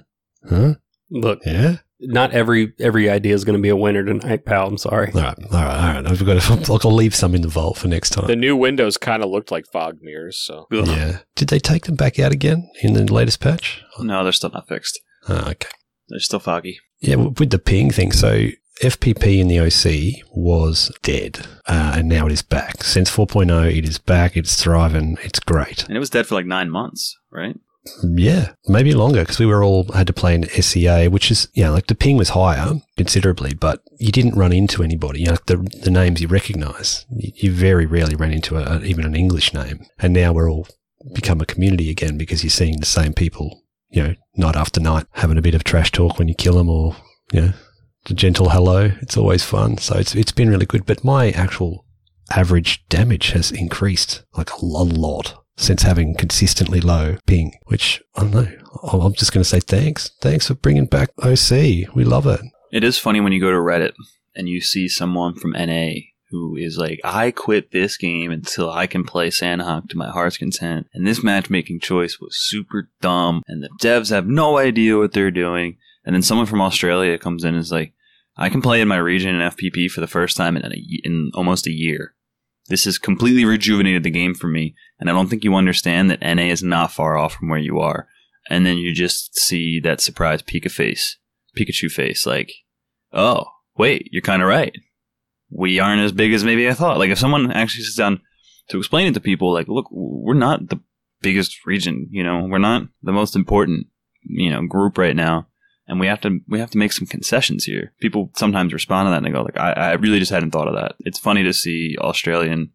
Huh? Look, Yeah. Not every every idea is going to be a winner tonight, pal. I'm sorry. All right. All right. All right. I've got to, I'll leave some in the vault for next time. The new windows kind of looked like fog mirrors, so Ugh. Yeah. Did they take them back out again in the latest patch? No, they're still not fixed. Oh, okay. They're still foggy. Yeah, with the ping thing. So FPP in the OC was dead, uh, and now it is back. Since 4.0, it is back. It's thriving. It's great. And it was dead for like nine months, right? Yeah, maybe longer because we were all had to play in SEA, which is you know like the ping was higher considerably, but you didn't run into anybody. You know, like the the names you recognise, you, you very rarely ran into a, even an English name. And now we're all become a community again because you're seeing the same people, you know, night after night, having a bit of trash talk when you kill them, or you know, the gentle hello. It's always fun. So it's it's been really good. But my actual average damage has increased like a lot since having consistently low ping, which I don't know. I'm just going to say thanks. Thanks for bringing back OC. We love it. It is funny when you go to Reddit and you see someone from NA who is like, I quit this game until I can play Sanhok to my heart's content. And this matchmaking choice was super dumb. And the devs have no idea what they're doing. And then someone from Australia comes in and is like, I can play in my region in FPP for the first time in, a, in almost a year. This has completely rejuvenated the game for me. And I don't think you understand that NA is not far off from where you are. And then you just see that surprise Pika face, Pikachu face, like, oh, wait, you're kind of right. We aren't as big as maybe I thought. Like, if someone actually sits down to explain it to people, like, look, we're not the biggest region, you know, we're not the most important, you know, group right now. And we have to we have to make some concessions here. People sometimes respond to that and they go like, I, I really just hadn't thought of that. It's funny to see Australian,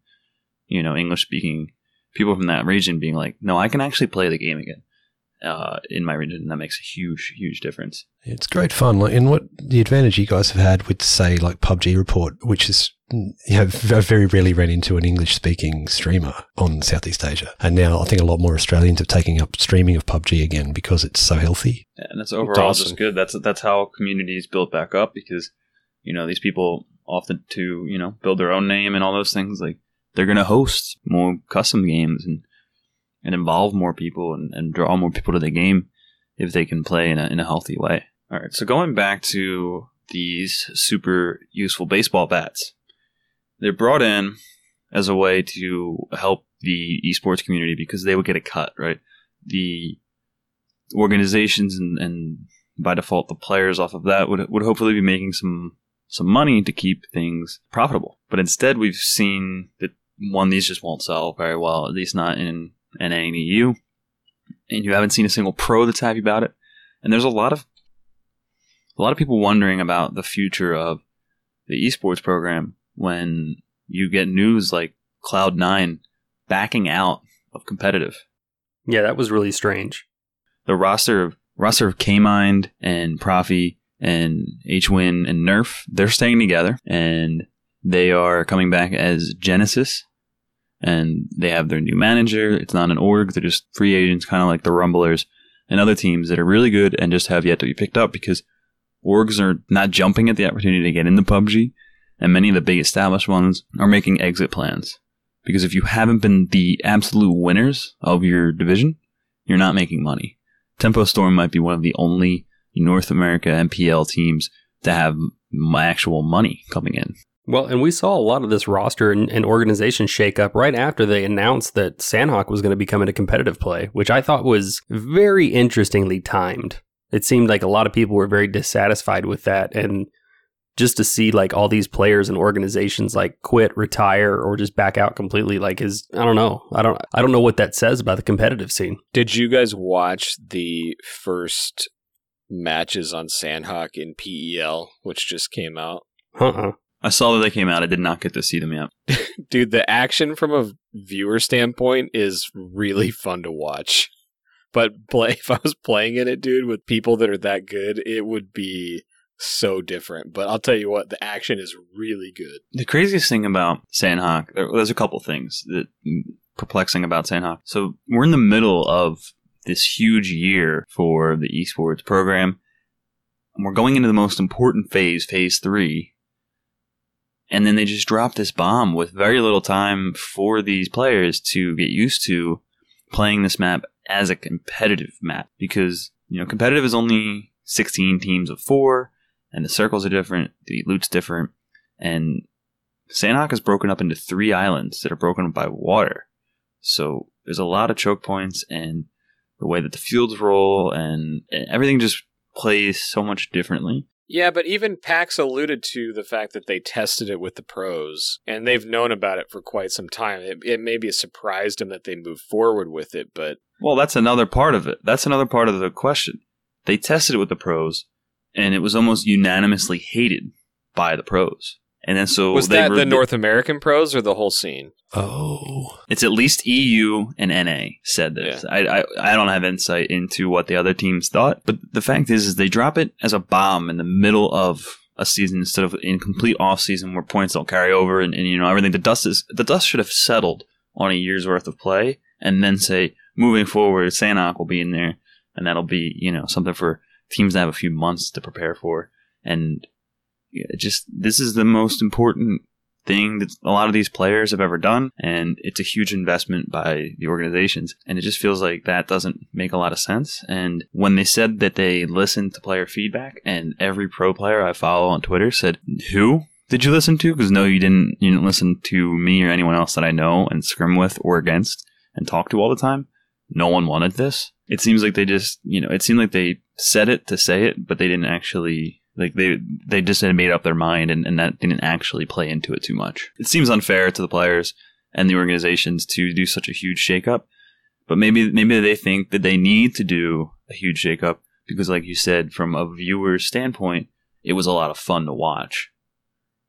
you know, English speaking people from that region being like, no, I can actually play the game again uh, in my region. And that makes a huge, huge difference. It's great fun. Like, and what the advantage you guys have had with, say, like PUBG Report, which is, you know, <laughs> I very rarely ran into an English speaking streamer on Southeast Asia. And now I think a lot more Australians are taking up streaming of PUBG again because it's so healthy. and it's overall awesome. just good. That's that's how communities build back up because you know these people often to you know build their own name and all those things. Like they're going to host more custom games and and involve more people and, and draw more people to the game if they can play in a in a healthy way. All right, so going back to these super useful baseball bats, they're brought in as a way to help the esports community because they would get a cut, right? The organizations and, and by default the players off of that would would hopefully be making some some money to keep things profitable. But instead, we've seen that one these just won't sell very well, at least not in NA and EU, and you haven't seen a single pro that's happy about it. And there's a lot of a lot of people wondering about the future of the esports program when you get news like Cloud9 backing out of competitive Yeah, that was really strange. the roster of roster of Kaymind and Profi and Hwinn and Nerf, they're staying together and they are coming back as Genesis and they have their new manager. It's not an org, they're just free agents, kind of like the Rumblers and other teams that are really good and just have yet to be picked up because orgs are not jumping at the opportunity to get into PUBG and many of the big established ones are making exit plans. Because if you haven't been the absolute winners of your division, you're not making money. Tempo Storm might be one of the only North America NPL teams to have actual money coming in. Well, and we saw a lot of this roster and, and organization shake up right after they announced that Sanhok was going to be coming to competitive play, which I thought was very interestingly timed. It seemed like a lot of people were very dissatisfied with that. And just to see like all these players and organizations like quit, retire, or just back out completely, like is I don't know. I don't I don't know what that says about the competitive scene. Did you guys watch the first matches on Sanhok in PEL, which just came out? Uh-uh. I saw that they came out. I did not get to see them yet. <laughs> Dude, the action from a viewer standpoint is really fun to watch. But play <laughs> if I was playing in it, dude, with people that are that good, it would be so different. But I'll tell you what, the action is really good. The craziest thing about Sanhok, there- there's a couple things that perplexing about Sanhok. So we're in the middle of this huge year for the esports program. And we're going into the most important phase, phase three. And then they just drop this bomb with very little time for these players to get used to playing this map as a competitive map because, you know, competitive is only 16 teams of four and the circles are different, the loot's different, and Sanhok is broken up into three islands that are broken up by water. So there's a lot of choke points and the way that the fields roll and, and everything just plays so much differently. Yeah, but even PAX alluded to the fact that they tested it with the pros, and they've known about it for quite some time. It, it maybe surprised them that they moved forward with it, but Well, that's another part of it. That's another part of the question. They tested it with the pros, and it was almost unanimously hated by the pros. And then so was they that were- the North American pros or the whole scene? Oh, It's at least EU and NA said this. I, I I don't have insight into what the other teams thought, but the fact is, is they drop it as a bomb in the middle of a season instead of in complete off season where points don't carry over and, and you know everything. The dust is the dust should have settled on a year's worth of play, and then say moving forward, Sanhok will be in there, and that'll be you know something for teams have a few months to prepare for. And just this is the most important thing that a lot of these players have ever done, and it's a huge investment by the organizations. And it just feels like that doesn't make a lot of sense. And when they said that they listened to player feedback, and every pro player I follow on Twitter said, "Who?" Did you listen to? Because no, you didn't. You didn't listen to me or anyone else that I know and scrim with or against and talk to all the time. No one wanted this. It seems like they just, you know, it seemed like they said it to say it, but they didn't actually like they they just made up their mind and, and that didn't actually play into it too much. It seems unfair to the players and the organizations to do such a huge shakeup. But maybe maybe they think that they need to do a huge shakeup because like you said, from a viewer's standpoint, it was a lot of fun to watch.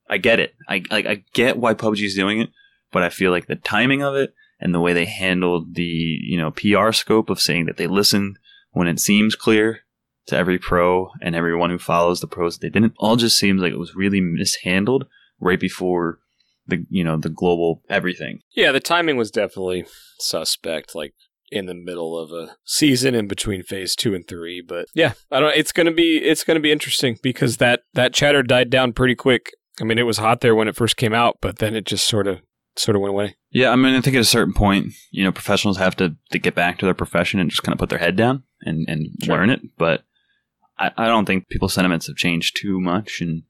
I get it. I like I get why PUBG is doing it, but I feel like the timing of it and the way they handled the you know PR scope of saying that they listened when it seems clear to every pro and everyone who follows the pros they didn't all just seems like it was really mishandled right before the you know the global everything Yeah, the timing was definitely suspect, like in the middle of a season in between phase two and three. But yeah, I don't. It's gonna be it's gonna be interesting because that that chatter died down pretty quick. I mean, it was hot there when it first came out, but then it just sort of sort of went away. yeah i mean i think at a certain point you know professionals have to, to get back to their profession and just kind of put their head down and, and Sure. learn it but I, I don't think people's sentiments have changed too much and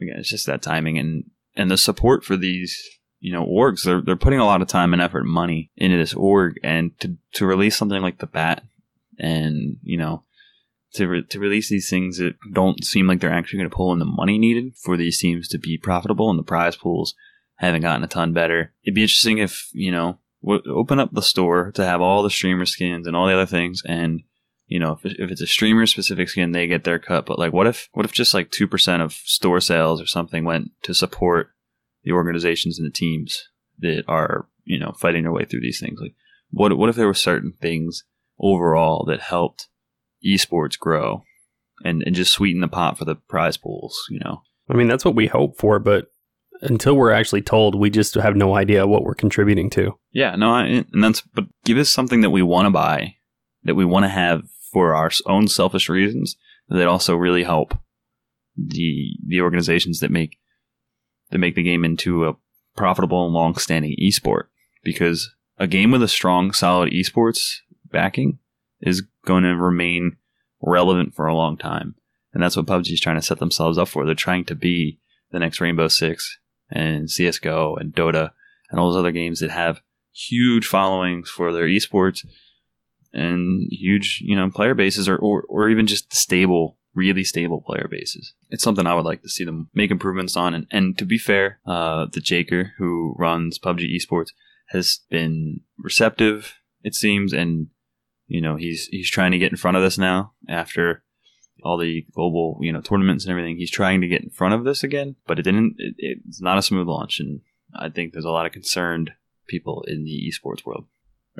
again it's just that timing and and the support for these you know orgs they're, they're putting a lot of time and effort and money into this org and to, to release something like the bat and you know to, re- to release these things that don't seem like they're actually going to pull in the money needed for these teams to be profitable and the prize pools haven't gotten a ton better. It'd be interesting if you know w- open up the store to have all the streamer skins and all the other things, and you know if, if it's a streamer specific skin, they get their cut. But like, what if what if just like two percent of store sales or something went to support the organizations and the teams that are you know fighting their way through these things? Like, what what if there were certain things overall that helped esports grow and and just sweeten the pot for the prize pools? You know. I mean, that's what we hope for, but until we're actually told, we just have no idea what we're contributing to. Yeah, no, I, and that's but give us something that we want to buy, that we want to have for our own selfish reasons that also really help the the organizations that make that make the game into a profitable and long-standing esport. Because a game with a strong, solid esports backing is going to remain relevant for a long time, and that's what PUBG is trying to set themselves up for. They're trying to be the next Rainbow Six and CS:GO and Dota and all those other games that have huge followings for their esports and huge, you know, player bases or, or, or even just stable, really stable player bases. It's something I would like to see them make improvements on. And, and to be fair, uh, the Jaker who runs PUBG esports has been receptive, it seems, and you know, he's he's trying to get in front of this now after all the global, you know, tournaments and everything. He's trying to get in front of this again, but it didn't. It, it's not a smooth launch, and I think there's a lot of concerned people in the esports world.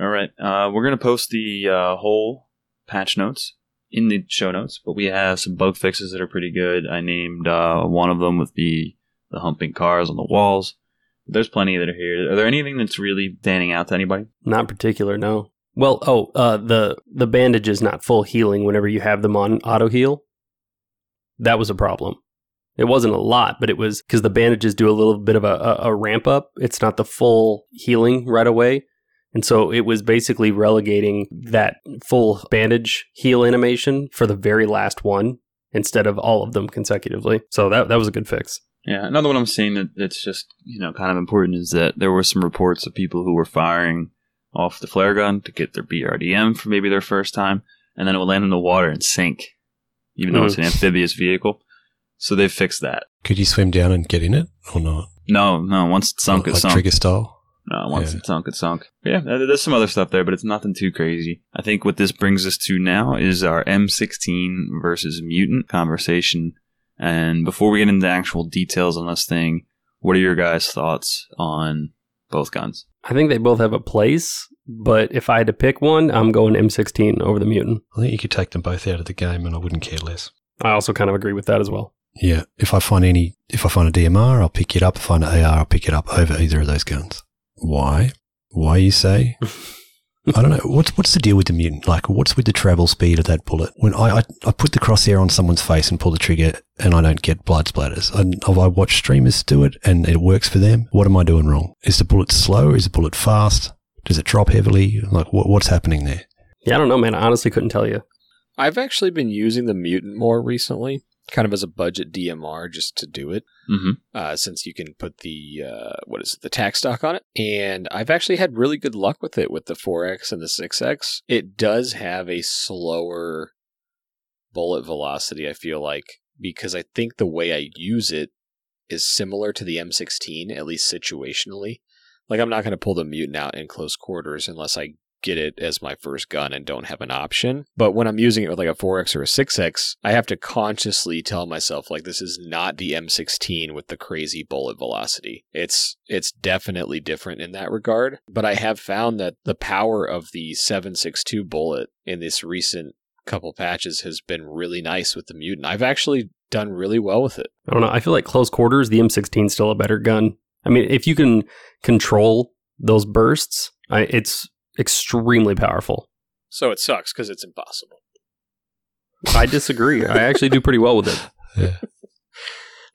All right, uh, we're gonna post the uh, whole patch notes in the show notes, but we have some bug fixes that are pretty good. I named uh, one of them with the the humping cars on the walls. There's plenty that are here. Are there anything that's really standing out to anybody? Not particular, no. Well, oh, uh, the the bandage is not full healing whenever you have them on auto heal. That was a problem. It wasn't a lot, but it was because the bandages do a little bit of a, a, a ramp up. It's not the full healing right away. And so it was basically relegating that full bandage heal animation for the very last one instead of all of them consecutively. So that that was a good fix. Yeah, another one I'm seeing that that's just you know kind of important is that there were some reports of people who were firing off the flare gun to get their BRDM for maybe their first time, and then it would land in the water and sink, even though it's an mm. amphibious vehicle. So they fixed that. Could you swim down and get in it or not? No, no, once it's sunk, like it's sunk. trigger style. No, once Yeah. it's sunk, it's sunk. Yeah, there's some other stuff there, but it's nothing too crazy. I think what this brings us to now is our M16 versus mutant conversation. And before we get into actual details on this thing, what are your guys' thoughts on both guns? I think they both have a place, but if I had to pick one, I'm going M16 over the mutant. I think you could take them both out of the game and I wouldn't care less. I also kind of agree with that as well. Yeah. If I find any, if I find a DMR, I'll pick it up. If I find an AR, I'll pick it up over either of those guns. Why? Why you say? <laughs> I don't know. What's what's the deal with the mutant? Like, what's with the travel speed of that bullet? When I, I, I put the crosshair on someone's face and pull the trigger, and I don't get blood splatters. I, I watch streamers do it, and it works for them. What am I doing wrong? Is the bullet slow? Is the bullet fast? Does it drop heavily? Like, what, what's happening there? Yeah, I don't know, man. I honestly couldn't tell you. I've actually been using the mutant more recently, kind of as a budget DMR just to do it. Mm-hmm. uh, since you can put the uh, what is it, the tack stock on it. And I've actually had really good luck with it with the 4X and the 6X. It does have a slower bullet velocity, I feel like, because I think the way I use it is similar to the M16, at least situationally. Like, I'm not going to pull the mutant out in close quarters unless I get it as my first gun and don't have an option. But when I'm using it with like a 4X or a 6X, I have to consciously tell myself like this is not the M16 with the crazy bullet velocity. It's it's definitely different in that regard, but I have found that the power of the 762 bullet in this recent couple patches has been really nice with the mutant. I've actually done really well with it. I don't know. I feel like close quarters, the M16 is still a better gun. I mean, if you can control those bursts, I, it's extremely powerful. So it sucks cuz it's impossible. I disagree. I actually do pretty well with it. <laughs> Yeah.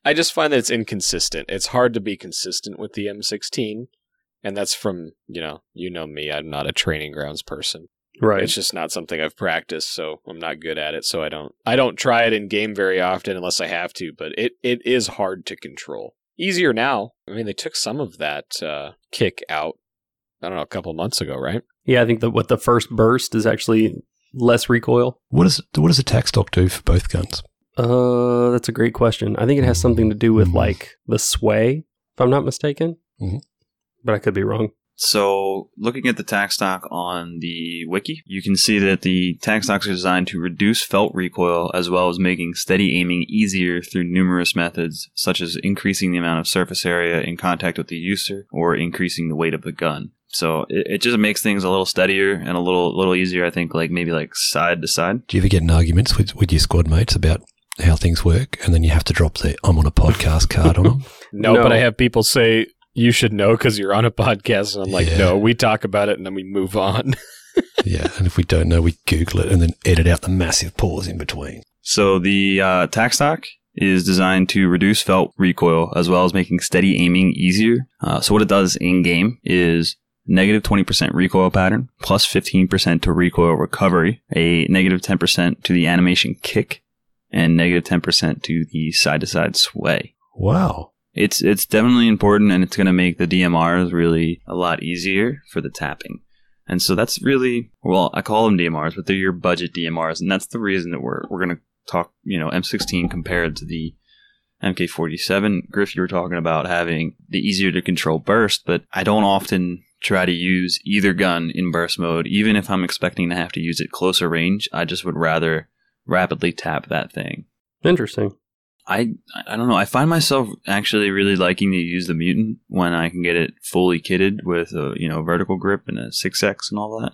I just find that it's inconsistent. It's hard to be consistent with the M16, and that's from, you know, you know me, I'm not a training grounds person. Right. It's just not something I've practiced, so I'm not good at it. So I don't I don't try it in game very often unless I have to, but it, it is hard to control. Easier now. I mean, they took some of that uh, kick out. I don't know, a couple months ago, right? yeah, I think that what the first burst is actually less recoil. What does what does a tack stock do for both guns? Uh, that's a great question. I think it has something to do with Mhm. like the sway, if I'm not mistaken. Mhm. But I could be wrong. So, looking at the tack stock on the wiki, you can see that the tack stocks are designed to reduce felt recoil as well as making steady aiming easier through numerous methods, such as increasing the amount of surface area in contact with the user or increasing the weight of the gun. So it, it just makes things a little steadier and a little little easier. I think, like maybe like side to side. Do you ever get in arguments with, with your squad mates about how things work, and then you have to drop the "I'm on a podcast" card on them? No, <laughs> No. but I have people say you should know because you're on a podcast, and I'm like, Yeah. no, we talk about it and then we move on. <laughs> yeah, and if we don't know, we Google it and then edit out the massive pause in between. So the uh, tack stock is designed to reduce felt recoil as well as making steady aiming easier. Uh, so what it does in game is negative 20% recoil pattern plus 15% to recoil recovery, a negative 10% to the animation kick, and negative 10% to the side to side sway. Wow. It's it's definitely important, and it's going to make the DMRs really a lot easier for the tapping. And so that's really well, I call them DMRs, but they're your budget DMRs, and that's the reason that we're we're going to talk, you know, M16 compared to the MK47. Griff, you were talking about having the easier to control burst, but I don't often try to use either gun in burst mode, even if I'm expecting to have to use it closer range. I just would rather rapidly tap that thing. Interesting. I I don't know. I find myself actually really liking to use the mutant when I can get it fully kitted with a you know vertical grip and a six X and all that.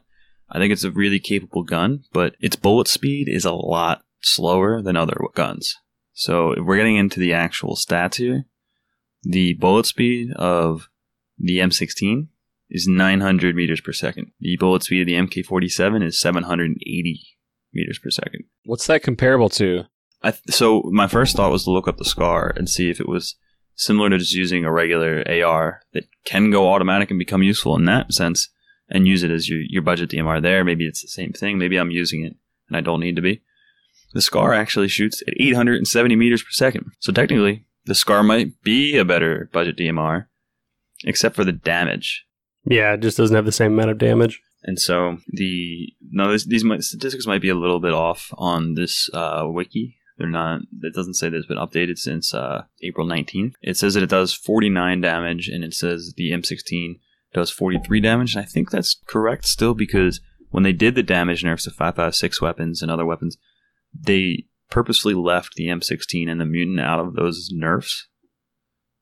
I think it's a really capable gun, but its bullet speed is a lot slower than other guns. So if we're getting into the actual stats here, the bullet speed of the M16 is 900 meters per second. The bullet speed of the MK47 is 780 meters per second. What's that comparable to? I th- so my first thought was to look up the scar and see if it was similar to just using a regular AR that can go automatic and become useful in that sense, and use it as your your budget DMR there. Maybe it's the same thing. Maybe I'm using it and I don't need to be. The scar actually shoots at 870 meters per second, so technically the scar might be a better budget DMR, except for the damage. Yeah, it just doesn't have the same amount of damage. And so the no, this, these might, statistics might be a little bit off on this uh, wiki. They're not. It doesn't say that it's been updated since uh, April 19th. It says that it does 49 damage, and it says the M16 does 43 damage. And I think that's correct still because when they did the damage nerfs to 556 weapons and other weapons, they purposely left the M16 and the mutant out of those nerfs.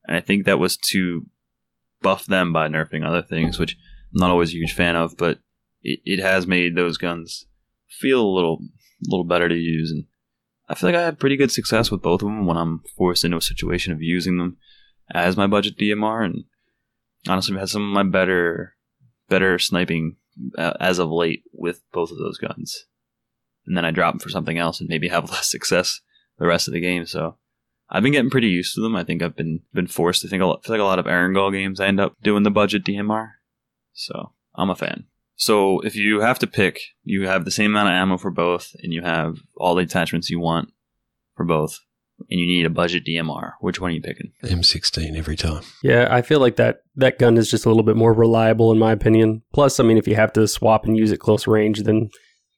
And I think that was to buff them by nerfing other things, which I'm not always a huge fan of, but it, it has made those guns feel a little little better to use and I feel like I have pretty good success with both of them when I'm forced into a situation of using them as my budget DMR, and honestly, I've had some of my better better sniping uh, as of late with both of those guns. And then I drop them for something else and maybe have <laughs> less success the rest of the game. So I've been getting pretty used to them. I think I've been been forced to think. I feel like a lot of Erangel games I end up doing the budget DMR. So I'm a fan. So if you have to pick, you have the same amount of ammo for both, and you have all the attachments you want for both, and you need a budget DMR. Which one are you picking? M16 every time. Yeah, I feel like that that gun is just a little bit more reliable in my opinion. Plus, I mean, if you have to swap and use it close range, then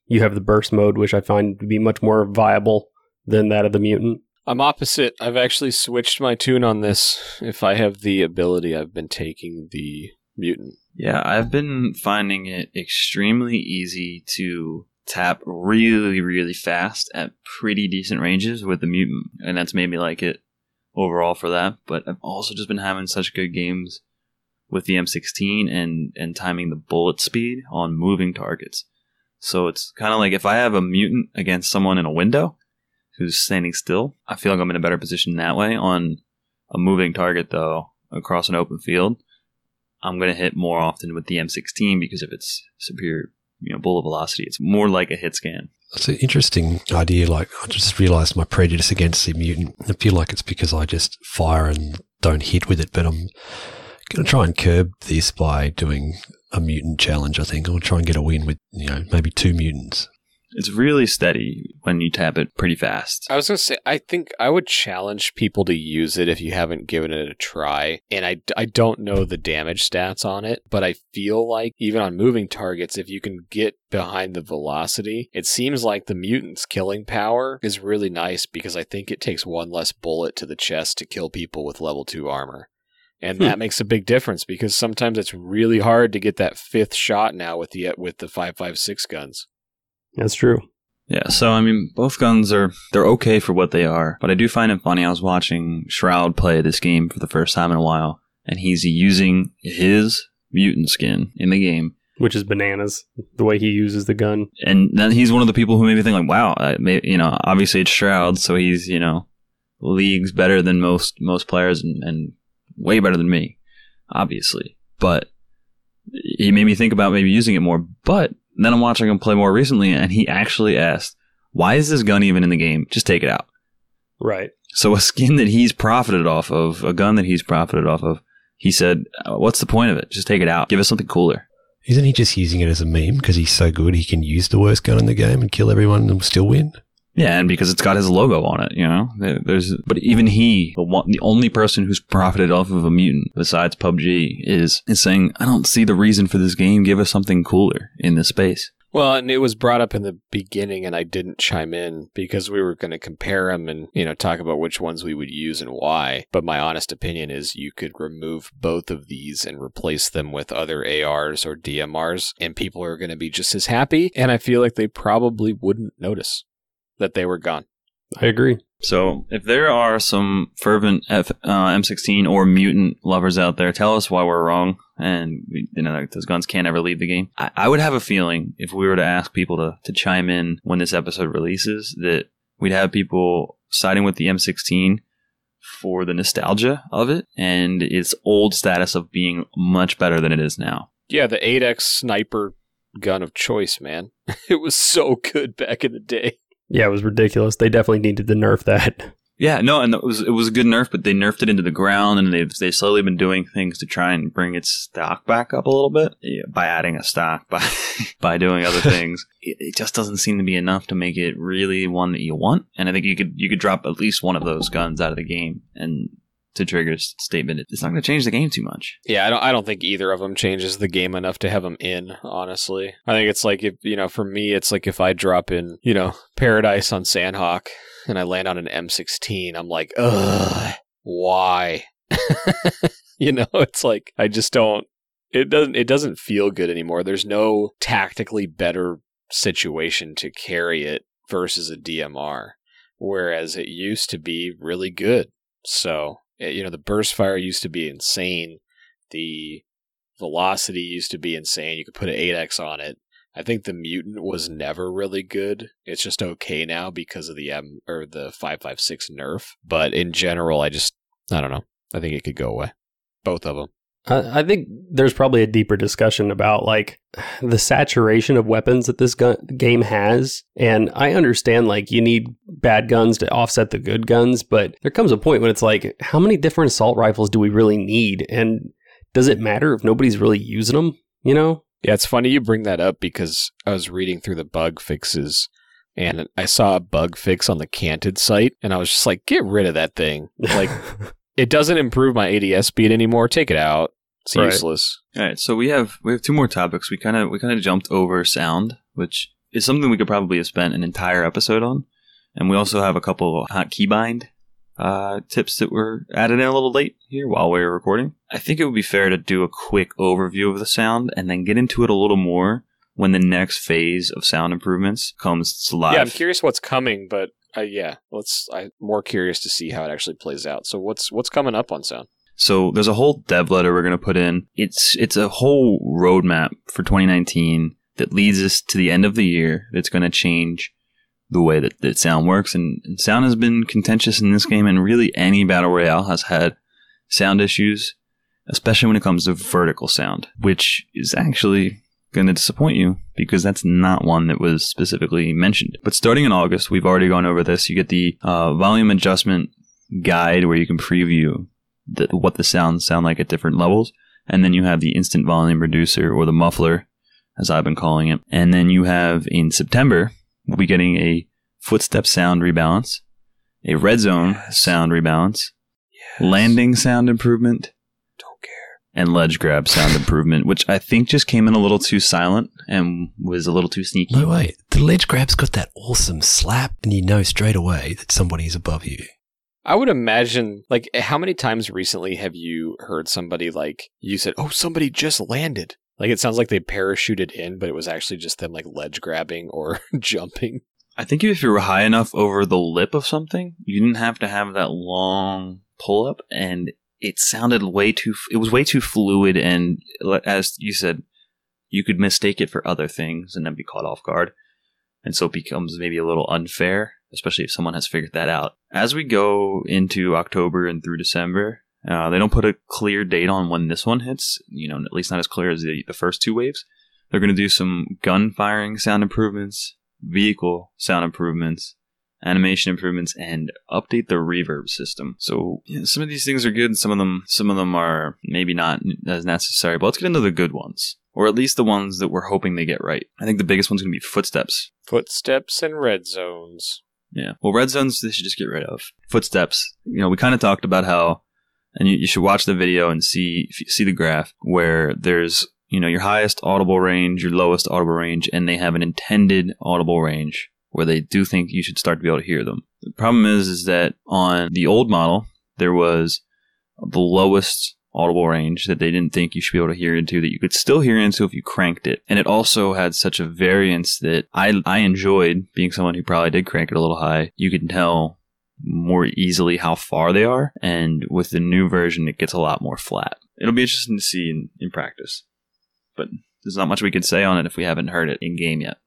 you have the burst mode, which I find to be much more viable than that of the mutant. I'm opposite. I've actually switched my tune on this. If I have the ability, I've been taking the mutant. Yeah, I've been finding it extremely easy to tap really, really fast at pretty decent ranges with the mutant, and that's made me like it overall for that. But I've also just been having such good games with the M16 and and timing the bullet speed on moving targets. So it's kind of like if I have a mutant against someone in a window who's standing still, I feel like I'm in a better position that way. On a moving target, though, across an open field, I'm going to hit more often with the M16 because of its superior, you know, bullet velocity. It's more like a hit scan. It's an interesting idea. Like, I just realized my prejudice against the mutant. I feel like it's because I just fire and don't hit with it, but I'm going to try and curb this by doing a mutant challenge, I think. I'll try and get a win with, you know, maybe two mutants. It's really steady when you tap it pretty fast. I was going to say, I think I would challenge people to use it if you haven't given it a try. And I, I don't know the damage stats on it, but I feel like even on moving targets, if you can get behind the velocity, it seems like the mutant's killing power is really nice because I think it takes one less bullet to the chest to kill people with level 2 armor. And Hmm. that makes a big difference because sometimes it's really hard to get that fifth shot now with the with the 556 guns. That's true. Yeah, so I mean, both guns are they're okay for what they are, but I do find it funny. I was watching Shroud play this game for the first time in a while, and he's using his mutant skin in the game, Which is bananas, the way he uses the gun. and then he's one of the people who made me think like, wow, I may, you know, obviously it's Shroud, so he's you know leagues better than most most players and, and way better than me, obviously, but he made me think about maybe using it more. But then I'm watching him play more recently, and he actually asked, "Why is this gun even in the game? Just take it out." Right. So a skin that he's profited off of, a gun that he's profited off of, he said, "Uh, "What's the point of it? Just take it out. Give us something cooler." Isn't he just using it as a meme because he's so good he can use the worst gun in the game and kill everyone and still win? Yeah, and because it's got his logo on it, you know. There's, but even he, the one, the only person who's profited off of a mutant besides PUBG, is is saying, "I don't see the reason for this game. Give us something cooler in this space." Well, and it was brought up in the beginning, and I didn't chime in because we were going to compare them and you know talk about which ones we would use and why. But my honest opinion is you could remove both of these and replace them with other ARs or DMRs, and people are going to be just as happy. And I feel like they probably wouldn't notice that they were gone. I agree. So, if there are some fervent F, uh, M16 or mutant lovers out there, tell us why we're wrong, and we, you know like, those guns can't ever leave the game. I, I would have a feeling if we were to ask people to to chime in when this episode releases, that we'd have people siding with the M16 for the nostalgia of it and its old status of being much better than it is now. Yeah, the 8x sniper gun of choice, man. <laughs> it was so good back in the day. Yeah, it was ridiculous. They definitely needed to nerf that. <laughs> Yeah, no, and it was it was a good nerf, but they nerfed it into the ground, and they've they slowly been doing things to try and bring its stock back up a little bit yeah, by adding a stock, <laughs> by by doing other <laughs> things. It, it just doesn't seem to be enough to make it really one that you want. And I think you could you could drop at least one of those guns out of the game, and to Trigger's statement, it's not going to change the game too much. Yeah, I don't. I don't think either of them changes the game enough to have them in. Honestly, I think it's like if you know, for me, it's like if I drop in, you know, Paradise on Sanhok and I land on an M16, I'm like, ugh, why? <laughs> you know, it's like I just don't. It doesn't. It doesn't feel good anymore. There's no tactically better situation to carry it versus a DMR, whereas it used to be really good. So Eh, you know, the burst fire used to be insane. The velocity used to be insane. You could put an 8x on it. I think the mutant was never really good. It's just okay now because of the M or the 556 nerf. But in general, I just I don't know. I think it could go away. Both of them. I I think there's probably a deeper discussion about like the saturation of weapons that this gun- game has, and I understand like you need bad guns to offset the good guns, but there comes a point when it's like, how many different assault rifles do we really need, and does it matter if nobody's really using them? You know? Yeah, it's funny you bring that up because I was reading through the bug fixes and I saw a bug fix on the Canted sight and I was just like, get rid of that thing. Like, <laughs> it doesn't improve my ADS speed anymore. Take it out. It's Right. useless. All right, so we have we have two more topics. We kind of we kind of jumped over sound, which is something we could probably have spent an entire episode on, and we also have a couple of hot keybind uh, tips that were added in a little late here while we were recording. I think it would be fair to do a quick overview of the sound and then get into it a little more when the next phase of sound improvements comes to life. Yeah, I'm curious what's coming, but uh, yeah, let's. I'm more curious to see how it actually plays out. So what's what's coming up on sound? So there's a whole dev letter we're going to put in. It's it's a whole roadmap for 2019 that leads us to the end of the year. That's going to change the way that, that sound works. And, and sound has been contentious in this game, and really any battle royale has had sound issues, especially when it comes to vertical sound, which is actually going to disappoint you because that's not one that was specifically mentioned. But starting in August, we've already gone over this. You get the uh, volume adjustment guide where you can preview the, what the sounds sound like at different levels. And then you have the instant volume reducer or the muffler, as I've been calling it. And then you have in September, we'll be getting a footstep sound rebalance, a red zone sound rebalance, landing sound improvement, Don't care. and ledge grab sound improvement, which I think just came in a little too silent and was a little too sneaky. No way. The ledge grab's got that awesome slap, and you know straight away that somebody's above you. I would imagine, like, how many times recently have you heard somebody like you said, "Oh, somebody just landed"? Like it sounds like they parachuted in, but it was actually just them like ledge grabbing or <laughs> jumping. I think if you were high enough over the lip of something, you didn't have to have that long pull up, and it sounded way too. It was way too fluid, and as you said, you could mistake it for other things and then be caught off guard, and so it becomes maybe a little unfair, especially if someone has figured that out. As we go into October and through December. Uh, they don't put a clear date on when this one hits, you know, at least not as clear as the, the first two waves. They're going to do some gun firing sound improvements, vehicle sound improvements, animation improvements, and update the reverb system. So some of these things are good, and some of them some of them are maybe not as necessary. But let's get into the good ones, or at least the ones that we're hoping they get right. I think the biggest one's going to be footsteps. Footsteps and red zones. Yeah. Well, red zones they should just get rid of. Footsteps. You know, we kind of talked about how, and you, you should watch the video and see see the graph where there's you know your highest audible range, your lowest audible range, and they have an intended audible range where they do think you should start to be able to hear them. The problem is, is that on the old model there was the lowest audible range that they didn't think you should be able to hear into that you could still hear into if you cranked it. And it also had such a variance that I I enjoyed being someone who probably did crank it a little high. You can tell more easily how far they are and with the new version it gets a lot more flat. It'll be interesting to see in, in practice. But there's not much we can say on it if we haven't heard it in game yet.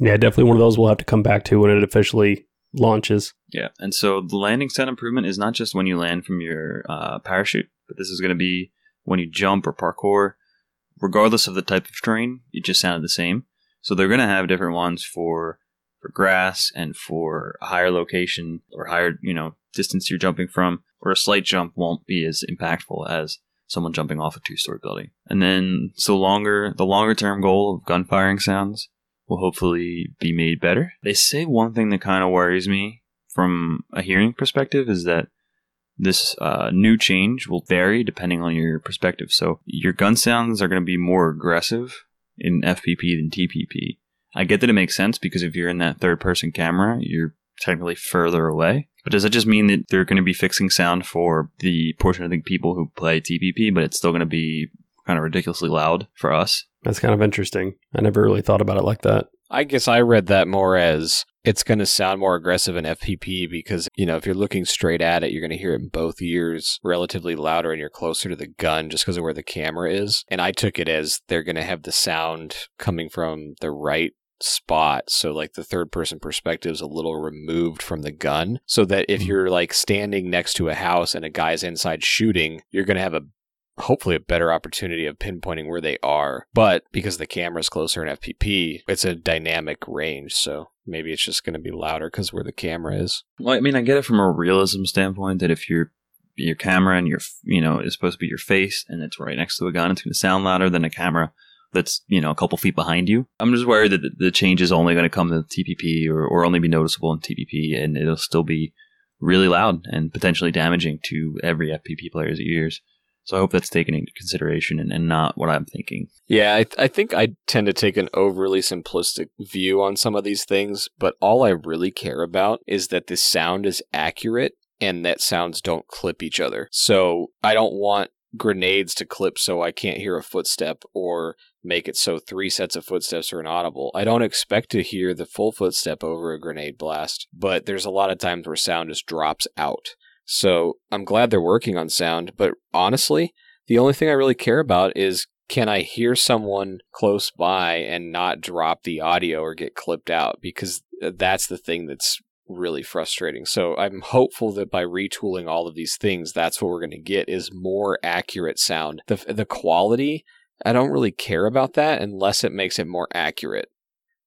Yeah, definitely one of those we'll have to come back to when it officially launches. Yeah, and so the landing sound improvement is not just when you land from your uh, parachute, but this is going to be when you jump or parkour. Regardless of the type of terrain, it just sounded the same. So they're going to have different ones for for grass and for a higher location or higher you know distance you're jumping from, or a slight jump won't be as impactful as someone jumping off a two story building. And then so longer the longer term goal of gun firing sounds will hopefully be made better. They say one thing that kind of worries me from a hearing perspective is that this uh, new change will vary depending on your perspective. So your gun sounds are going to be more aggressive in FPP than TPP. I get that it makes sense because if you're in that third person camera, you're technically further away. But does that just mean that they're going to be fixing sound for the portion of the people who play TPP, but it's still going to be kind of ridiculously loud for us? That's kind of interesting. I never really thought about it like that. I guess I read that more as it's going to sound more aggressive in FPP because, you know, if you're looking straight at it, you're going to hear it in both ears relatively louder and you're closer to the gun just because of where the camera is. And I took it as they're going to have the sound coming from the right spot so like the third person perspective is a little removed from the gun so that if mm. you're like standing next to a house and a guy's inside shooting you're going to have a hopefully a better opportunity of pinpointing where they are. But because the camera's closer in FPP, it's a dynamic range. So maybe it's just going to be louder because where the camera is. Well, I mean, I get it from a realism standpoint that if your your camera and your you know is supposed to be your face and it's right next to a gun, it's going to sound louder than a camera that's you know a couple feet behind you. I'm just worried that the, change is only going to come to TPP or, or only be noticeable in TPP, and it'll still be really loud and potentially damaging to every FPP player's ears. So I hope that's taken into consideration and, and not what I'm thinking. Yeah, I, th- I think I tend to take an overly simplistic view on some of these things, but all I really care about is that the sound is accurate and that sounds don't clip each other. So I don't want grenades to clip so I can't hear a footstep or make it so three sets of footsteps are inaudible. I don't expect to hear the full footstep over a grenade blast, but there's a lot of times where sound just drops out. So I'm glad they're working on sound, but honestly, the only thing I really care about is can I hear someone close by and not drop the audio or get clipped out? Because uh, that's the thing that's really frustrating. So I'm hopeful that by retooling all of these things, that's what we're going to get is more accurate sound. The the quality, I don't really care about that unless it makes it more accurate.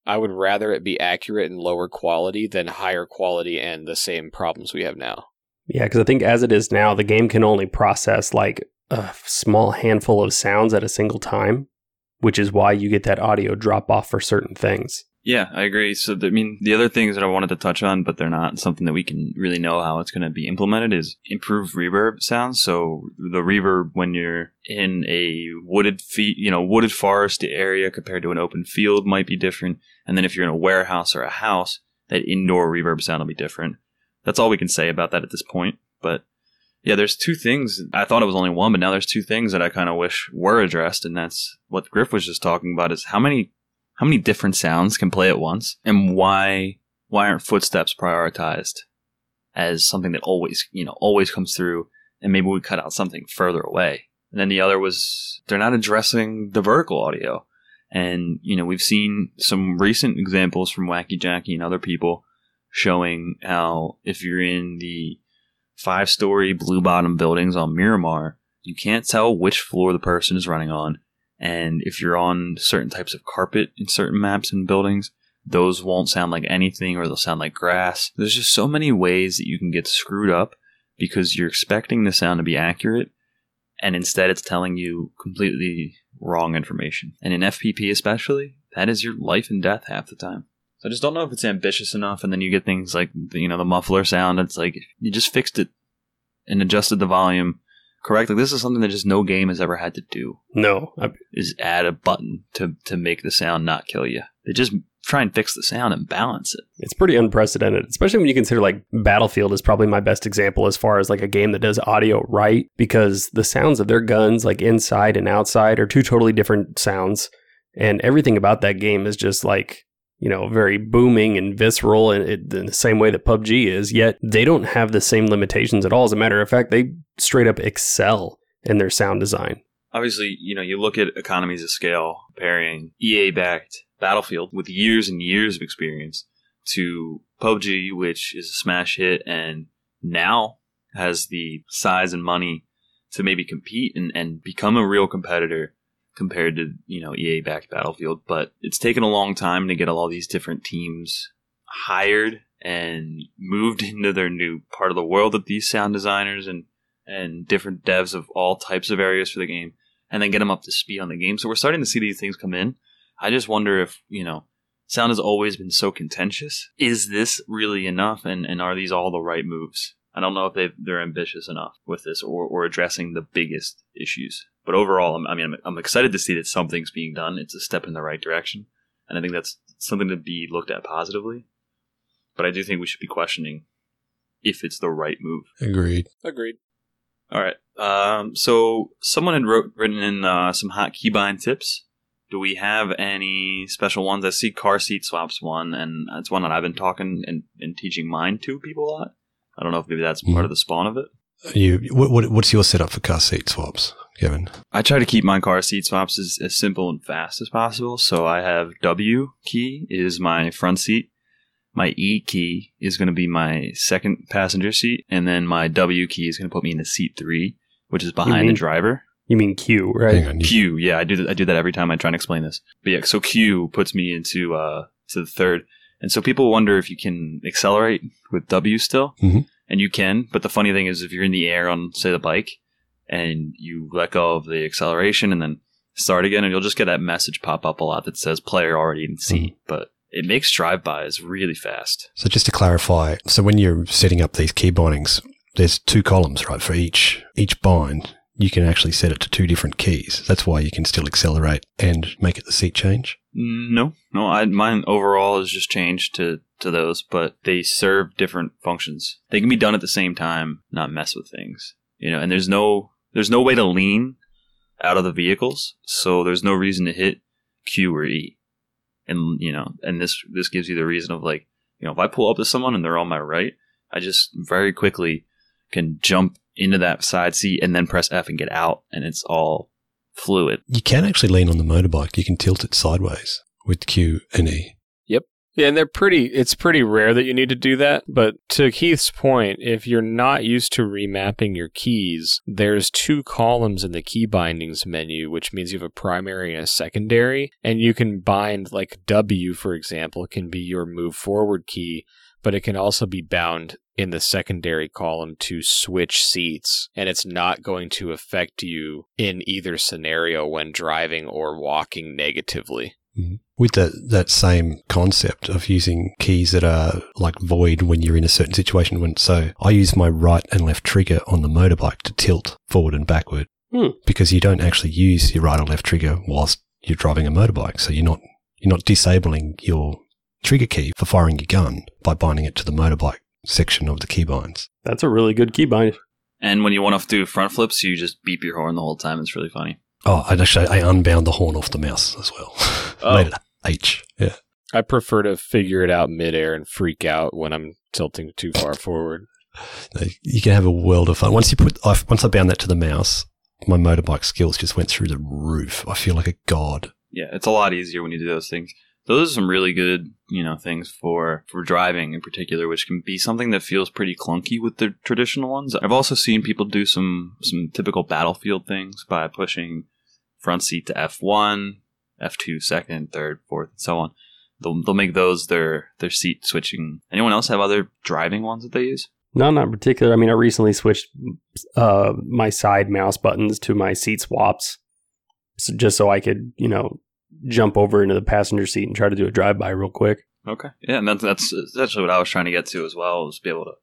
I would rather it be accurate and lower quality than higher quality and the same problems we have now. Yeah, because I think as it is now, the game can only process like a small handful of sounds at a single time, which is why you get that audio drop off for certain things. Yeah, I agree. So, I mean, the other things that I wanted to touch on, but they're not something that we can really know how it's going to be implemented, is improved reverb sounds. So, the reverb when you're in a wooded, fe- you know, wooded forest area compared to an open field might be different. And then if you're in a warehouse or a house, that indoor reverb sound will be different. That's all we can say about that at this point. But yeah, there's two things. I thought it was only one, but now there's two things that I kind of wish were addressed, and that's what Griff was just talking about: is how many how many different sounds can play at once, and why why aren't footsteps prioritized as something that always you know always comes through, and maybe we cut out something further away. And then the other was they're not addressing the vertical audio. And, you know, we've seen some recent examples from Wacky Jacky and other people showing how if you're in the five story blue bottom buildings on Miramar, you can't tell which floor the person is running on. And if you're on certain types of carpet in certain maps and buildings, those won't sound like anything or they'll sound like grass. There's just so many ways that you can get screwed up because you're expecting the sound to be accurate and instead it's telling you completely wrong information. And in FPP especially, that is your life and death half the time. I just don't know if it's ambitious enough and then you get things like you know the muffler sound it's like you just fixed it and adjusted the volume correctly. This is something that just no game has ever had to do. No, I, Is add a button to to make the sound not kill you. They just try and fix the sound and balance it. it's pretty unprecedented, especially when you consider like Battlefield is probably my best example as far as like a game that does audio right because the sounds of their guns, like inside and outside, are two totally different sounds, and everything about that game is just like you know very booming and visceral in, in the same way that PUBG is. Yet they don't have the same limitations at all. As a matter of fact, they straight up excel in their sound design. Obviously, you know, you look at economies of scale pairing EA backed Battlefield with years and years of experience to PUBG, which is a smash hit and now has the size and money to maybe compete and, and become a real competitor compared to, you know, EA backed Battlefield. But it's taken a long time to get all these different teams hired and moved into their new part of the world with these sound designers and and different devs of all types of areas for the game and then get them up to speed on the game. So we're starting to see these things come in. I just wonder if, you know, sound has always been so contentious. Is this really enough? And, and are these all the right moves? I don't know if they they're ambitious enough with this or, or addressing the biggest issues. But overall, I'm, I mean, I'm, I'm excited to see that something's being done. It's a step in the right direction. And I think that's something to be looked at positively. But I do think we should be questioning if it's the right move. Agreed. Agreed. All right. Um, so someone had wrote, written in uh, some hot keybind tips Do we have any special ones? I see car seat swaps one, and it's one that I've been talking and, and teaching mine to people a lot. I don't know if maybe that's part Mhm. of the spawn of it. You, what, what, what's your setup for car seat swaps, Kevin? I try to keep my car seat swaps as, as simple and fast as possible. So I have W key is my front seat. My E key is going to be my second passenger seat. And then my W key is going to put me in the seat three, which is behind the driver. You mean Q, right? On. Q, yeah, I do that. I do that every time I try and explain this. But yeah, so Q puts me into uh to the third, and so people wonder if you can accelerate with W still, Mhm. and you can. But the funny thing is, if you're in the air on say the bike, and you let go of the acceleration and then start again, and you'll just get that message pop up a lot that says player already in seat, but it makes drive bys really fast. so just to clarify, so when you're setting up these key bindings, there's two columns, right? For each each bind, you can actually set it to two different keys. That's why you can still accelerate and make it the seat change. Mm, No, no. I mine overall has just changed to to those, but they serve different functions. They can be done at the same time, not mess with things. You know, and there's no there's no way to lean out of the vehicles, so there's no reason to hit Q or E. And you know, and this this gives you the reason of like, you know, if I pull up to someone and they're on my right, I just very quickly can jump into that side seat and then press F and get out, and it's all fluid. You can actually lean on the motorbike. You can tilt it sideways with Q and E. Yeah, and they're pretty. It's pretty rare that you need to do that. But to Keith's point, if you're not used to remapping your keys, there's two columns in the key bindings menu, which means you have a primary and a secondary, and you can bind like W, for example, can be your move forward key, but it can also be bound in the secondary column to switch seats, and it's not going to affect you in either scenario when driving or walking negatively. With that, that same concept of using keys that are like void when you're in a certain situation. When so, I use my right and left trigger on the motorbike to tilt forward and backward Hmm. because you don't actually use your right or left trigger whilst you're driving a motorbike. So you're not you're not disabling your trigger key for firing your gun by binding it to the motorbike section of the keybinds. That's a really good keybind. And when you want to do front flips, you just beep your horn the whole time. It's really funny. Oh, I actually I unbound the horn off the mouse as well. Oh. <laughs> Made it H. Yeah. I prefer to figure it out midair and freak out when I'm tilting too far <laughs> forward. You can have a world of fun. Once you put, I, once I bound that to the mouse, my motorbike skills just went through the roof. I feel like a god. Yeah, it's a lot easier when you do those things. Those are some really good, you know, things for for driving in particular, which can be something that feels pretty clunky with the traditional ones. I've also seen people do some some typical battlefield things by pushing front seat to F one, F two, second, third, fourth, and so on. They'll they'll make those their their seat switching. Anyone else have other driving ones that they use? No, not in particular. I mean, I recently switched uh, my side mouse buttons to my seat swaps, so just so I could, you know, jump over into the passenger seat and try to do a drive by real quick. Okay. Yeah, and that's that's essentially what I was trying to get to as well, was be able to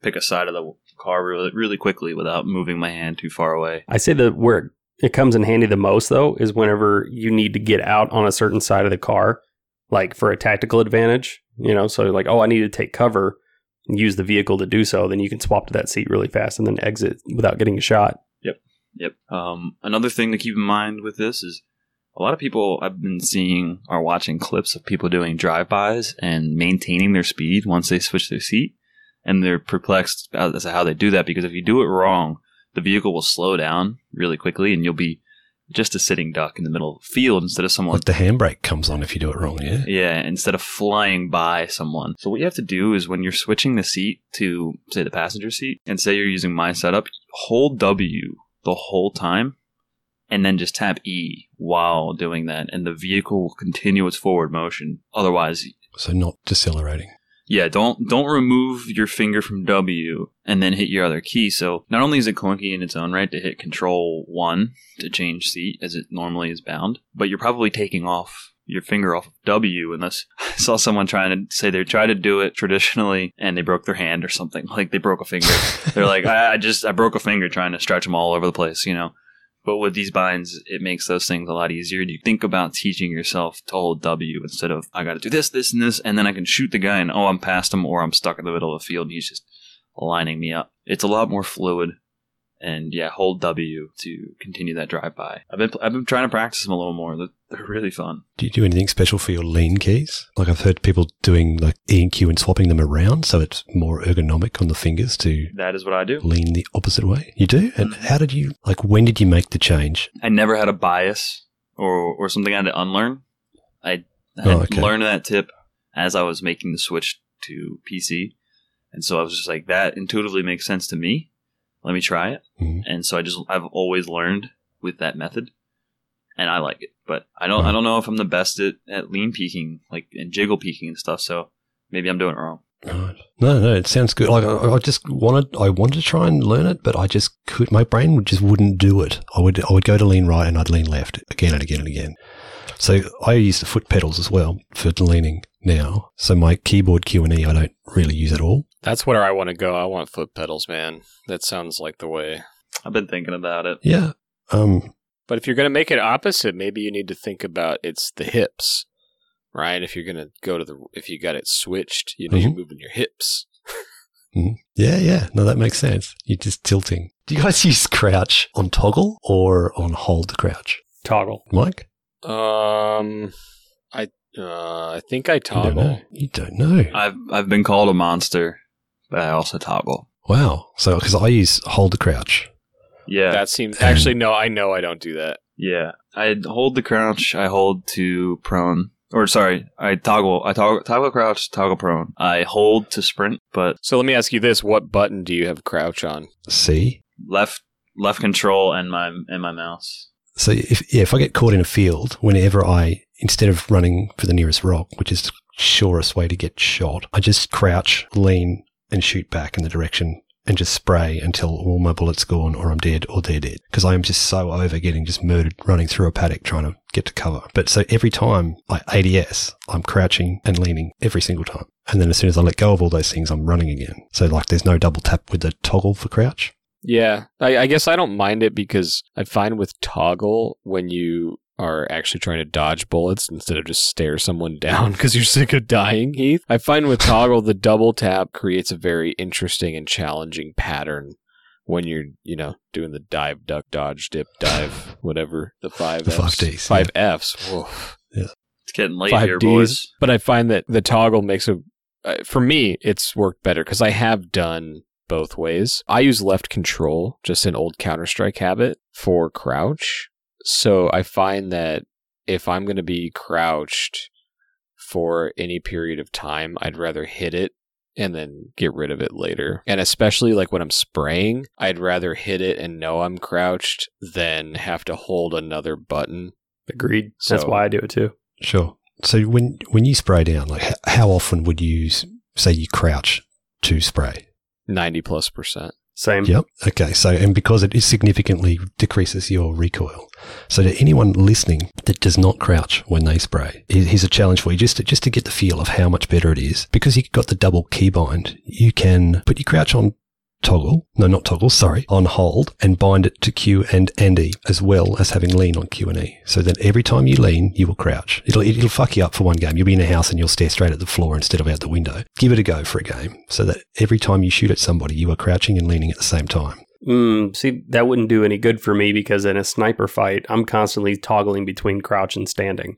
pick a side of the car really really quickly without moving my hand too far away. I say that where it comes in handy the most, though, is whenever you need to get out on a certain side of the car, like for a tactical advantage. You know, so like, oh, I need to take cover and use the vehicle to do so. Then you can swap to that seat really fast and then exit without getting a shot. Yep. Um, another thing to keep in mind with this is a lot of people I've been seeing are watching clips of people doing drive-bys and maintaining their speed once they switch their seat, and they're perplexed as to how they do that because if you do it wrong, the vehicle will slow down really quickly, and you'll be just a sitting duck in the middle of the field instead of someone Like the handbrake comes on if you do it wrong, yeah? yeah, instead of flying by someone. So what you have to do is when you're switching the seat to say the passenger seat and say you're using my setup, hold W the whole time and then just tap E while doing that and the vehicle will continue its forward motion. Otherwise, So not decelerating. Yeah, don't don't remove your finger from W and then hit your other key. So not only is it clunky in its own right to hit Control One to change seat as it normally is bound, but you're probably taking off your finger off of W unless <laughs> I saw someone trying to say they tried to do it traditionally and they broke their hand or something <laughs> like they broke a finger. <laughs> They're like, I, I just I broke a finger trying to stretch them all over the place, you know. But with these binds, it makes those things a lot easier. You think about teaching yourself to hold W instead of I got to do this, this, and this, and then I can shoot the guy and oh, I'm past him or I'm stuck in the middle of the field and he's just lining me up. It's a lot more fluid, and yeah, hold W to continue that drive by. I've been I've been trying to practice them a little more. They're, they're really fun. Do you do anything special for your lean keys? Like I've heard people doing like E and Q and swapping them around so it's more ergonomic on the fingers to That is what I do. lean the opposite way. You do? And mm-hmm. how did you like when did you make the change? I never had a bias or or something I had to unlearn. I, I had Oh, okay. learned that tip as I was making the switch to PC, and so I was just like, that intuitively makes sense to me. Let me try it. Mhm. And so I just I've always learned with that method, and I like it. But I don't I don't know if I'm the best at, at lean peaking like and jiggle peaking and stuff. So maybe I'm doing it wrong. No, no, it sounds good. Like I, I just wanted, I wanted to try and learn it, but I just could. My brain would just wouldn't do it. I would, I would go to lean right and I'd lean left again and again and again. So I use the foot pedals as well for leaning now. So my keyboard Q and E, I don't really use at all. That's where I want to go. I want foot pedals, man. That sounds like the way. I've been thinking about it. Yeah. Um. But if you're going to make it opposite, maybe you need to think about it's the hips, right? If you're going to go to the, if you got it switched, you know, you're Mhm. moving your hips. mhm. Yeah, yeah. No, that makes sense. You're just tilting. Do you guys use crouch on toggle or on hold the crouch, Toggle. Mike? Um, I, uh, I think I don't toggle. know. You don't know. I've I've been called a monster, but I also toggle. Wow. So because I use hold the crouch. Yeah, That seems actually no. I know I don't do that. Yeah, I hold the crouch. I hold to prone, or sorry, I toggle. I toggle, toggle crouch, toggle prone. I hold to sprint, but So let me ask you this: What button do you have crouch on? C. left left control and my and my mouse. So if yeah, if I get caught in a field, whenever I instead of running for the nearest rock, which is the surest way to get shot, I just crouch, lean, and shoot back in the direction and just spray until all my bullets gone or I'm dead or they're dead. Because I am just so over getting just murdered running through a paddock trying to get to cover. But so every time I ADS, I'm crouching and leaning every single time. And then as soon as I let go of all those things, I'm running again. So like there's no double tap with the toggle for crouch. Yeah, I, I guess I don't mind it because I find with toggle when you are actually trying to dodge bullets instead of just stare someone <laughs> down because you're sick of dying, Heath. I find with toggle the double tap creates a very interesting and challenging pattern when you're, you know, doing the dive, duck, dodge, dip, dive, whatever the five The five Fs. Ds, five Fs. Whoa. It's getting late Five here, Ds. boys. But I find that the toggle makes a, uh, for me, it's worked better because I have done both ways. I use left control, just an old Counter Strike habit for crouch. So I find that if I'm going to be crouched for any period of time, I'd rather hit it and then get rid of it later. And especially like when I'm spraying, I'd rather hit it and know I'm crouched than have to hold another button. Agreed. That's why I do it too. Sure. So when when you spray down, like how often would you say you crouch to spray? 90 plus percent. Same. Yep. Okay. So and because it significantly decreases your recoil. So to anyone listening that does not crouch when they spray, here's a challenge for you just to, just to get the feel of how much better it is. Because you've got the double keybind, you can put your crouch on toggle, no, not toggle, sorry, on hold and bind it to Q and, and E as well as having lean on Q and E. So that every time you lean, you will crouch. It'll, it'll fuck you up for one game. You'll be in a house and you'll stare straight at the floor instead of out the window. Give it a go for a game so that every time you shoot at somebody, you are crouching and leaning at the same time. Mm, see, that wouldn't do any good for me because in a sniper fight, I'm constantly toggling between crouch and standing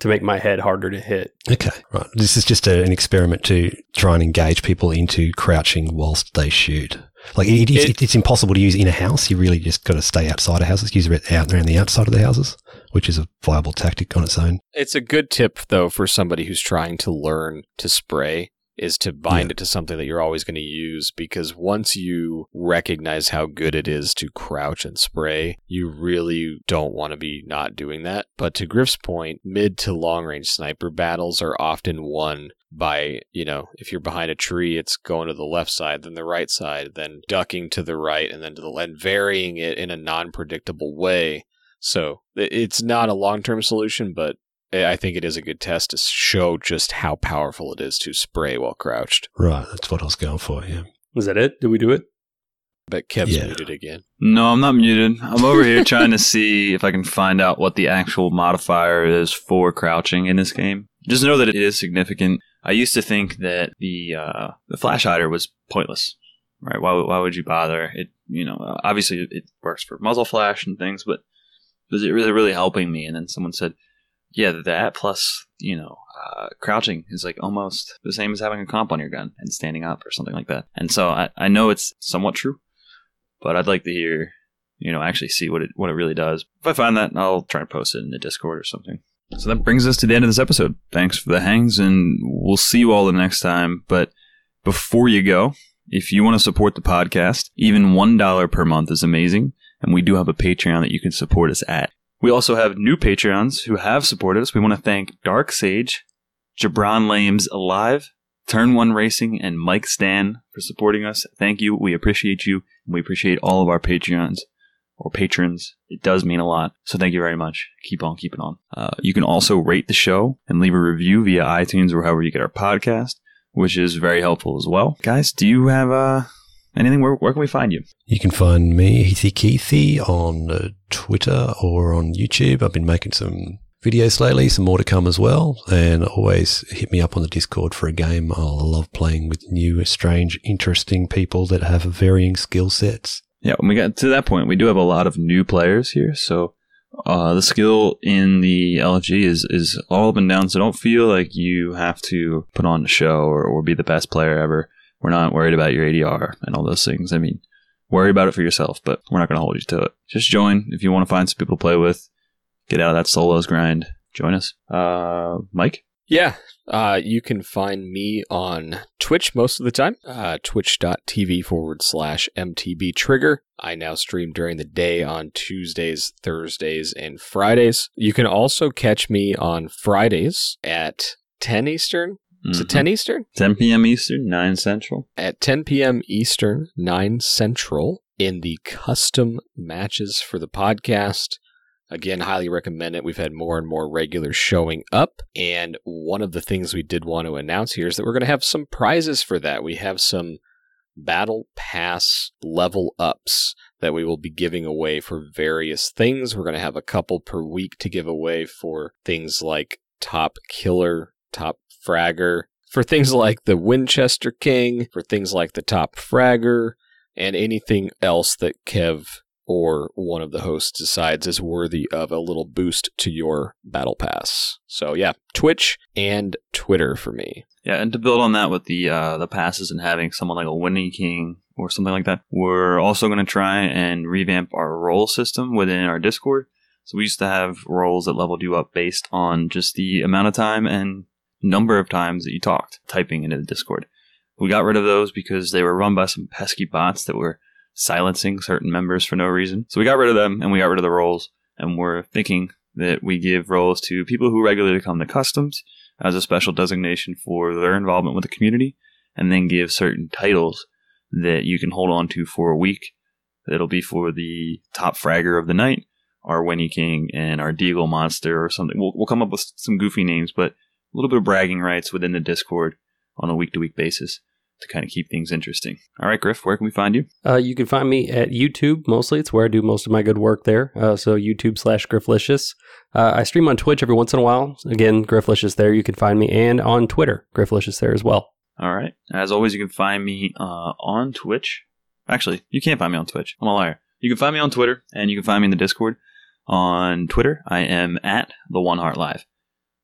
to make my head harder to hit. Okay, right. This is just a, an experiment to try and engage people into crouching whilst they shoot. Like it, it, It- it's impossible to use in a house. You really just got to stay outside of houses. Use it out around the outside of the houses, which is a viable tactic on its own. It's a good tip though for somebody who's trying to learn to spray is to bind Yeah. it to something that you're always going to use because once you recognize how good it is to crouch and spray, you really don't want to be not doing that. But to Griff's point, mid to long range sniper battles are often won by, you know, if you're behind a tree, it's going to the left side, then the right side, then ducking to the right and then to the left, and varying it in a non-predictable way. So it's not a long-term solution, but I I think it is a good test to show just how powerful it is to spray while crouched. Right, that's what I was going for. Yeah. Is that it? Did we do it? But Kev's Yeah. muted again. No, I'm not muted. I'm over here trying to <laughs> see if I can find out what the actual modifier is for crouching in this game. Just know that it is significant. I used to think that the uh, the flash hider was pointless. right? Why, why would you bother? It, you know, obviously it works for muzzle flash and things, but was it really, really helping me? And then someone said, yeah, that plus, you know, uh, crouching is like almost the same as having a comp on your gun and standing up or something like that. And so I, I know it's somewhat true, but I'd like to hear, you know, actually see what it, what it really does. If I find that, I'll try and post it in the Discord or something. So that brings us to the end of this episode. Thanks for the hangs, and we'll see you all the next time. But before you go, if you want to support the podcast, even $1 per month is amazing. And we do have a Patreon that you can support us at. We also have new Patreons who have supported us. We want to thank Dark Sage, Jebron Lames Alive, Turn One Racing, and MikeStan for supporting us. Thank you. We appreciate you. And we appreciate all of our Patreons or patrons. It does mean a lot. So thank you very much. Keep on keeping on. Uh, you can also rate the show and leave a review via iTunes or however you get our podcast, which is very helpful as well. Guys, do you have uh, anything? Where, where can we find you? You can find me, Heathy Keithy, on uh, Twitter or on YouTube. I've been making some videos lately, some more to come as well. And always hit me up on the Discord for a game. I love playing with new, strange, interesting people that have varying skill sets. Yeah, when we get to that point, we do have a lot of new players here, so uh, the skill in the LFG is is all up and down. So don't feel like you have to put on a show or, or be the best player ever. We're not worried about your ADR and all those things. I mean, worry about it for yourself, but we're not going to hold you to it. Just join if you want to find some people to play with. Get out of that solos grind. Join us. Uh, Mike. Yeah, uh, you can find me on Twitch most of the time, uh, twitch.tv forward slash MTB Trigger. I now stream during the day on Tuesdays, Thursdays, and Fridays. You can also catch me on Fridays at 10 Eastern. Is it Mhm. 10 Eastern? 10 p.m. Eastern, 9 Central. At 10 p.m. Eastern, 9 Central, in the custom matches for the podcast. Again, highly recommend it. We've had more and more regulars showing up. And one of the things we did want to announce here is that we're going to have some prizes for that. We have some battle pass level ups that we will be giving away for various things. We're going to have a couple per week to give away for things like top killer, top fragger, for things like the Winchester King, for things like the top fragger, and anything else that Kev or one of the hosts decides is worthy of a little boost to your battle pass. So yeah, Twitch and Twitter for me. Yeah, and to build on that with the uh, the passes and having someone like a Winnie King or something like that, we're also going to try and revamp our role system within our Discord. So we used to have roles that leveled you up based on just the amount of time and number of times that you talked typing into the Discord. We got rid of those because they were run by some pesky bots that were silencing certain members for no reason. So we got rid of them and we got rid of the roles. And we're thinking that we give roles to people who regularly come to customs as a special designation for their involvement with the community, and then give certain titles that you can hold on to for a week. That'll be for the top fragger of the night, our Winnie King, and our Deagle Monster or something. We'll, we'll come up with some goofy names, but a little bit of bragging rights within the Discord on a week to week basis to kind of keep things interesting. All right, Griff, where can we find you? Uh, you can find me at YouTube mostly. It's where I do most of my good work there. Uh, so YouTube slash Grifflicious. Uh, I stream on Twitch every once in a while. Again, Grifflicious there. You can find me and on Twitter, Grifflicious there as well. All right. As always, you can find me uh, on Twitch. Actually, you can't find me on Twitch. I'm a liar. You can find me on Twitter, and you can find me in the Discord. On Twitter, I am at the One Heart Live,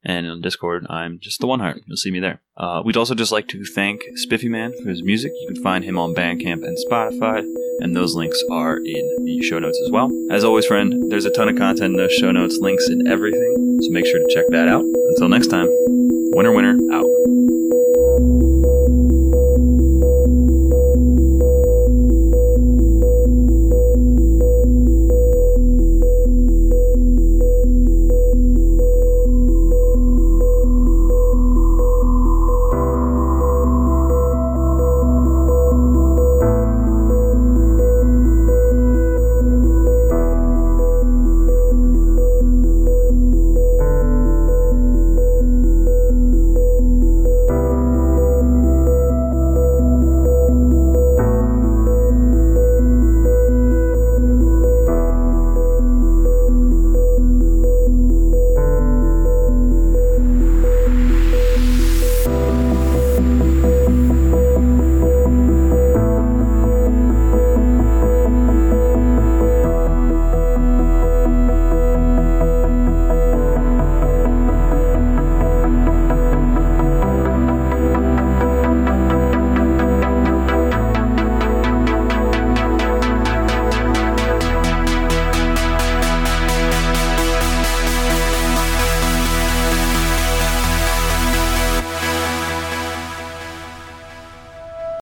and on Discord, I'm just the One Heart. You'll see me there. Uh, we'd also just like to thank Spiffy Man for his music. You can find him on Bandcamp and Spotify, and those links are in the show notes as well. As always, friend, there's a ton of content in those show notes, links, and everything. So make sure to check that out. Until next time, winner, winner, out.